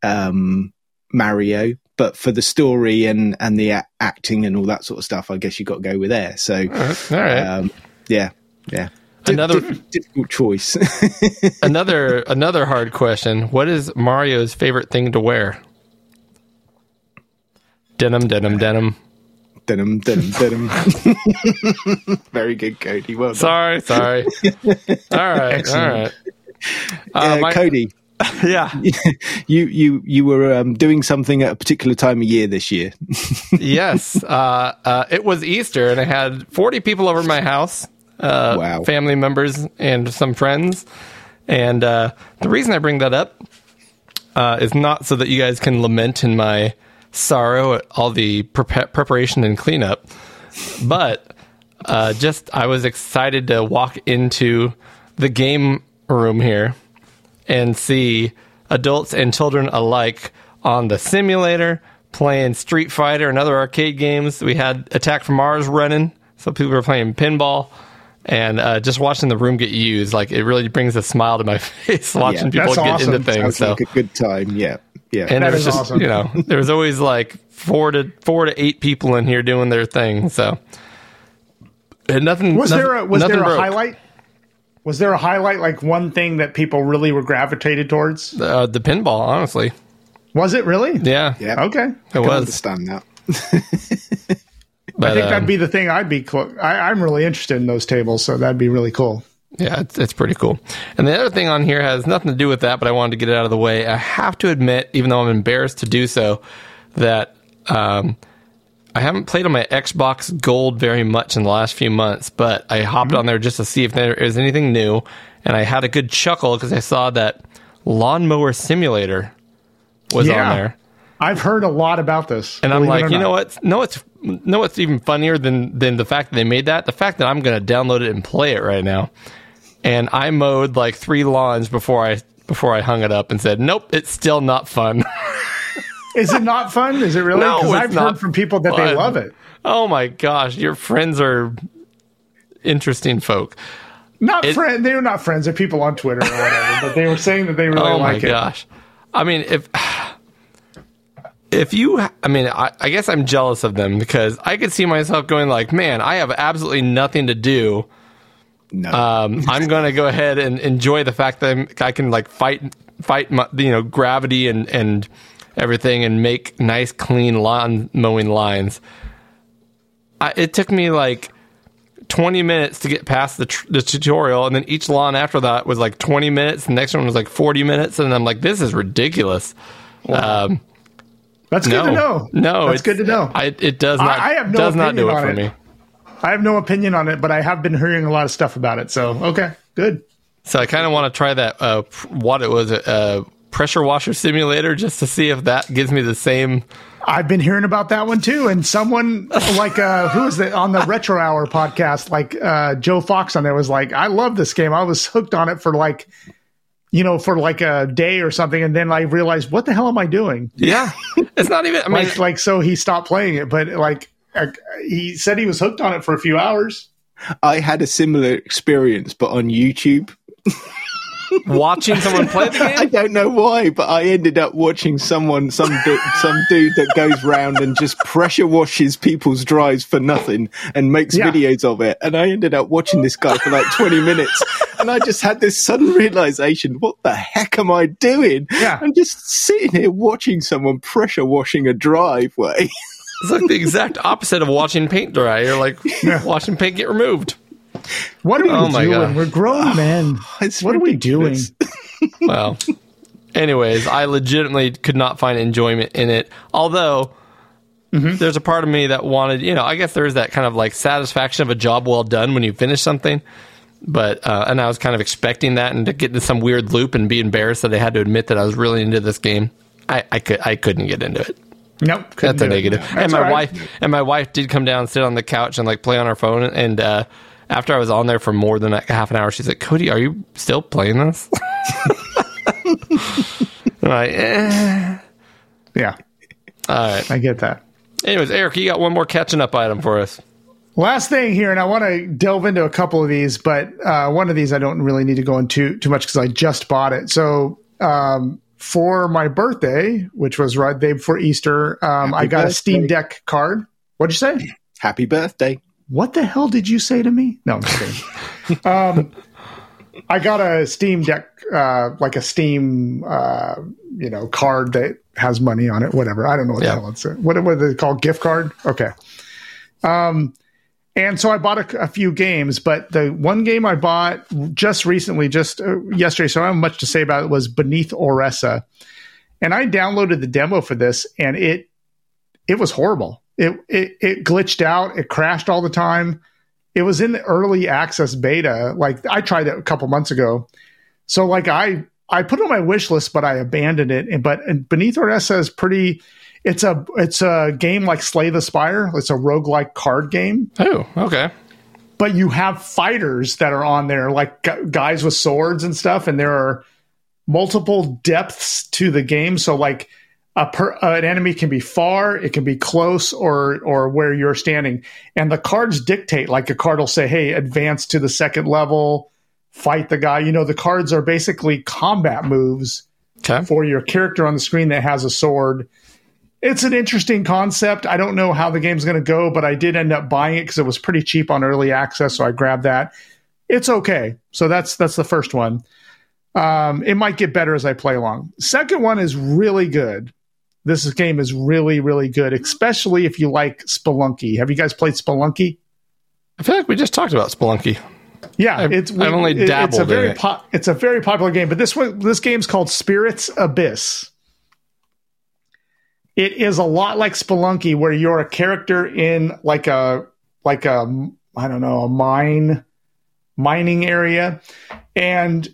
um, Mario, but for the story and and the a- acting and all that sort of stuff, I guess you got to go with there. So, All right. um, yeah, yeah. Di- Another- diff- difficult choice. another another hard question. What is Mario's favorite thing to wear? Denim, denim, denim. denim, denim, denim. Very good, Cody. Well done. Sorry, sorry. all right, all right. Uh, Uh, my- Cody, yeah, you you you were um, doing something at a particular time of year this year. yes. Uh, uh, it was Easter, and I had 40 people over my house. Uh, Wow. Family members and some friends. And uh, the reason I bring that up uh, is not so that you guys can lament in my sorrow at all the prep preparation and cleanup, but uh, just I was excited to walk into the game room here and see adults and children alike on the simulator playing Street Fighter and other arcade games. We had Attack from Mars running, so people were playing pinball. And uh, just watching the room get used, like it really brings a smile to my face watching Yeah, people that's get awesome. into things. Sounds So like a good time. Yeah, yeah. and That there was just awesome. you know there was always like four to four to eight people in here doing their thing. So and nothing Was nothing- there a was there a broke. highlight? Was there a highlight like one thing that people really were gravitated towards? Uh, the pinball, honestly, Was it really? yeah, yeah. Okay. it I can was. understand that. But, I think um, that'd be the thing I'd be. Cl- I, I'm really interested in those tables, so that'd be really cool. Yeah, it's, it's pretty cool. And the other thing on here has nothing to do with that, but I wanted to get it out of the way. I have to admit, even though I'm embarrassed to do so, that um, I haven't played on my Xbox Gold very much in the last few months, but I hopped Mm-hmm. on there just to see if there is anything new. And I had a good chuckle because I saw that Lawnmower Simulator was Yeah. on there. I've heard a lot about this, And I'm like, you know what? No, it's no, what's even funnier than than the fact that they made that. The fact that I'm going to download it and play it right now. And I mowed like three lawns before I before I hung it up and said, nope, it's still not fun. Is it not fun? Is it really? No, I've not heard from people that they love it. oh my gosh, your friends are interesting folk. Not It- friend. They were not friends. They're people on Twitter or whatever. but they were saying that they really oh my like it. gosh. I mean, if if you, I mean, I, I guess I'm jealous of them because I could see myself going like, man, I have absolutely nothing to do. No, um, I'm going to go ahead and enjoy the fact that I'm, I can like fight fight my, you know gravity and and everything and make nice clean lawn mowing lines. I, it took me like 20 minutes to get past the, tr- the tutorial, and then each lawn after that was like 20 minutes. The next one was like 40 minutes, and I'm like, this is ridiculous. Um, That's no, good to know. no, that's it's- good to know. I, I, it does not. I have no does not do it for on me. It. have no opinion on it, but I have been hearing a lot of stuff about it. So okay, good. So I kind of want to try that. Uh, what it was, a uh, pressure washer simulator, just to see if that gives me the same. I've been hearing about that one too, and someone like uh, who was it on the Retro Hour podcast? Like uh, Joe Fox on there was like, "I love this game. I was hooked on it for like, you know, for like a day or something, and then I realized, what the hell am I doing? Yeah, it's not even. I mean, Like, like so he stopped playing it, but like he said he was hooked on it for a few hours. I had a similar experience, but on YouTube. watching someone play the I don't know why, but I ended up watching someone, some du- some dude that goes round and just pressure washes people's drives for nothing and makes Yeah. videos of it. And I ended up watching this guy for like 20 minutes. And I just had this sudden realization, what the heck am I doing? Yeah. I'm just sitting here watching someone pressure washing a driveway. It's like the exact opposite of watching paint dry. You're like watching paint get removed. What are we Oh doing? God. We're grown men. It's What are we doing? Well, anyways, I legitimately could not find enjoyment in it. Although there's a part of me that wanted, you know, I guess there is that kind of like satisfaction of a job well done when you finish something. But uh, and I was kind of expecting that and to get into some weird loop and be embarrassed that I had to admit that I was really into this game. I, I could I couldn't get into it. Nope. That's a do it. negative. That's and my all right. wife and my wife did come down, and sit on the couch, and like play on her phone. And uh, after I was on there for more than like half an hour, she's like, "Cody, are you still playing this?" I'm like, eh. Yeah, all right. I get that. Anyways, Eric, you got one more catching up item for us. Last thing here, and I want to delve into a couple of these, but uh, one of these I don't really need to go into too much because I just bought it. So um, for my birthday, which was right day before Easter, um, I got a Steam. Deck card. What'd you say? Happy birthday. What the hell did you say to me? No, I'm just kidding. um, I got a Steam Deck, uh, like a Steam, uh, you know, card that has money on it. Whatever. I don't know what Yeah. the hell it's. What what are they called? Gift card. Okay. Um, and so I bought a, a few games, but the one game I bought just recently, just uh, yesterday, so I don't have much to say about it, was Beneath Oresa. And I downloaded the demo for this, and it it was horrible. It, it it glitched out. It crashed all the time. It was in the early access beta. Like I tried it a couple months ago. So like I I put it on my wish list, but I abandoned it. And but and Beneath Oresa is pretty. It's a it's a game like Slay the Spire. It's a roguelike card game Oh, okay. but you have fighters that are on there, like gu- guys with swords and stuff, and there are multiple depths to the game. So, like a per, uh, an enemy can be far, it can be close, or or where you're standing, and the cards dictate. Like a card will say, "Hey, advance to the second level, fight the guy." You know, the cards are basically combat moves Okay. for your character on the screen that has a sword. It's an interesting concept. I don't know how the game's going to go, but I did end up buying it because it was pretty cheap on early access, so I grabbed that. It's okay. So that's that's the first one. Um, it might get better as I play along. Second one is really good. This game is really really good, especially if you like Spelunky. Have you guys played Spelunky? I feel like we just talked about Spelunky. Yeah, I've- it's I've only it- It's a dabbled in very it. po- it's a very popular game, but this one this game's called Spirits Abyss. It is a lot like Spelunky, where you're a character in like a like a I don't know a mine mining area, and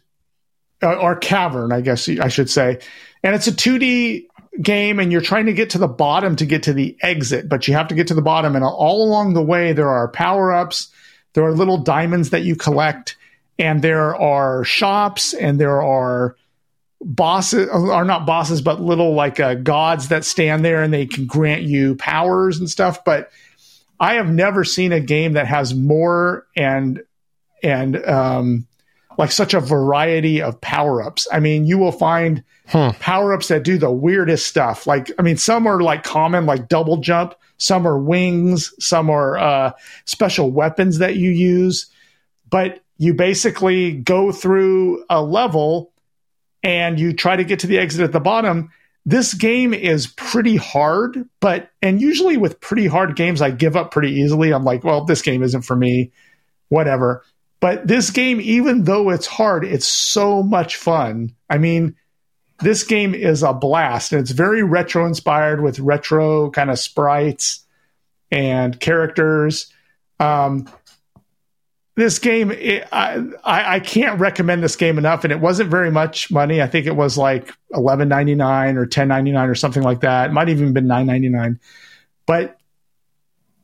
uh, or cavern, I guess I should say, and it's a 2D game, and you're trying to get to the bottom to get to the exit, but you have to get to the bottom, and all along the way there are power ups there are little diamonds that you collect and there are shops and there are bosses are not bosses but little like uh, gods that stand there and they can grant you powers and stuff. But i have never seen a game that has more and and um like such a variety of power-ups. I mean you will find power-ups that do the weirdest stuff. Like i mean some are like common like double jump. Some are wings. Some are uh special weapons that you use. But you basically go through a level and you try to get to the exit at the bottom this game is pretty hard but and usually with pretty hard games i give up pretty easily. I'm like well this game isn't for me whatever. But this game even though it's hard it's so much fun. I mean this game is a blast and it's very retro inspired with retro kind of sprites and characters. Um, this game it, I, I can't recommend this game enough and it wasn't very much money. I think it was like 11.99 or 10.99 or something like that. It might have even been 9.99 but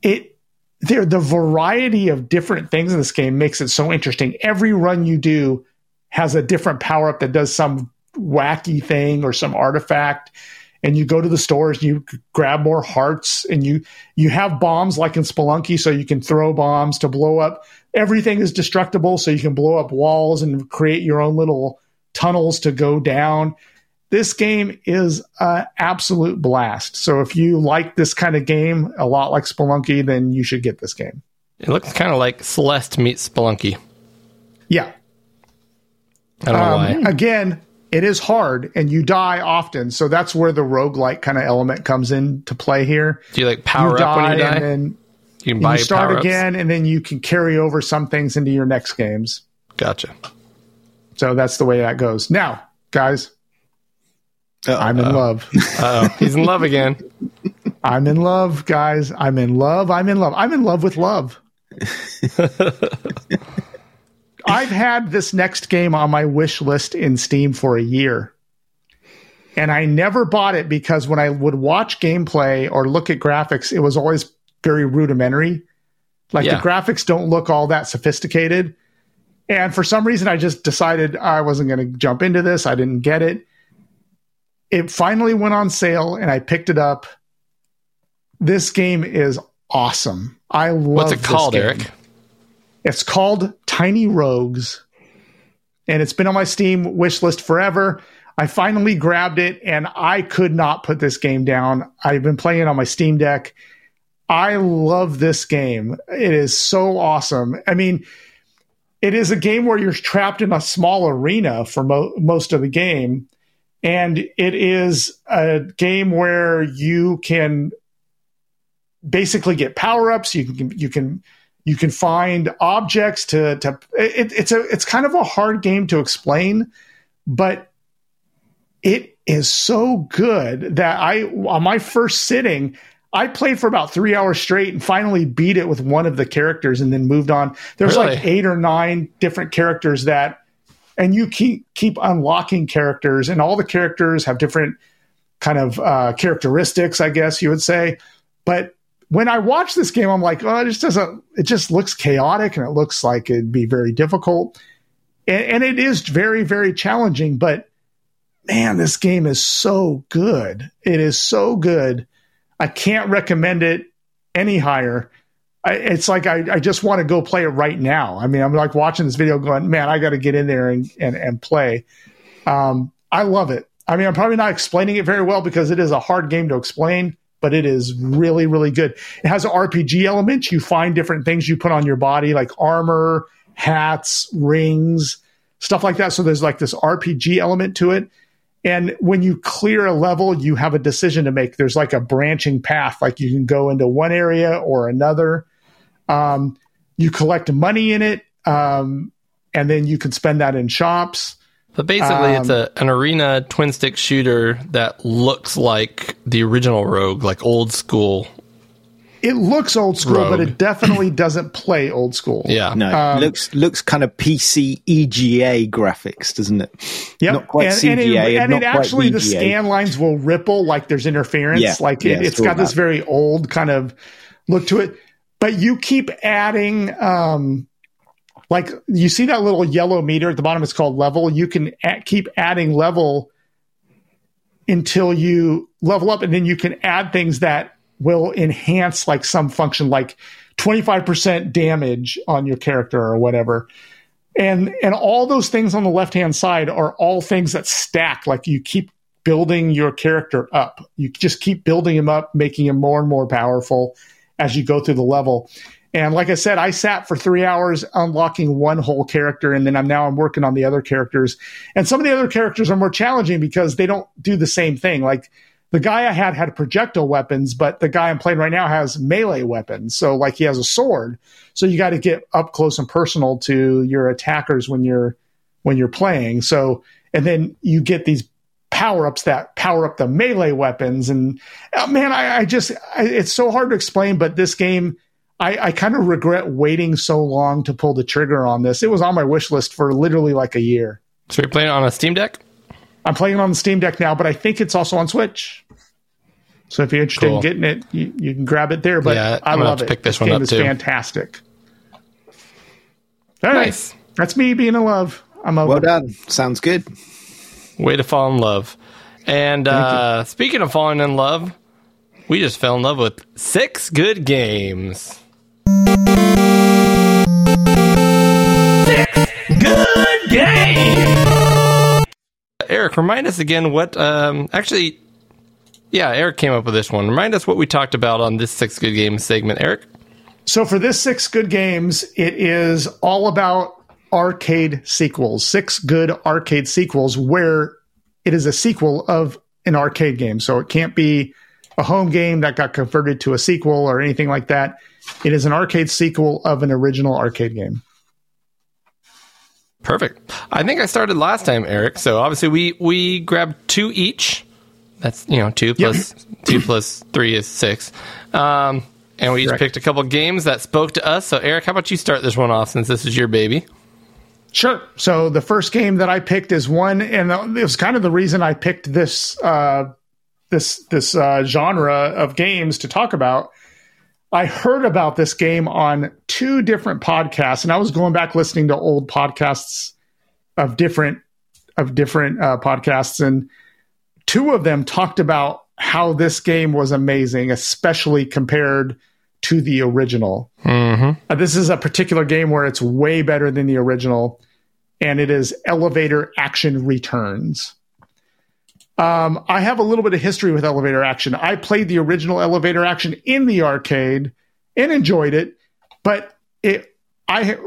it there the variety of different things in this game makes it so interesting. Every run you do has a different power up that does some wacky thing or some artifact and you go to the stores and you grab more hearts and you you have bombs like in spelunky so you can throw bombs to blow up. Everything is destructible so you can blow up walls and create your own little tunnels to go down. This game is an absolute blast. So if you like this kind of game a lot like spelunky then you should get this game. It looks kind of like Celeste meets Spelunky. yeah. I don't know Um, why. again, it is hard and you die often. So that's where the roguelike kind of element comes into play here. Do you like power you up when you die? and then you can buy you start again and then you can carry over some things into your next games. Gotcha. So that's the way that goes. Now, guys, Uh, I'm in love. Oh, he's in love again. I'm in love, guys. I'm in love. I'm in love. I'm in love with love. I've had this next game on my wish list in Steam for a year. And I never bought it because when I would watch gameplay or look at graphics, it was always very rudimentary. Like Yeah. the graphics don't look all that sophisticated. And for some reason, I just decided I wasn't going to jump into this. I didn't get it. It finally went on sale and I picked it up. This game is awesome. I love What's it called, game. Eric? It's called Tiny Rogues, and it's been on my Steam wish list forever. I finally grabbed it, and I could not put this game down. I've been playing it on my Steam Deck. I love this game. It is so awesome. I mean, it is a game where you're trapped in a small arena for mo- most of the game, and it is a game where you can basically get power ups. You can you can you can find objects to to it, it's a it's kind of a hard game to explain, but it is so good that I on my first sitting. I played for about three hours straight and finally beat it with one of the characters and then moved on. There's like eight or nine different characters that, and you keep keep unlocking characters, and all the characters have different kind of uh, characteristics, I guess you would say. But when I watch this game, I'm like, oh, it just doesn't. It just looks chaotic, and it looks like it'd be very difficult, and, and it is very, very challenging. But man, this game is so good. It is so good. I can't recommend it any higher. I, it's like I, I just want to go play it right now. I mean, I'm like watching this video, going, man, I got to get in there and and, and play. Um, I love it. I mean, I'm probably not explaining it very well because it is a hard game to explain, but it is really, really good. It has RPG element. You find different things you put on your body, like armor, hats, rings, stuff like that. So there's like this RPG element to it. And when you clear a level, you have a decision to make. There's like a branching path, like you can go into one area or another. Um, you collect money in it, um, and then you can spend that in shops. But basically, it's Um, a an arena twin stick shooter that looks like the original Rogue, like old school. It looks old school, but it definitely doesn't play old school. Yeah, No, Um, looks looks kind of PC EGA graphics, doesn't it? Yeah, Not quite and, CGA and, it, and and not it quite actually the scan lines will ripple like there's interference. Yeah, like yeah, it, I it's saw got this very old kind of look to it. But you keep adding um like you see that little yellow meter at the bottom? It's called level. You can keep adding level until you level up and then you can add things that will enhance like some function like 25% damage on your character or whatever. And and all those things on the left hand side are all things that stack. Like you keep building your character up. You just keep building him up making him more and more powerful as you go through the level and like i said i sat for three hours unlocking one whole character and then i'm now i'm working on the other characters and some of the other characters are more challenging because they don't do the same thing like the guy I had had projectile weapons, but the guy I'm playing right now has melee weapons. So like he has a sword. So you got to get up close and personal to your attackers when you're when you're playing. So and then you get these power ups that power up the melee weapons. And uh, man, I, I just I, it's so hard to explain. But this game, I, I kind of regret waiting so long to pull the trigger on this. It was on my wish list for literally like a year. So you're playing it on a Steam Deck? I'm playing it on the Steam Deck now, but I think it's also on Switch. So if you're interested Cool. in getting it, you, you can grab it there. But Yeah, I love have to it. pick this this one game up, is too. fantastic. All right, Nice. that's me being in love. I'm over. Well done. Sounds good. Way to fall in love. And uh, speaking of falling in love, we just fell in love with six good games. Good! Eric, remind us again what. Um, actually, yeah, Eric came up with this one. Remind us what we talked about on this six good games segment, Eric. So for this six good games, it is all about arcade sequels. Six good arcade sequels where it is a sequel of an arcade game. So it can't be a home game that got converted to a sequel or anything like that. It is an arcade sequel of an original arcade game. Perfect. I think I started last time, Eric. So obviously we we grabbed two each, That's you know two plus two plus three is six. Um, and we each Correct. picked a couple games that spoke to us. So Eric, how about you start this one off since this is your baby? Sure. So the first game that I picked is one, and it was kind of the reason I picked this uh, this this uh, genre of games to talk about. I heard about this game on two different podcasts, and I was going back listening to old podcasts of different of different uh, podcasts, and two of them talked about how this game was amazing, especially compared to the original. Uh, this is a particular game where it's way better than the original, and it is Elevator Action Returns. Um, I have a little bit of history with Elevator Action. I played the original Elevator Action in the arcade and enjoyed it, but it I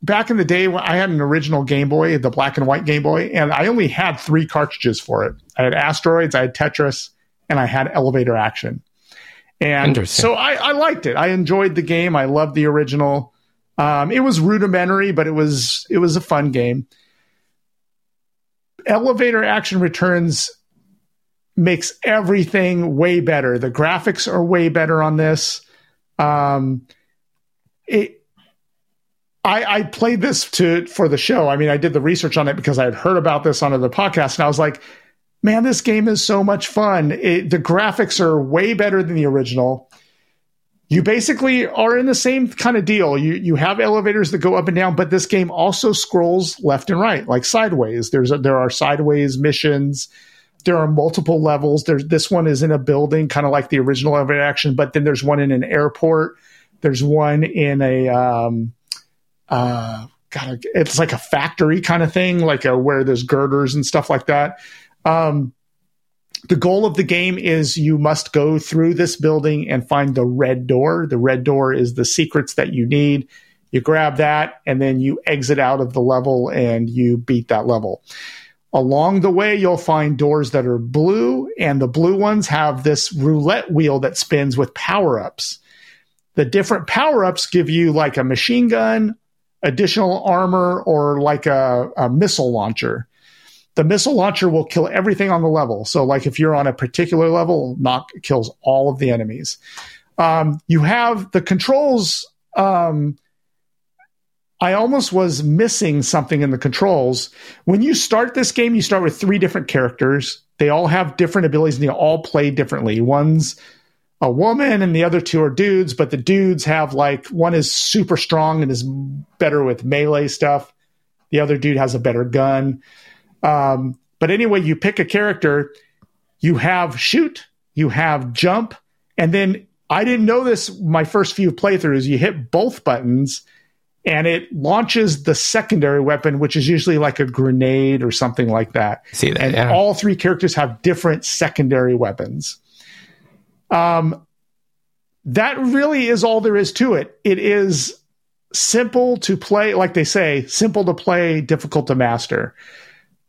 back in the day when I had an original Game Boy, the black and white Game Boy, and I only had three cartridges for it. I had Asteroids, I had Tetris, and I had Elevator Action. And so I, I liked it. I enjoyed the game. I loved the original. Um, it was rudimentary, but it was it was a fun game. Elevator Action Returns makes everything way better. The graphics are way better on this. Um, it, I, I played this to for the show. I mean, I did the research on it because I had heard about this on the podcast, and I was like, "Man, this game is so much fun." It, the graphics are way better than the original. You basically are in the same kind of deal. You you have elevators that go up and down, but this game also scrolls left and right, like sideways. There's a, there are sideways missions. There are multiple levels. There's this one is in a building, kind of like the original elevator action, but then there's one in an airport. There's one in a um, uh, God, it's like a factory kind of thing, like a, where there's girders and stuff like that. Um, the goal of the game is you must go through this building and find the red door. The red door is the secrets that you need. You grab that and then you exit out of the level and you beat that level. Along the way, you'll find doors that are blue, and the blue ones have this roulette wheel that spins with power ups. The different power ups give you like a machine gun, additional armor, or like a, a missile launcher the missile launcher will kill everything on the level. So, like if you're on a particular level, knock kills all of the enemies. Um, you have the controls. Um, I almost was missing something in the controls. When you start this game, you start with three different characters. They all have different abilities and they all play differently. One's a woman and the other two are dudes, but the dudes have like one is super strong and is better with melee stuff. The other dude has a better gun. Um, but anyway, you pick a character, you have shoot, you have jump, and then I didn't know this my first few playthroughs. You hit both buttons and it launches the secondary weapon, which is usually like a grenade or something like that. See that? And yeah. all three characters have different secondary weapons. Um, that really is all there is to it. It is simple to play, like they say, simple to play, difficult to master.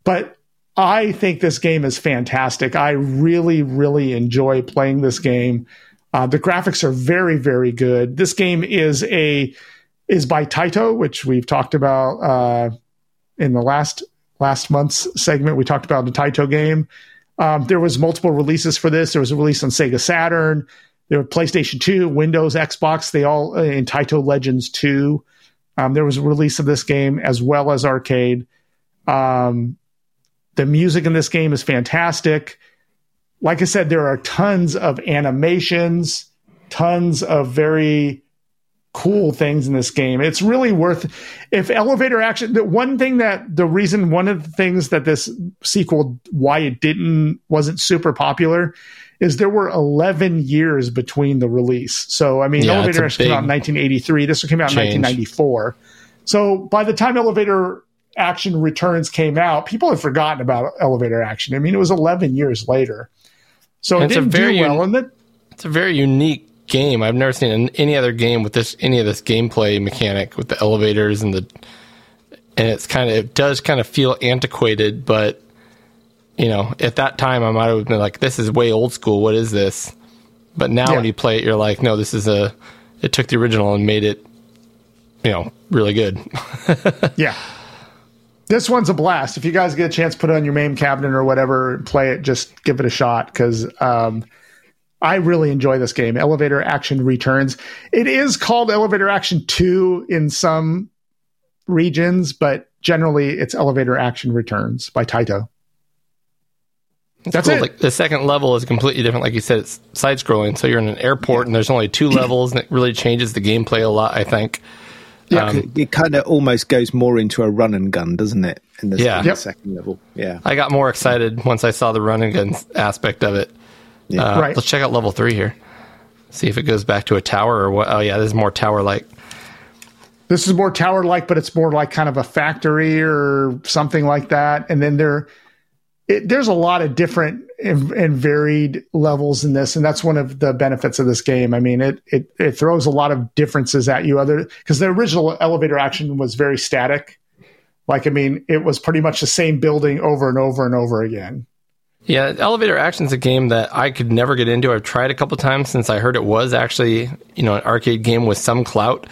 But I think this game is fantastic. I really, really enjoy playing this game. Uh, the graphics are very, very good. This game is a is by Taito, which we've talked about uh, in the last last month's segment. We talked about the Taito game. Um, there was multiple releases for this. There was a release on Sega Saturn. There were PlayStation 2, Windows, Xbox. They all uh, in Taito Legends 2. Um, there was a release of this game as well as arcade. Um, the music in this game is fantastic. Like I said, there are tons of animations, tons of very cool things in this game. It's really worth if elevator action the one thing that the reason one of the things that this sequel why it didn't wasn't super popular is there were 11 years between the release. So I mean Yeah, elevator action came out in 1983. This one came out in 1994. So by the time elevator action returns came out, people had forgotten about elevator action. I mean it was 11 years later. So And it didn't very do well un- and that It's a very unique game. I've never seen any other game with this any of this gameplay mechanic with the elevators and the and it's kind of it does kind of feel antiquated, but you know, at that time I might have been like, "This is way old school. What is this?" But now when you play it, you're like, "No, this is a." It took the original and made it, you know, really good. Yeah. this one's a blast. If you guys get a chance, put it on your main cabinet or whatever, play it. Just give it a shot because um, I really enjoy this game. Elevator Action Returns. It is called Elevator Action Two in some regions, but generally it's Elevator Action Returns by Taito. That's cool. it. Like the second level is completely different. Like you said, it's side scrolling. So you're in an airport and there's only two levels, and it really changes the gameplay a lot. I think. Yeah, Um, it kind of almost goes more into a run and gun, doesn't it? In the, Yeah. in the Yep. second level. Yeah. I got more excited once I saw the run and gun aspect of it. Yeah. Uh, Right. Let's check out level three here. See if it goes back to a tower or what. Oh yeah, this is more tower like. This is more tower like, but it's more like kind of a factory or something like that. And then there, it, there's a lot of different and, and varied levels in this, and that's one of the benefits of this game. I mean, it it it throws a lot of differences at you. Other because the original elevator action was very static. Like, I mean, it was pretty much the same building over and over and over again. Yeah, Elevator Action's a game that I could never get into. I've tried a couple times since I heard it was actually, you know, an arcade game with some clout.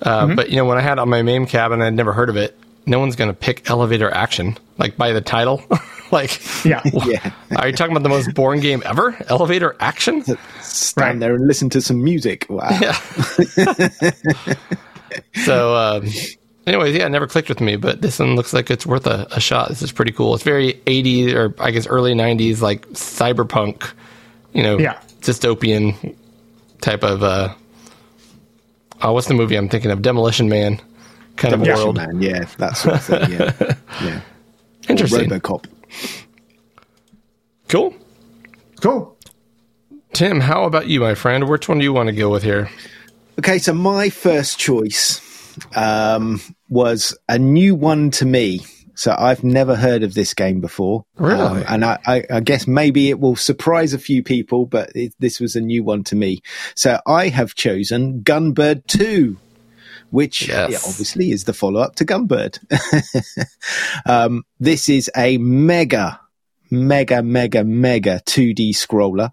Uh, But you know, when I had it on my main cabin, I'd never heard of it. No one's going to pick Elevator Action like by the title. like, Yeah, Yeah. are you talking about the most boring game ever? Elevator Action? Stand Right. there and listen to some music. Wow. So, um, anyways, yeah, never clicked with me, but this one looks like it's worth a, a shot. This is pretty cool. It's very 80s or I guess early 90s, like cyberpunk, you know, Yeah. dystopian type of. Uh, oh, what's the movie I'm thinking of? Demolition Man kind of Demolition world. Man, yeah, that sort of thing. Yeah. yeah. Interesting. Robocop. Cool. cool. Tim, how about you, my friend? Which one do you want to go with here? Okay, so my first choice um, was a new one to me. So I've never heard of this game before. Really? Um, and I, I, I guess maybe it will surprise a few people, but it, this was a new one to me. So I have chosen Gunbird 2, which Yes. yeah, obviously is the follow up to Gunbird. um, this is a mega, mega, mega, mega 2D scroller.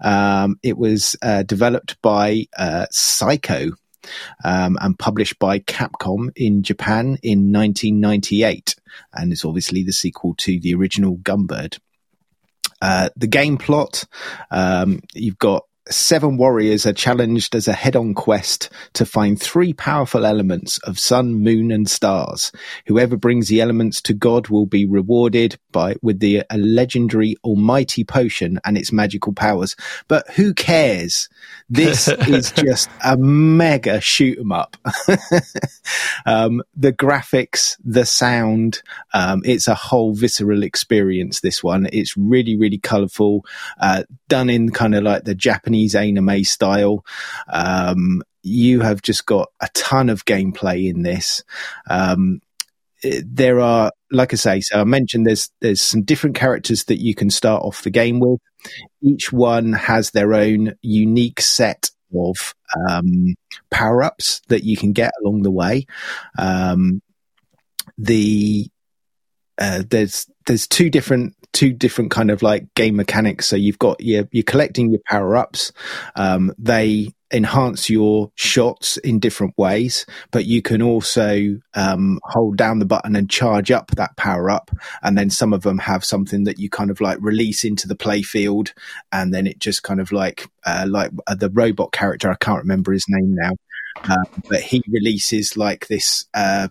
Um, it was uh, developed by uh, Psikyo um, and published by Capcom in Japan in 1998, and it's obviously the sequel to the original Gunbird. Uh, the game plot, um, you've got seven warriors are challenged as a head-on quest to find three powerful elements of sun, moon, and stars. Whoever brings the elements to God will be rewarded by with the legendary almighty potion and its magical powers. But who cares? This is just a mega shoot 'em up. um, the graphics, the sound, um, it's a whole visceral experience. This one, it's really, really colorful, uh, done in kind of like the Japanese anime style. Um, you have just got a ton of gameplay in this. Um, there are, like I say, so I mentioned there's there's some different characters that you can start off the game with. Each one has their own unique set of um, power ups that you can get along the way. Um, the uh, there's there's two different two different kind of like game mechanics. So you've got your you're collecting your power ups. Um, they enhance your shots in different ways, but you can also um, hold down the button and charge up that power up. And then some of them have something that you kind of like release into the play field, and then it just kind of like uh, like uh, the robot character. I can't remember his name now, uh, but he releases like this. Uh,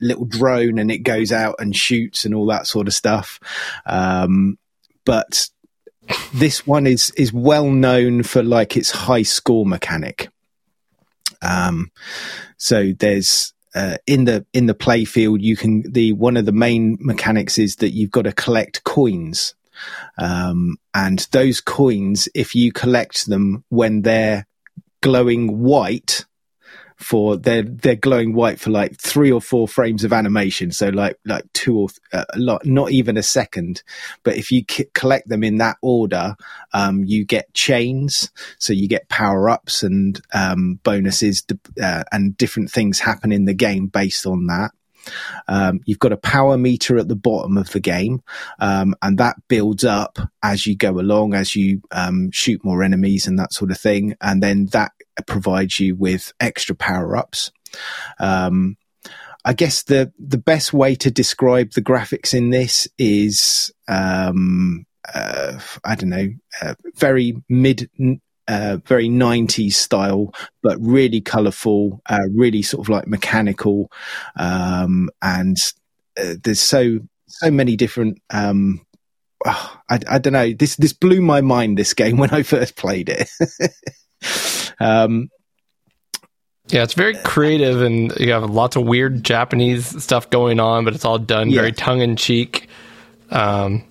little drone and it goes out and shoots and all that sort of stuff. Um, but this one is is well known for like its high score mechanic. Um, so there's uh, in the in the play field you can the one of the main mechanics is that you've got to collect coins. Um, and those coins, if you collect them when they're glowing white, for they're they're glowing white for like three or four frames of animation. So like like two or th- uh, a lot not even a second. But if you c- collect them in that order um, you get chains. So you get power ups and um, bonuses uh, and different things happen in the game based on that. Um, you've got a power meter at the bottom of the game, um, and that builds up as you go along, as you um, shoot more enemies and that sort of thing. And then that provides you with extra power ups. Um, I guess the the best way to describe the graphics in this is um, uh, I don't know, uh, very mid. Uh, very 90s style, but really colorful, uh, really sort of like mechanical. Um, and uh, there's so, so many different, um, oh, I, I don't know. This, this blew my mind, this game when I first played it. um, Yeah, it's very creative, and you have lots of weird Japanese stuff going on, but it's all done very tongue in cheek. Um,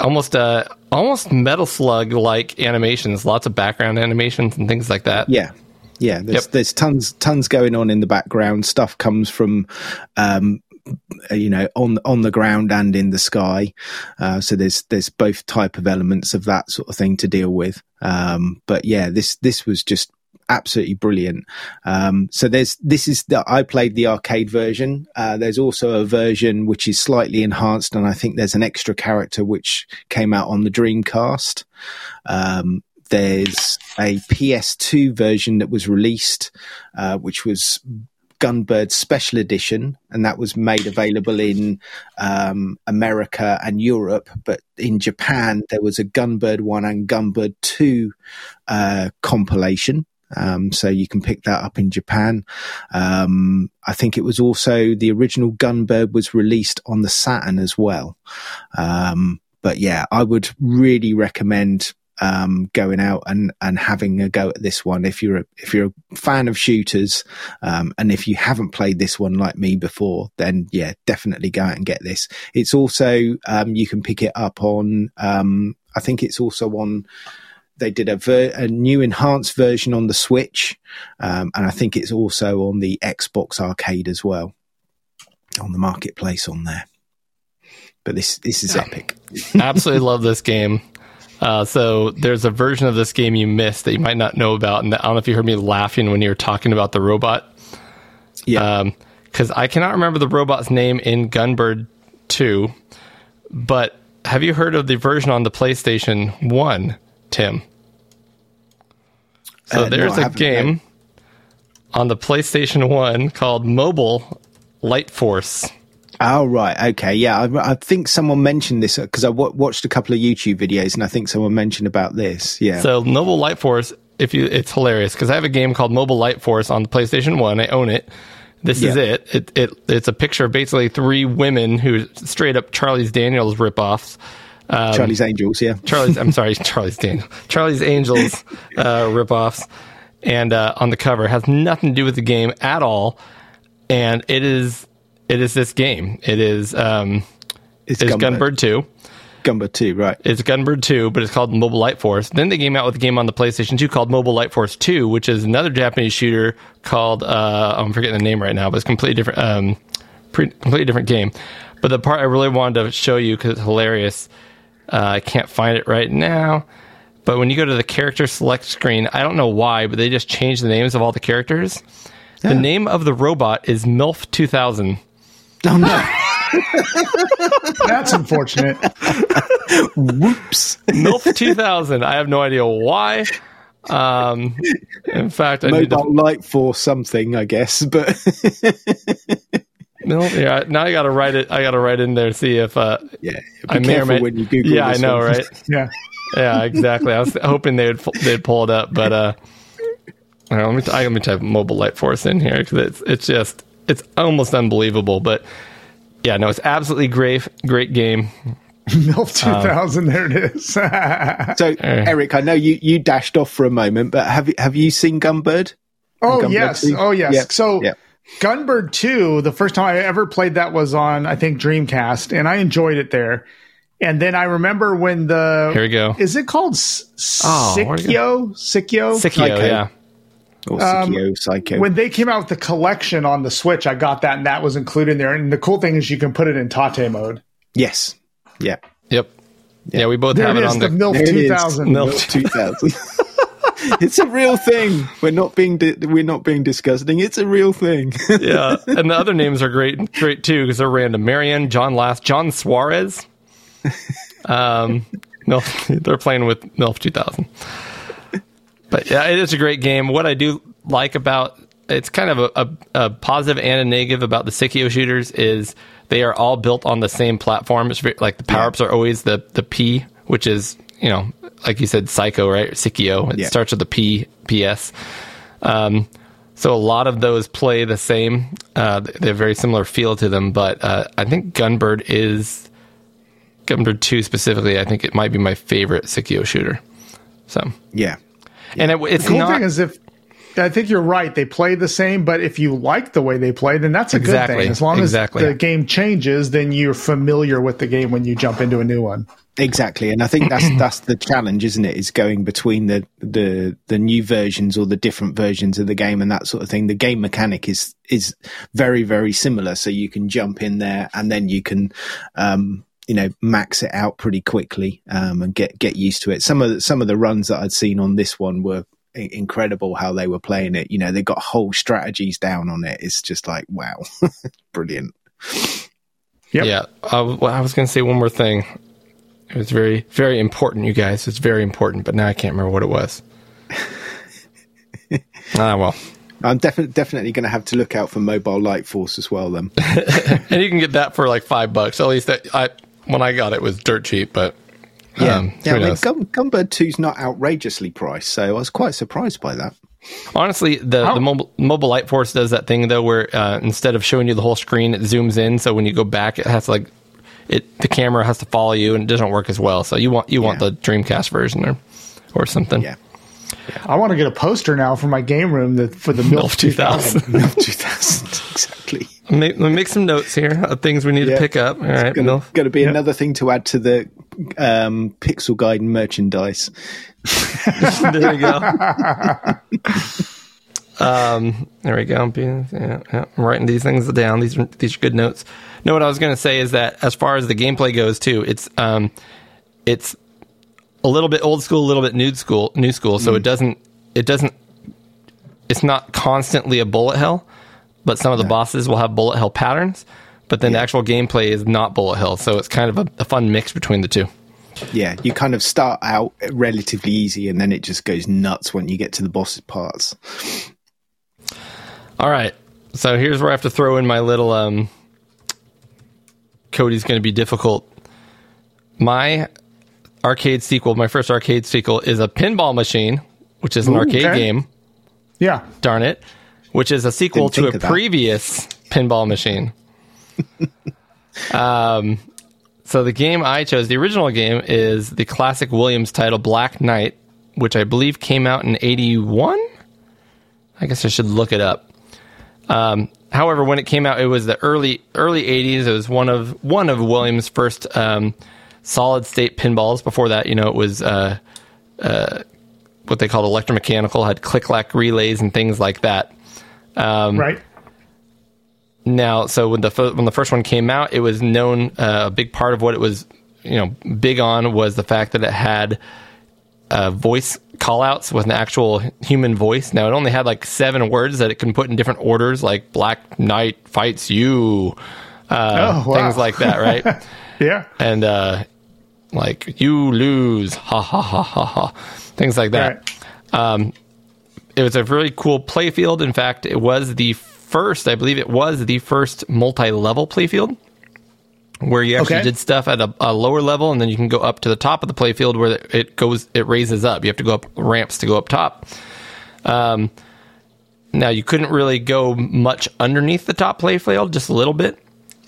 almost uh, almost Metal Slug like animations, lots of background animations and things like that. Yeah. Yeah, there's Yep. there's tons tons going on in the background. Stuff comes from um you know on on the ground and in the sky. Uh, so there's there's both type of elements of that sort of thing to deal with. Um but yeah, this this was just absolutely brilliant. Um, so there's this is the I played the arcade version. Uh, there's also a version which is slightly enhanced, and I think there's an extra character which came out on the Dreamcast. Um, there's a PS2 version that was released, uh, which was Gunbird Special Edition, and that was made available in um, America and Europe. But in Japan, there was a Gunbird 1 and Gunbird 2 uh, compilation. Um, so you can pick that up in Japan. Um, I think it was also the original Gunbird was released on the Saturn as well. Um, but yeah, I would really recommend um, going out and, and having a go at this one. If you're a, if you're a fan of shooters um, and if you haven't played this one like me before then yeah definitely go out and get this. It's also um, you can pick it up on um, I think it's also on they did a, ver- a new enhanced version on the Switch um, and I think it's also on the Xbox Arcade as well on the marketplace on there. But this this is epic. Absolutely love this game. Uh, so there's a version of this game you missed that you might not know about, and I don't know if you heard me laughing when you were talking about the robot. yeah because I cannot remember the robot's name in Gunbird 2, but have you heard of the version on the PlayStation 1, Tim? So Uh, there's I a game on the PlayStation 1 called Mobile Light Force. Oh right, okay, yeah. I, I think someone mentioned this because I w- watched a couple of YouTube videos, and I think someone mentioned about this. Yeah, So Mobile Light Force, if you, it's hilarious because I have a game called Mobile Light Force on the PlayStation One. I own it. This is it. It, it. It's a picture of basically three women who straight up Charlie's Daniels ripoffs. Um, Charlie's Angels. Yeah, Charlie's. I'm sorry, Charlie's Daniel. Charlie's Angels uh, ripoffs, and uh, on the cover has nothing to do with the game at all. And it is it is this game. It is um, it's it's Gunbird. Gunbird Two. Gunbird Two, right? It's Gunbird 2, but it's called Mobile Light Force. Then they came out with a game on the PlayStation 2 called Mobile Light Force 2, which is another Japanese shooter called uh, I'm forgetting the name right now, but it's completely different, um, pre- completely different game. But the part I really wanted to show you because it's hilarious. Uh, I can't find it right now. But when you go to the character select screen, I don't know why, but they just changed the names of all the characters. The name of the robot is MILF 2000. Oh no! That's unfortunate. Whoops! MILF 2000. I have no idea why. Um, in fact, I need to light for something, I guess. But No, yeah. Now I got to write it. I got to write in there see if uh, yeah, be I may or careful may. when you Google. yeah, I know, one. right? Yeah. Yeah, exactly. I was hoping they would they'd pull it up, but uh, all right, let me I, let me type mobile light force in here because it's it's just it's almost unbelievable. But yeah, no, it's absolutely great, great game. MILF um, 2000, there it is. So, Eric, I know you, you dashed off for a moment, but have you have you seen Gunbird? oh, Gunbird yes. 2? Oh, yes. Yeah, So, yeah. Gunbird 2, the first time I ever played that was on, I think, Dreamcast, and I enjoyed it there. And then I remember when the. Here we go. Is it called S- Oh, where'd Sikyo? Sikyo? Sikyo, Psycho. yeah. Or Psycho, Psycho? When they came out with the collection on the Switch, I got that, and that was included in there. And the cool thing is you can put it in Tate mode. yes, yeah. Yep. Yeah, we both There have it it is, on the the. MILF There it is. 2000. MILF. two thousand. it's a real thing. We're not being di- we're not being disgusting. It's a real thing. yeah, and the other names are great, great too because they're random. Marion, John Last, John Suarez. Um, MILF, they're playing with MILF 2000. But yeah, it is a great game. What I do like about it's kind of a, a, a positive and a negative about the Psikyo shooters is they are all built on the same platform. It's very, like the power ups are always the the P, which is you know like you said Psycho right Sikio. It Yeah. starts with the P PS. Um, so a lot of those play the same. Uh, they have very similar feel to them, but uh, I think Gunbird is Gunbird Two specifically. I think it might be my favorite Psikyo shooter. So Yeah. And it, it's The cool not thing is if I think you're right, they play the same, but if you like the way they play, then that's a Exactly, good thing. As long exactly. as the game changes, then you're familiar with the game when you jump into a new one. Exactly, and I think that's that's the challenge, isn't it? Is going between the the the new versions or the different versions of the game and that sort of thing. The game mechanic is is very very similar, so you can jump in there and then you can, um, you know, max it out pretty quickly um, and get get used to it. Some of the, some of the runs that I'd seen on this one were i- incredible how they were playing it. You know, they got whole strategies down on it. It's just like wow, brilliant. Yep. Yeah, uh, well, I was going to say one more thing. It was very, very important, you guys. It's very important, but now I can't remember what it was. ah, well. I'm definitely definitely going to have to look out for Mobile Light Force as well. Then. And you can get that for like five bucks. At least that I when I got it was dirt cheap, but Yeah, um, yeah. I mean, knows? Gun, Gunbird 2's not outrageously priced, so I was quite surprised by that. Honestly, the, How- the mobile, mobile light force does that thing though, where uh, instead of showing you the whole screen, it zooms in. So when you go back, it has to like it. The camera has to follow you, and it doesn't work as well. So you want you want Yeah. the Dreamcast version or or something. Yeah, I want to get a poster now for my game room that for the MILF MILF 2000. 2000. 2000 exactly. Make, let me make some notes here of things we need Yeah. to pick up. All right, Going MILF. to be another thing to add to the um, Pixel Gaiden merchandise. there we go. um, there we go. Yeah, yeah. I'm writing these things down. These are these are good notes. No, what I was going to say is that as far as the gameplay goes, too, it's um, it's a little bit old school, a little bit new school, new school. So it doesn't, it doesn't, it's not constantly a bullet hell, but some of the bosses will have bullet hell patterns. But then the actual gameplay is not bullet hell, so it's kind of a, a fun mix between the two. Yeah, you kind of start out relatively easy, and then it just goes nuts when you get to the boss parts. All right. So here's where I have to throw in my little um Cody's going to be difficult. My arcade sequel, my first arcade sequel is a pinball machine, which is an Ooh, arcade okay. game, Yeah. darn it, which is a sequel Didn't to a previous pinball machine. um so the game I chose, the original game is the classic Williams title Black Knight, which I believe came out in 81. I guess I should look it up. Um, however, when it came out, it was the early early '80s. It was one of one of Williams' first um, solid state pinballs. Before that, you know, it was uh, uh, what they called electromechanical, had click clack relays and things like that. Um, right. Now, so when the when the first one came out, it was known uh, a big part of what it was, you know, big on was the fact that it had uh, voice callouts with an actual human voice. Now, it only had like seven words that it can put in different orders, like Black Knight fights you, uh, Oh, wow. things like that, right? Yeah. and uh, like you lose, ha ha ha ha ha, things like that Right. it was a really cool playfield. In fact, it was the first, I believe it was the first multi-level playfield where you actually Okay. did stuff at a, a lower level and then you can go up to the top of the playfield where it goes, it raises up. You have to go up ramps to go up top. Um, now you couldn't really go much underneath the top playfield, just a little bit.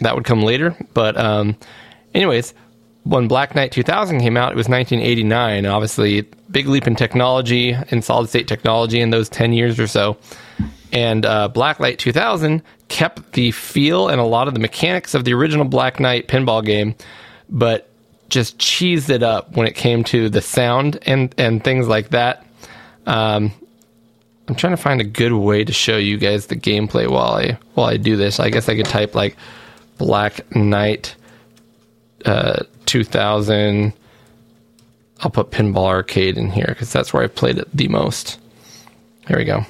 That would come later. But, um, anyways, when Black Knight 2000 came out, it was 1989. Obviously, big leap in technology, in solid state technology in those 10 years or so. And uh, Black Knight 2000 kept the feel and a lot of the mechanics of the original Black Knight pinball game, but just cheesed it up when it came to the sound and, and things like that. Um, I'm trying to find a good way to show you guys the gameplay while I while I do this. I guess I could type like Black Knight uh, 2000. I'll put Pinball Arcade in here because that's where I played it the most. Here we go.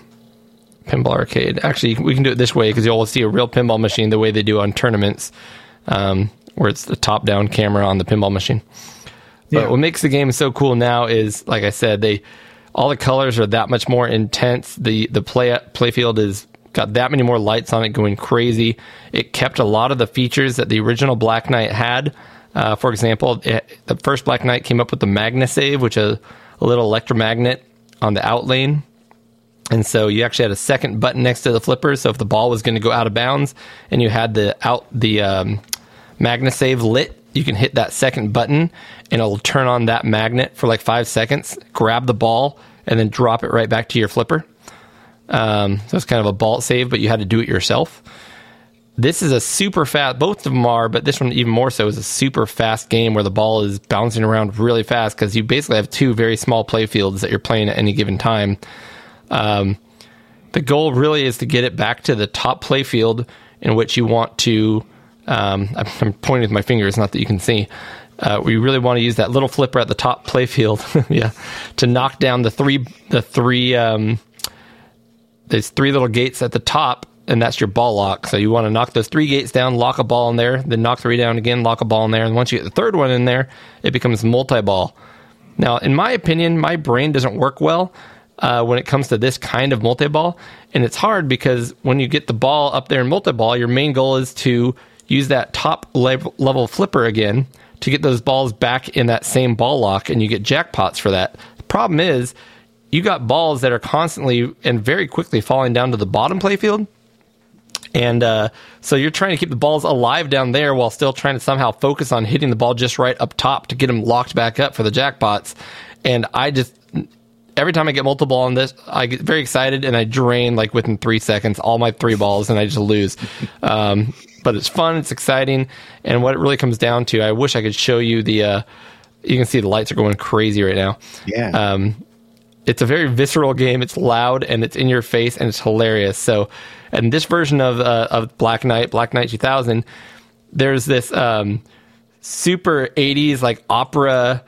Pinball Arcade. Actually, we can do it this way because you'll see a real pinball machine the way they do on tournaments, um, where it's the top-down camera on the pinball machine. But Yeah. what makes the game so cool now is, like I said, they all the colors are that much more intense. the The play playfield is got that many more lights on it going crazy. It kept a lot of the features that the original Black Knight had. Uh, for example, it, the first Black Knight came up with the MagnaSave, which is a little electromagnet on the out lane. And so you actually had a second button next to the flipper. So if the ball was going to go out of bounds and you had the out the um, MagnaSave lit, you can hit that second button and it'll turn on that magnet for like five seconds, grab the ball, and then drop it right back to your flipper. Um, so it's kind of a ball save, but you had to do it yourself. This is a super fast. Both of them are, but this one even more so is a super fast game where the ball is bouncing around really fast because you basically have two very small play fields that you're playing at any given time. Um, the goal really is to get it back to the top play field in which you want to. Um, I'm, pointing with my fingers, not that you can see. Uh, we really want to use that little flipper at the top play field, yeah, to knock down the three the three um, there's three little gates at the top, and that's your ball lock. So you want to knock those three gates down, lock a ball in there, then knock three down again, lock a ball in there, and once you get the third one in there, it becomes multi ball. Now, in my opinion, my brain doesn't work well uh, when it comes to this kind of multi ball, and it's hard because when you get the ball up there in multi ball, your main goal is to use that top level, level flipper again to get those balls back in that same ball lock, and you get jackpots for that. The problem is you got balls that are constantly and very quickly falling down to the bottom playfield. And uh, so you're trying to keep the balls alive down there while still trying to somehow focus on hitting the ball just right up top to get them locked back up for the jackpots. And I just every time I get multi ball on this, I get very excited and I drain like within three seconds all my three balls and I just lose. Um, but it's fun, it's exciting, and what it really comes down to, I wish I could show you the. Uh, you can see the lights are going crazy right now. Yeah. Um, it's a very visceral game. It's loud and it's in your face and it's hilarious. So, and this version of uh, of Black Knight, Black Knight 2000, there's this um, super 80s like opera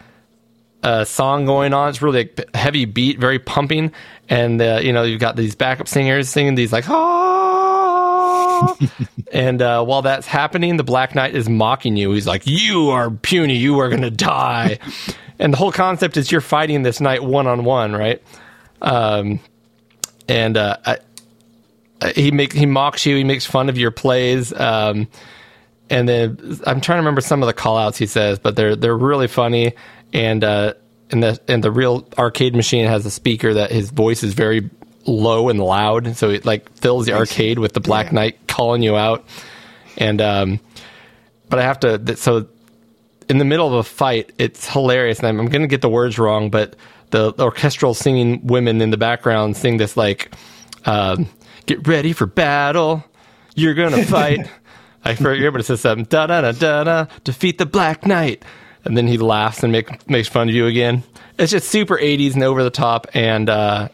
uh, song going on. It's really like, heavy beat, very pumping, and uh, you know you've got these backup singers singing these like ah. and uh, while that's happening, the Black Knight is mocking you. He's like, "You are puny. You are gonna die." and the whole concept is you're fighting this knight one on one, right? Um, and uh, I, he makes he mocks you. He makes fun of your plays. Um, and then I'm trying to remember some of the call outs he says, but they're they're really funny. And uh, and the and the real arcade machine has a speaker that his voice is very low and loud, so it like fills the arcade with the Black Yeah. Knight calling you out. And um, but I have to so in the middle of a fight, it's hilarious, and I'm, I'm going to get the words wrong, but the orchestral singing women in the background sing this like, um, "Get ready for battle, you're gonna fight." I forget, but it says something da da da da da. Defeat the Black Knight, and then he laughs and make, makes fun of you again. It's just super 80s and over the top, and uh,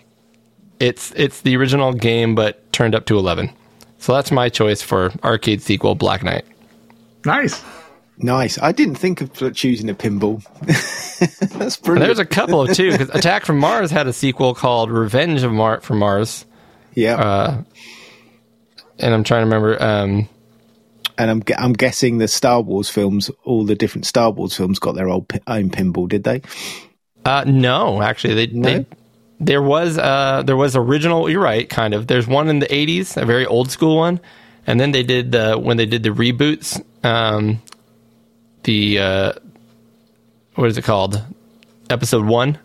it's it's the original game but turned up to 11. So that's my choice for arcade sequel Black Knight. Nice. Nice. I didn't think of choosing a pinball. That's And there's a couple of two because Attack from Mars had a sequel called Revenge of Mar- from Mars, yeah. uh, and I'm trying to remember. Um, and I'm I'm guessing the Star Wars films, all the different Star Wars films, got their own pinball, did they? uh, no, actually, they, they there was uh, there was original. You're right, kind of. There's one in the '80s, a very old school one, and then they did the when they did the reboots. Um, the uh, what is it called? Episode one.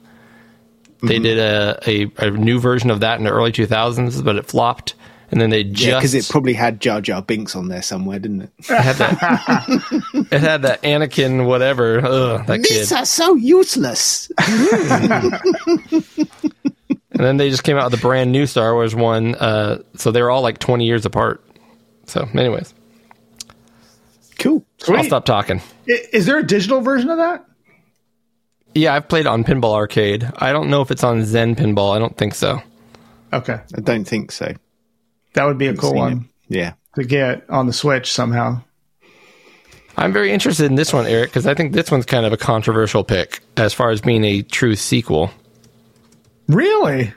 They did a, a, a new version of that in the early 2000s, but it flopped. And then they just Yeah, because it probably had Jar Jar Binks on there somewhere, didn't it? It had that. it had that Anakin whatever. Ugh, that kid. are so useless. And then they just came out with a brand new Star Wars one. Uh, so they were all like 20 years apart. So, anyways, cool. I'll stop talking. Is there a digital version of that? Yeah, I've played on Pinball Arcade. I don't know if it's on Zen Pinball. I don't think so. Okay, I don't think so. that would be a cool one it. Yeah. to get on the Switch somehow. I'm very interested in this one, Eric, because I think this one's kind of a controversial pick as far as being a true sequel. Really?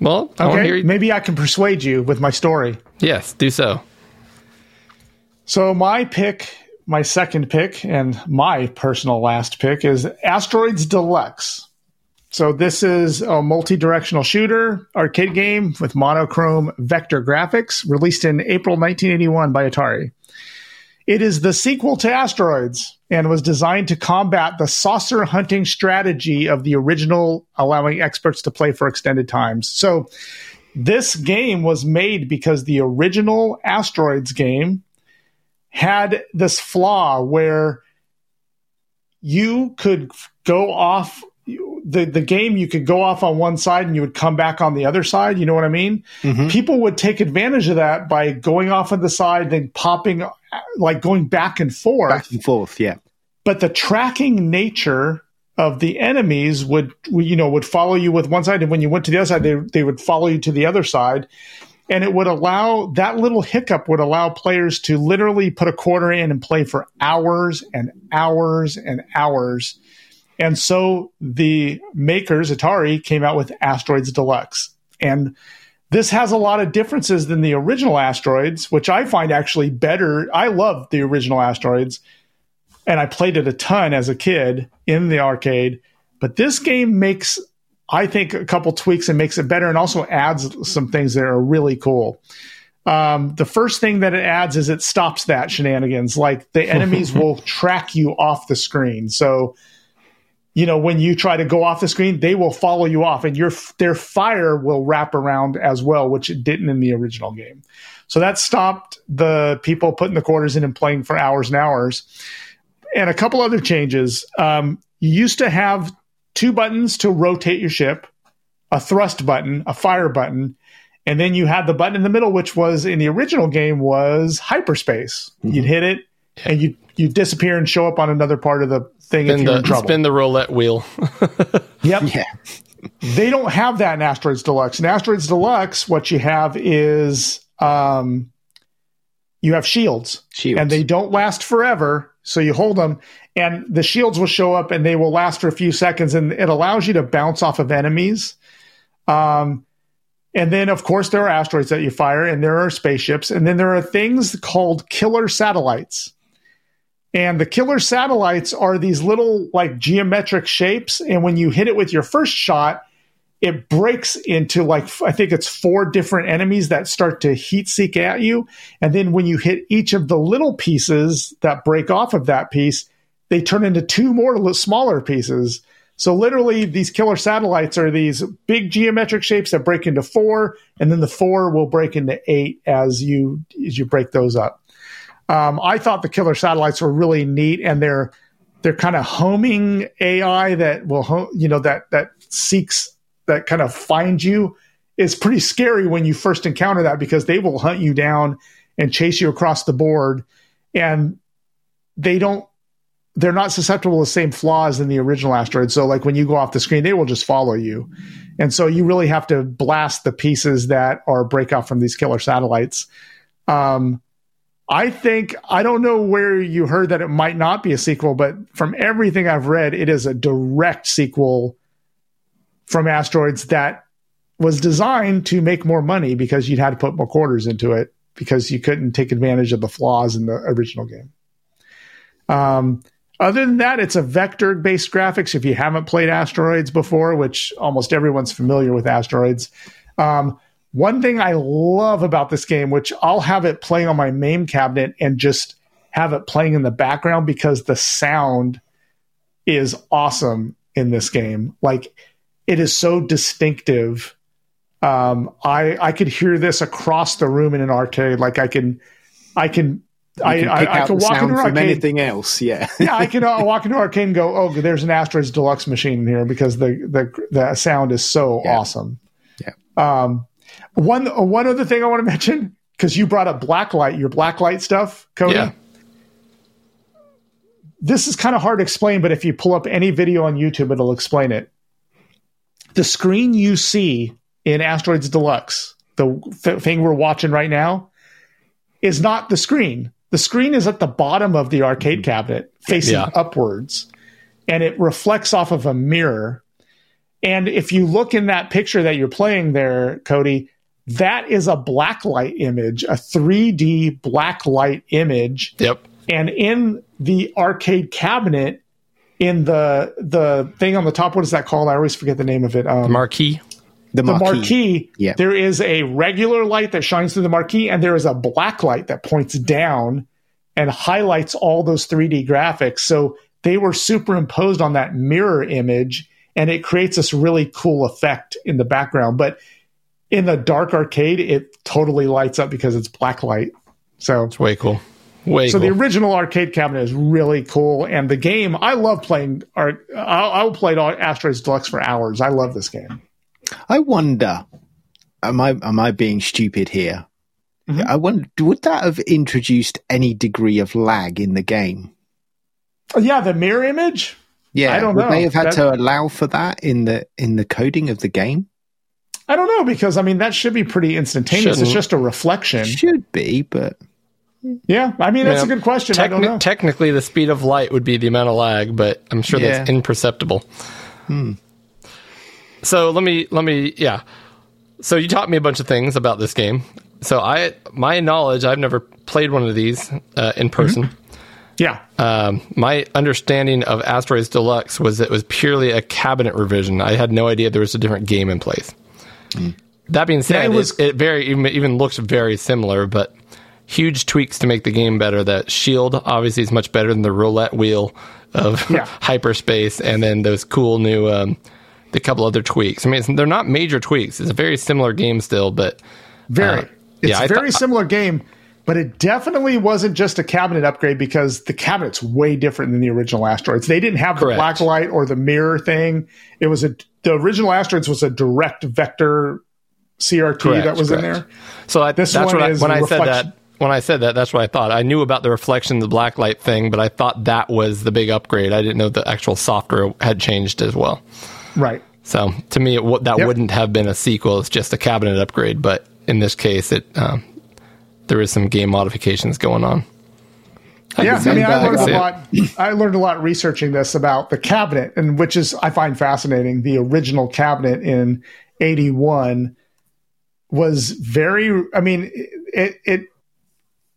Well, I Okay, hear maybe I can persuade you with my story. Yes, do so. So my pick, my second pick, and my personal last pick is Asteroids Deluxe. So this is a multi-directional shooter arcade game with monochrome vector graphics, released in April 1981 by Atari. It is the sequel to Asteroids and was designed to combat the saucer hunting strategy of the original, allowing experts to play for extended times. So this game was made because the original Asteroids game had this flaw where you could go off the the game you could go off on one side and you would come back on the other side. You know what i mean? Mm-hmm. People would take advantage of that by going off on the side then popping like going back and forth. Back and forth, yeah. but the tracking nature of the enemies would you know would follow you with one side. And when you went to the other side they, they would follow you to the other side and it would allow that little hiccup would allow players to literally put a quarter in and play for hours and hours and hours. And so the makers atari came out with asteroids deluxe. And this has a lot of differences than the original asteroids which i find actually better. I love the original asteroids and I played it a ton as a kid in the arcade. But this game makes, I think, a couple tweaks and makes it better, and also adds some things that are really cool. Um, the first thing that it adds is it stops that shenanigans. Like the enemies will track you off the screen. So, you know, when you try to go off the screen, they will follow you off, and your their fire will wrap around as well, which it didn't in the original game. So that stopped the people putting the quarters in and playing for hours and hours and a couple other changes. Um, you used to have two buttons to rotate your ship, a thrust button, a fire button, and then you had the button in the middle, which was in the original game was hyperspace. You'd hit it, and you you disappear and show up on another part of the thing if Spin you're in the, trouble. spin the roulette wheel. Yep. Yeah. they don't have that in Asteroids Deluxe. In Asteroids Deluxe, what you have is um, you have shields, Shields. and they don't last forever. So you hold them, and the shields will show up, and they will last for a few seconds, and it allows you to bounce off of enemies. Um, and then, of course, there are asteroids that you fire, and there are spaceships, and then there are things called killer satellites. And the killer satellites are these little like geometric shapes. And when you hit it with your first shot, it breaks into like, I think it's four different enemies that start to heat seek at you. And then when you hit each of the little pieces that break off of that piece, they turn into two more smaller pieces. So literally, these killer satellites are these big geometric shapes that break into four, and then the four will break into eight as you as you break those up. Um, I thought the killer satellites were really neat, and they're they're kind of homing AI that will you know that that seeks that kind of find you is pretty scary when you first encounter that because they will hunt you down and chase you across the board, and they don't they're not susceptible to the same flaws in the original asteroid. So like when you go off the screen, they will just follow you. And so you really have to blast the pieces that are breakout from these killer satellites. Um, I think I don't know where you heard that it might not be a sequel, but from everything I've read, it is a direct sequel from Asteroids that was designed to make more money because you'd had to put more quarters into it because you couldn't take advantage of the flaws in the original game. Um, other than that, it's a vector based graphics. If you haven't played Asteroids before, which almost everyone's familiar with Asteroids, um, one thing I love about this game, which I'll have it playing on my main cabinet and just have it playing in the background because the sound is awesome in this game. Like it is so distinctive. Um, I I could hear this across the room in an arcade. Like I can, I can. I, can I, I can walk into an arcade. anything else. Yeah. yeah, I can uh, walk into an arcade and go, "Oh, there's an Asteroids Deluxe machine in here," because the the the sound is so Yeah. awesome. Yeah. Um, one one other thing I want to mention because you brought up blacklight, your blacklight stuff, Cody. Yeah. This is kind of hard to explain, but if you pull up any video on YouTube, it'll explain it. The screen you see in Asteroids Deluxe, the th- thing we're watching right now, is not the screen. The screen is at the bottom of the arcade mm-hmm. cabinet, facing Yeah. upwards, and it reflects off of a mirror. And if you look in that picture that you're playing there, Cody, that is a blacklight image, a 3D blacklight image. Yep. And in the arcade cabinet, in the the thing on the top. What is that called? I always forget the name of it. Um, Marquee. The the marquee. marquee, Yeah. there is a regular light that shines through the marquee, and there is a black light that points down and highlights all those 3D graphics. So they were superimposed on that mirror image, and it creates this really cool effect in the background. But in the dark arcade, it totally lights up because it's black light. So It's way cool. Way so cool. the original arcade cabinet is really cool, and the game I love playing. Art, I'll, I'll play Asteroids Deluxe for hours. I love this game. I wonder, am I am I being stupid here? Mhm. I wonder, would that have introduced any degree of lag in the game? Yeah, the mirror image. Yeah, I don't would know. they have had That- to allow for that in the in the coding of the game? I don't know because I mean that should be pretty instantaneous. It's Shouldn't. just a reflection. Should be, but Yeah, I mean that's Yeah. a good question. I don't Techni- know. technically, the speed of light would be the amount of lag, but I'm sure that's Yeah. imperceptible. So let me let me yeah. So you taught me a bunch of things about this game. So I my knowledge, I've never played one of these uh, in person. yeah, Um, my understanding of Asteroids Deluxe was it was purely a cabinet revision. I had no idea there was a different game in place. That being said, Yeah, it it, was- it, very even, even looks very similar, but huge tweaks to make the game better. That shield obviously is much better than the roulette wheel of Yeah. hyperspace, and then those cool new um, the couple other tweaks. I mean, it's, they're not major tweaks. It's a very similar game still, but very. Uh, it's yeah, a very thought- similar game, but it definitely wasn't just a cabinet upgrade because the cabinet's way different than the original Asteroids. They didn't have the Correct. black light or the mirror thing. It was a the original Asteroids was a direct vector CRT Correct, that was in there. So I, This that's one what I, is when I said that. When I said that, that's what I thought. I knew about the reflection, the black light thing, but I thought that was the big upgrade. I didn't know the actual software had changed as well. Right. So to me, it, w- that Yep. wouldn't have been a sequel. It's just a cabinet upgrade. But in this case, it um, there is some game modifications going on. yeah, I mean, I learned a lot. I learned a lot researching this about the cabinet, and which is I find fascinating. The original cabinet in '81 was very. I mean, it, it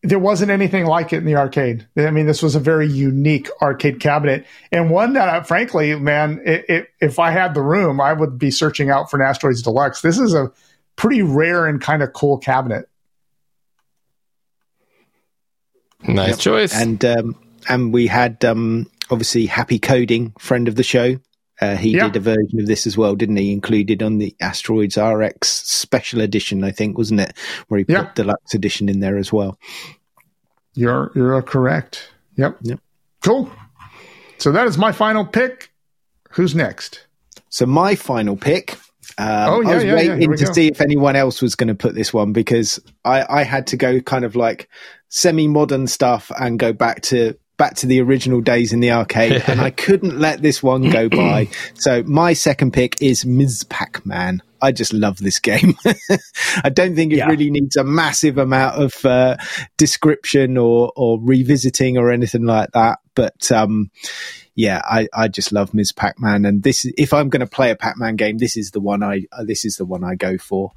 there wasn't anything like it in the arcade. I mean, this was a very unique arcade cabinet, and one that, uh, frankly, man, it, it, if I had the room, I would be searching out for an Asteroids Deluxe. This is a pretty rare and kind of cool cabinet. Nice choice. and um, and we had um, obviously Happy Coding, friend of the show. Uh, he Yeah. did a version of this as well, didn't he? Included on the Asteroids RX special edition, I think, wasn't it? Where he put Yeah. deluxe edition in there as well. You're you're correct. Yep. Yep. Cool. So that is my final pick. Who's next? So my final pick. Um, Oh, yeah, I was yeah, yeah, waiting we to go. see if anyone else was going to put this one because I, I had to go kind of like semi-modern stuff and go back to back to the original days in the arcade, and I couldn't let this one go by. So my second pick is Ms. Pac-Man. I just love this game. I don't think it Yeah. really needs a massive amount of uh, description or or revisiting or anything like that, but. um yeah, I, I just love Ms. Pac-Man, and this if I'm going to play a Pac-Man game, this is the one I uh, this is the one I go for.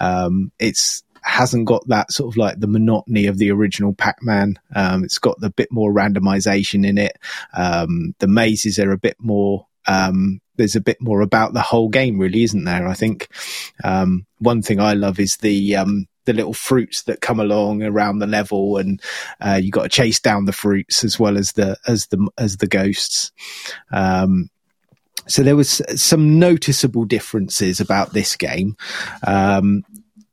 Um, it's hasn't got that sort of like the monotony of the original Pac-Man. Um, it's got the bit more randomization in it. Um, the mazes are a bit more. Um, there's a bit more about the whole game, really, isn't there? I think um, one thing I love is the um, the little fruits that come along around the level, and uh, you got to chase down the fruits as well as the as the as the ghosts. Um, so there was some noticeable differences about this game. Um,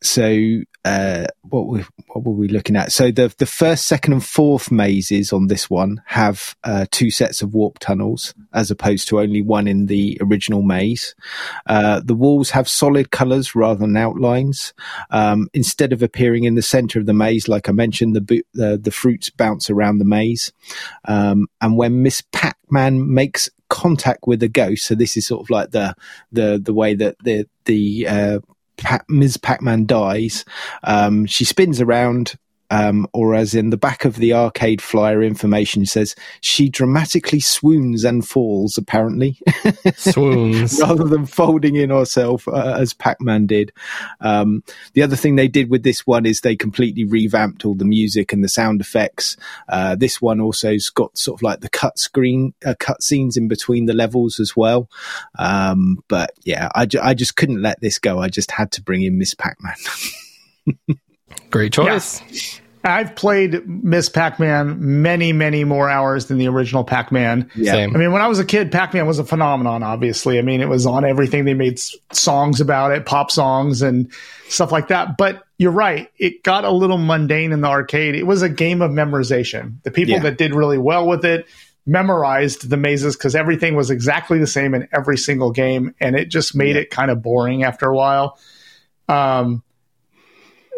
so uh, what were what were we looking at? So the the first, second, and fourth mazes on this one have uh, two sets of warp tunnels, as opposed to only one in the original maze. Uh, the walls have solid colours rather than outlines. Um, instead of appearing in the centre of the maze, like I mentioned, the bo- the, the fruits bounce around the maze. Um, and when Miss Pac-Man makes contact with a ghost, so this is sort of like the the the way that the the uh, Pac- Ms. Pac-Man dies. Um, she spins around um, or as in the back of the arcade flyer information says, she dramatically swoons and falls, apparently, Swoons. rather than folding in herself uh, as Pac-Man did. Um, the other thing they did with this one is they completely revamped all the music and the sound effects. Uh, this one also's got sort of like the cut screen, uh, cut scenes in between the levels as well. Um, but yeah, I, ju- I just couldn't let this go. I just had to bring in Miss Pac-Man. Great choice. I've played Miss Pac-Man many, many more hours than the original Pac-Man. Yeah. Same. I mean, when I was a kid, Pac-Man was a phenomenon. Obviously, I mean, it was on everything. They made songs about it, pop songs and stuff like that. But you're right; it got a little mundane in the arcade. It was a game of memorization. The people Yeah. that did really well with it memorized the mazes because everything was exactly the same in every single game, and it just made it kind of boring after a while. Um,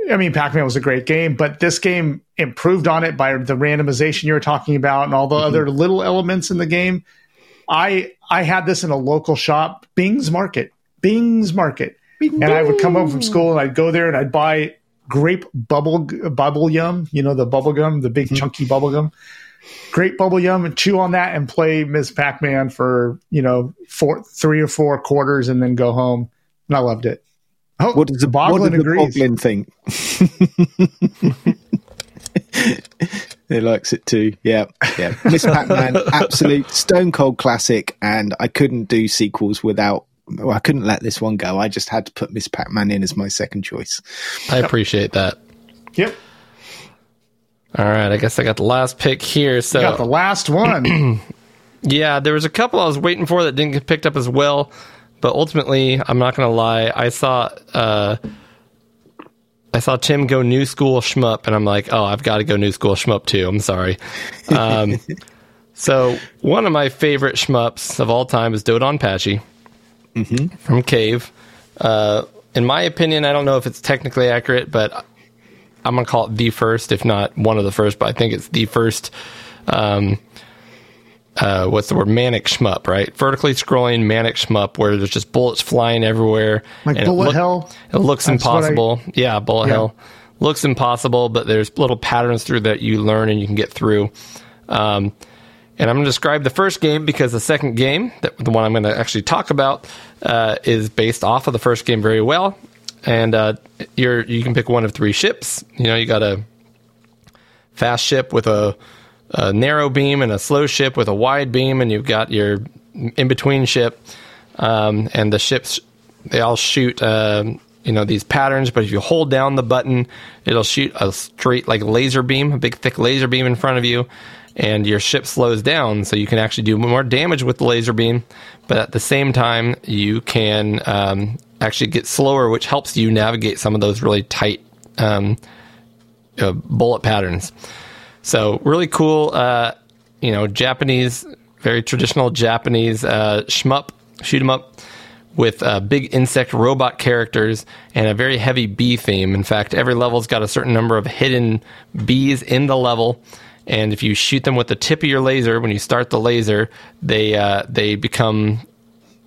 I mean, Pac Man was a great game, but this game improved on it by the randomization you were talking about and all the mm-hmm. other little elements in the game. I I had this in a local shop, Bing's Market, Bing's Market, and I would come home from school and I'd go there and I'd buy grape bubble bubble yum, you know the bubble gum, the big mm-hmm. chunky bubble gum, grape bubble yum, and chew on that and play Ms. Pac Man for you know four, three or four quarters, and then go home. And I loved it. Oh, What does the what Boglin does the. Boglin think? he likes it too. Yeah, yeah. Miss Pac-Man, absolute stone cold classic, and I couldn't do sequels without. Well, I couldn't let this one go. I just had to put Miss Pac-Man in as my second choice. I appreciate that. Yep, All right, I guess I got the last pick here. So got the last one. Yeah, there was a couple I was waiting for that didn't get picked up as well, but ultimately, I'm not gonna lie, I saw uh, I saw Tim go new school shmup, and I'm like, oh, I've got to go new school shmup too. I'm sorry. Um, so one of my favorite shmups of all time is Dodon Pachi from Cave. Uh, in my opinion, I don't know if it's technically accurate, but I'm gonna call it the first, if not one of the first. But I think it's the first. Um, uh, what's the word? Manic shmup, right? Vertically scrolling manic shmup where there's just bullets flying everywhere. Like and it bullet look- hell? It looks That's what I- impossible. yeah, bullet Yeah. hell looks impossible, but there's little patterns through that you learn and you can get through. Um, and I'm going to describe the first game because the second game, that, the one I'm going to actually talk about, uh, is based off of the first game very well. And uh, you're you can pick one of three ships. You know, you got a fast ship with a, a narrow beam and a slow ship with a wide beam, and you've got your in between ship. Um, and the ships they all shoot um, you know these patterns, but if you hold down the button, it'll shoot a straight like laser beam, a big thick laser beam in front of you, and your ship slows down, so you can actually do more damage with the laser beam. But at the same time, you can um, actually get slower, which helps you navigate some of those really tight um, uh, bullet patterns. So really cool, uh, you know, Japanese, very traditional Japanese uh, shmup, shoot 'em up with uh, big insect robot characters and a very heavy bee theme. In fact, every level's got a certain number of hidden bees in the level. And if you shoot them with the tip of your laser, when you start the laser, they uh, they become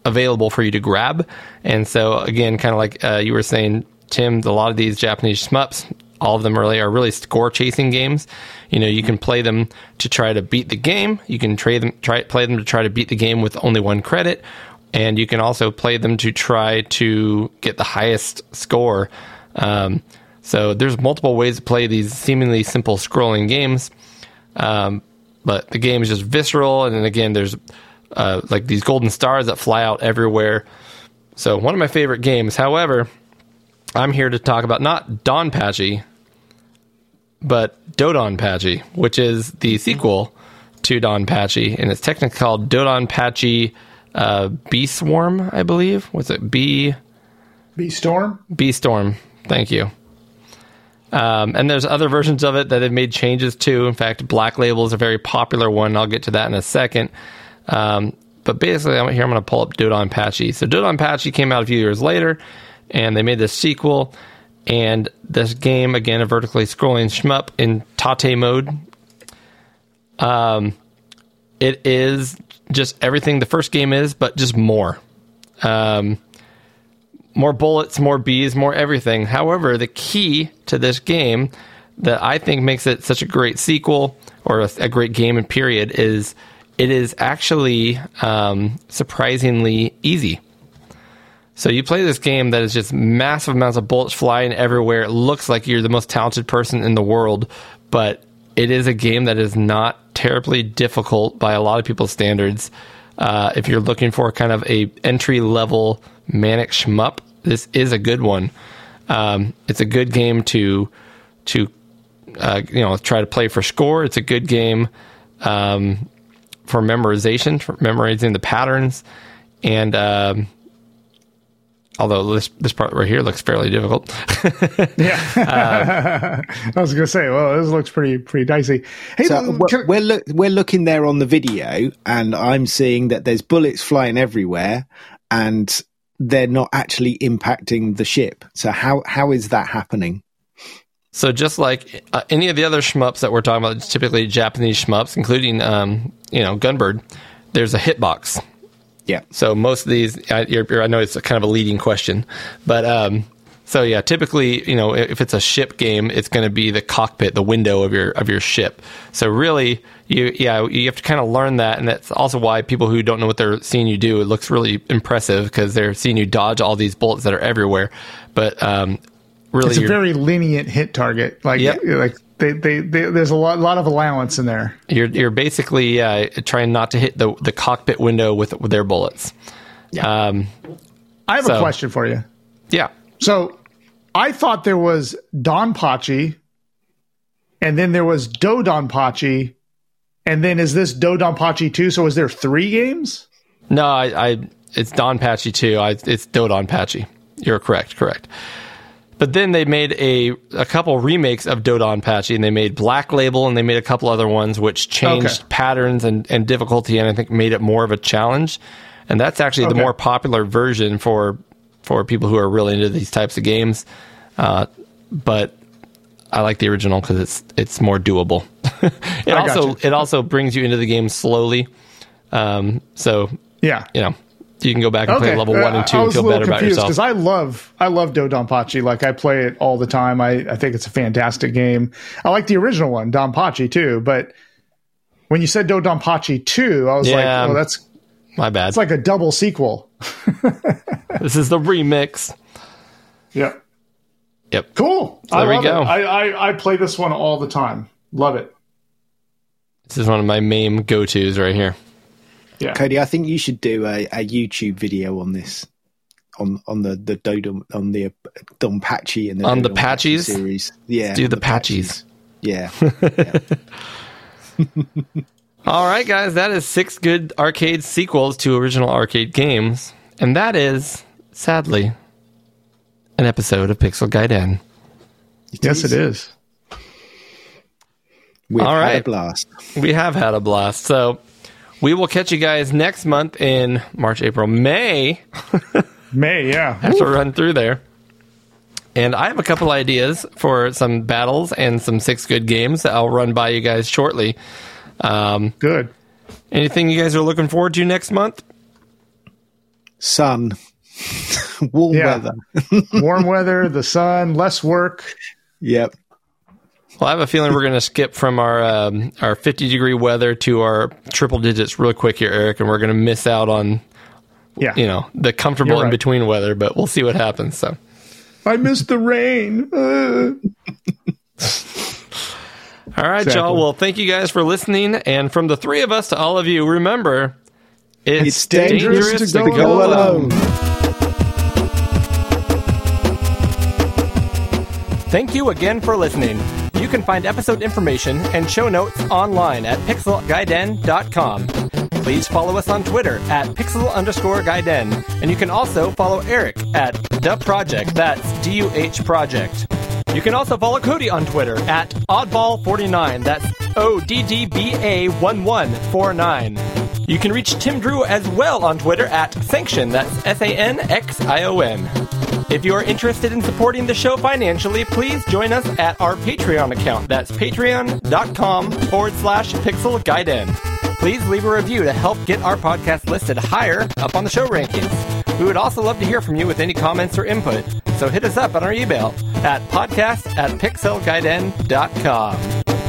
available for you to grab. And so again, kind of like uh, you were saying, Tim, a lot of these Japanese shmups, all of them really are really score chasing games. You know, you can play them to try to beat the game. You can try them, try play them to try to beat the game with only one credit, and you can also play them to try to get the highest score. Um, so there's multiple ways to play these seemingly simple scrolling games. Um, but the game is just visceral, and then again, there's uh, like these golden stars that fly out everywhere. So one of my favorite games. However, I'm here to talk about not Don Pachi, but Dodon Pachi, which is the sequel to Don Pachi, and it's technically called Dodon Pachi uh, Bee Swarm, I believe. Was it Bee Bee Storm. Bee Storm? Thank you. Um, and there's other versions of it that have made changes to. In fact, Black Label is a very popular one. I'll get to that in a second. Um, but basically, I'm here. I'm going to pull up Dodon Pachi. So Dodon Pachi came out a few years later, and they made this sequel. And this game, again, a vertically scrolling shmup in Tate mode. Um, it is just everything the first game is, but just more. Um, more bullets, more bees, more everything. However, the key to this game that I think makes it such a great sequel or a, a great game and period is it is actually um, surprisingly easy. So you play this game that is just massive amounts of bullets flying everywhere. It looks like you're the most talented person in the world, but it is a game that is not terribly difficult by a lot of people's standards. Uh, if you're looking for kind of a entry level manic shmup, this is a good one. Um, it's a good game to to uh, you know try to play for score. It's a good game um, for memorization, for memorizing the patterns, and um, although this this part right here looks fairly difficult. Yeah. I was going to say, well, this looks pretty pretty dicey. Hey, So can- we're, we're, look, we're looking there on the video, and I'm seeing that there's bullets flying everywhere, and they're not actually impacting the ship. So how how is that happening? So just like uh, any of the other shmups that we're talking about, typically Japanese shmups, including um, you know Gunbird, there's a hitbox. Yeah. So most of these, I, you're, you're- I know it's a kind of a leading question, but um, so yeah, typically, you know, if it's a ship game, it's going to be the cockpit, the window of your of your ship. So really, you yeah, you have to kind of learn that, and that's also why people who don't know what they're seeing you do, it looks really impressive because they're seeing you dodge all these bullets that are everywhere. But um, really, it's a very lenient hit target. Like Yep. like they, they, they there's a lot lot of allowance in there. You're you're basically uh, trying not to hit the the cockpit window with with their bullets. Um, I have So- a question for you. yeah. So I thought there was Don Pachi, and then there was Do Don Pachi, and then is this Do Don Pachi too? So is there three games? No, I, I it's Don Pachi too. I, it's Dodon Pachi. You're correct, correct. But then they made a a couple remakes of Dodon Pachi, and they made Black Label, and they made a couple other ones which changed Okay. patterns and, and difficulty, and I think made it more of a challenge. And that's actually the more popular version for for people who are really into these types of games. Uh, but I like the original because it's it's more doable. it I also gotcha. it also brings you into the game slowly. Um, so Yeah. you know, you can go back and play level one and uh, two I and feel a little better about confused yourself. because I love I love Do Don Pachi. Like I play it all the time. I, I think it's a fantastic game. I like the original one, Don Pachi too. But when you said Do Don Pachi two, I was Yeah. like, oh, that's My bad. it's like a double sequel. this is the remix. Yeah. Yep. Cool. So I there we go. I, I I play this one all the time. Love it. This is one of my main go tos right here. Yeah. Cody, I think you should do a, a YouTube video on this, on on the the Dodom on the uh, Don Pachi and the On the Dodon Pachis? series. Yeah, Do on the Patchies. Yeah, All right, guys, that is six good arcade sequels to original arcade games, and that is sadly an episode of Pixel Gaiden. Yes, it is. We've All had a blast. We have had a blast. So we will catch you guys next month in March, April, May. May, yeah. have to run through there. And I have a couple ideas for some battles and some six good games that I'll run by you guys shortly. Um, Good. anything you guys are looking forward to next month? Sun, warm Yeah. weather. Warm weather, the sun, less work. Yep. Well, I have a feeling we're going to skip from our um, our 50 degree weather to our triple digits real quick here, Eric, and we're going to miss out on Yeah. you know the comfortable You're in between weather. But we'll see what happens. So. I missed the rain. Uh. All right, Exactly. y'all. Well, thank you guys for listening. And from the three of us to all of you, remember, it's, It's dangerous to go alone. Thank you again for listening. You can find episode information and show notes online at pixelgaiden.com. Please follow us on Twitter at pixel underscore gaiden. And you can also follow Eric at the project. That's D U H project. You can also follow Cody on Twitter at oddball49. That's O D D B A 1149. You can reach Tim Drew as well on Twitter at Sanxion. That's S A N X I O N. If you are interested in supporting the show financially, please join us at our Patreon account. That's patreon.com forward slash pixel gaiden. Please leave a review to help get our podcast listed higher up on the show rankings. We would also love to hear from you with any comments or input. So hit us up on our email at podcast at pixelgaiden.com.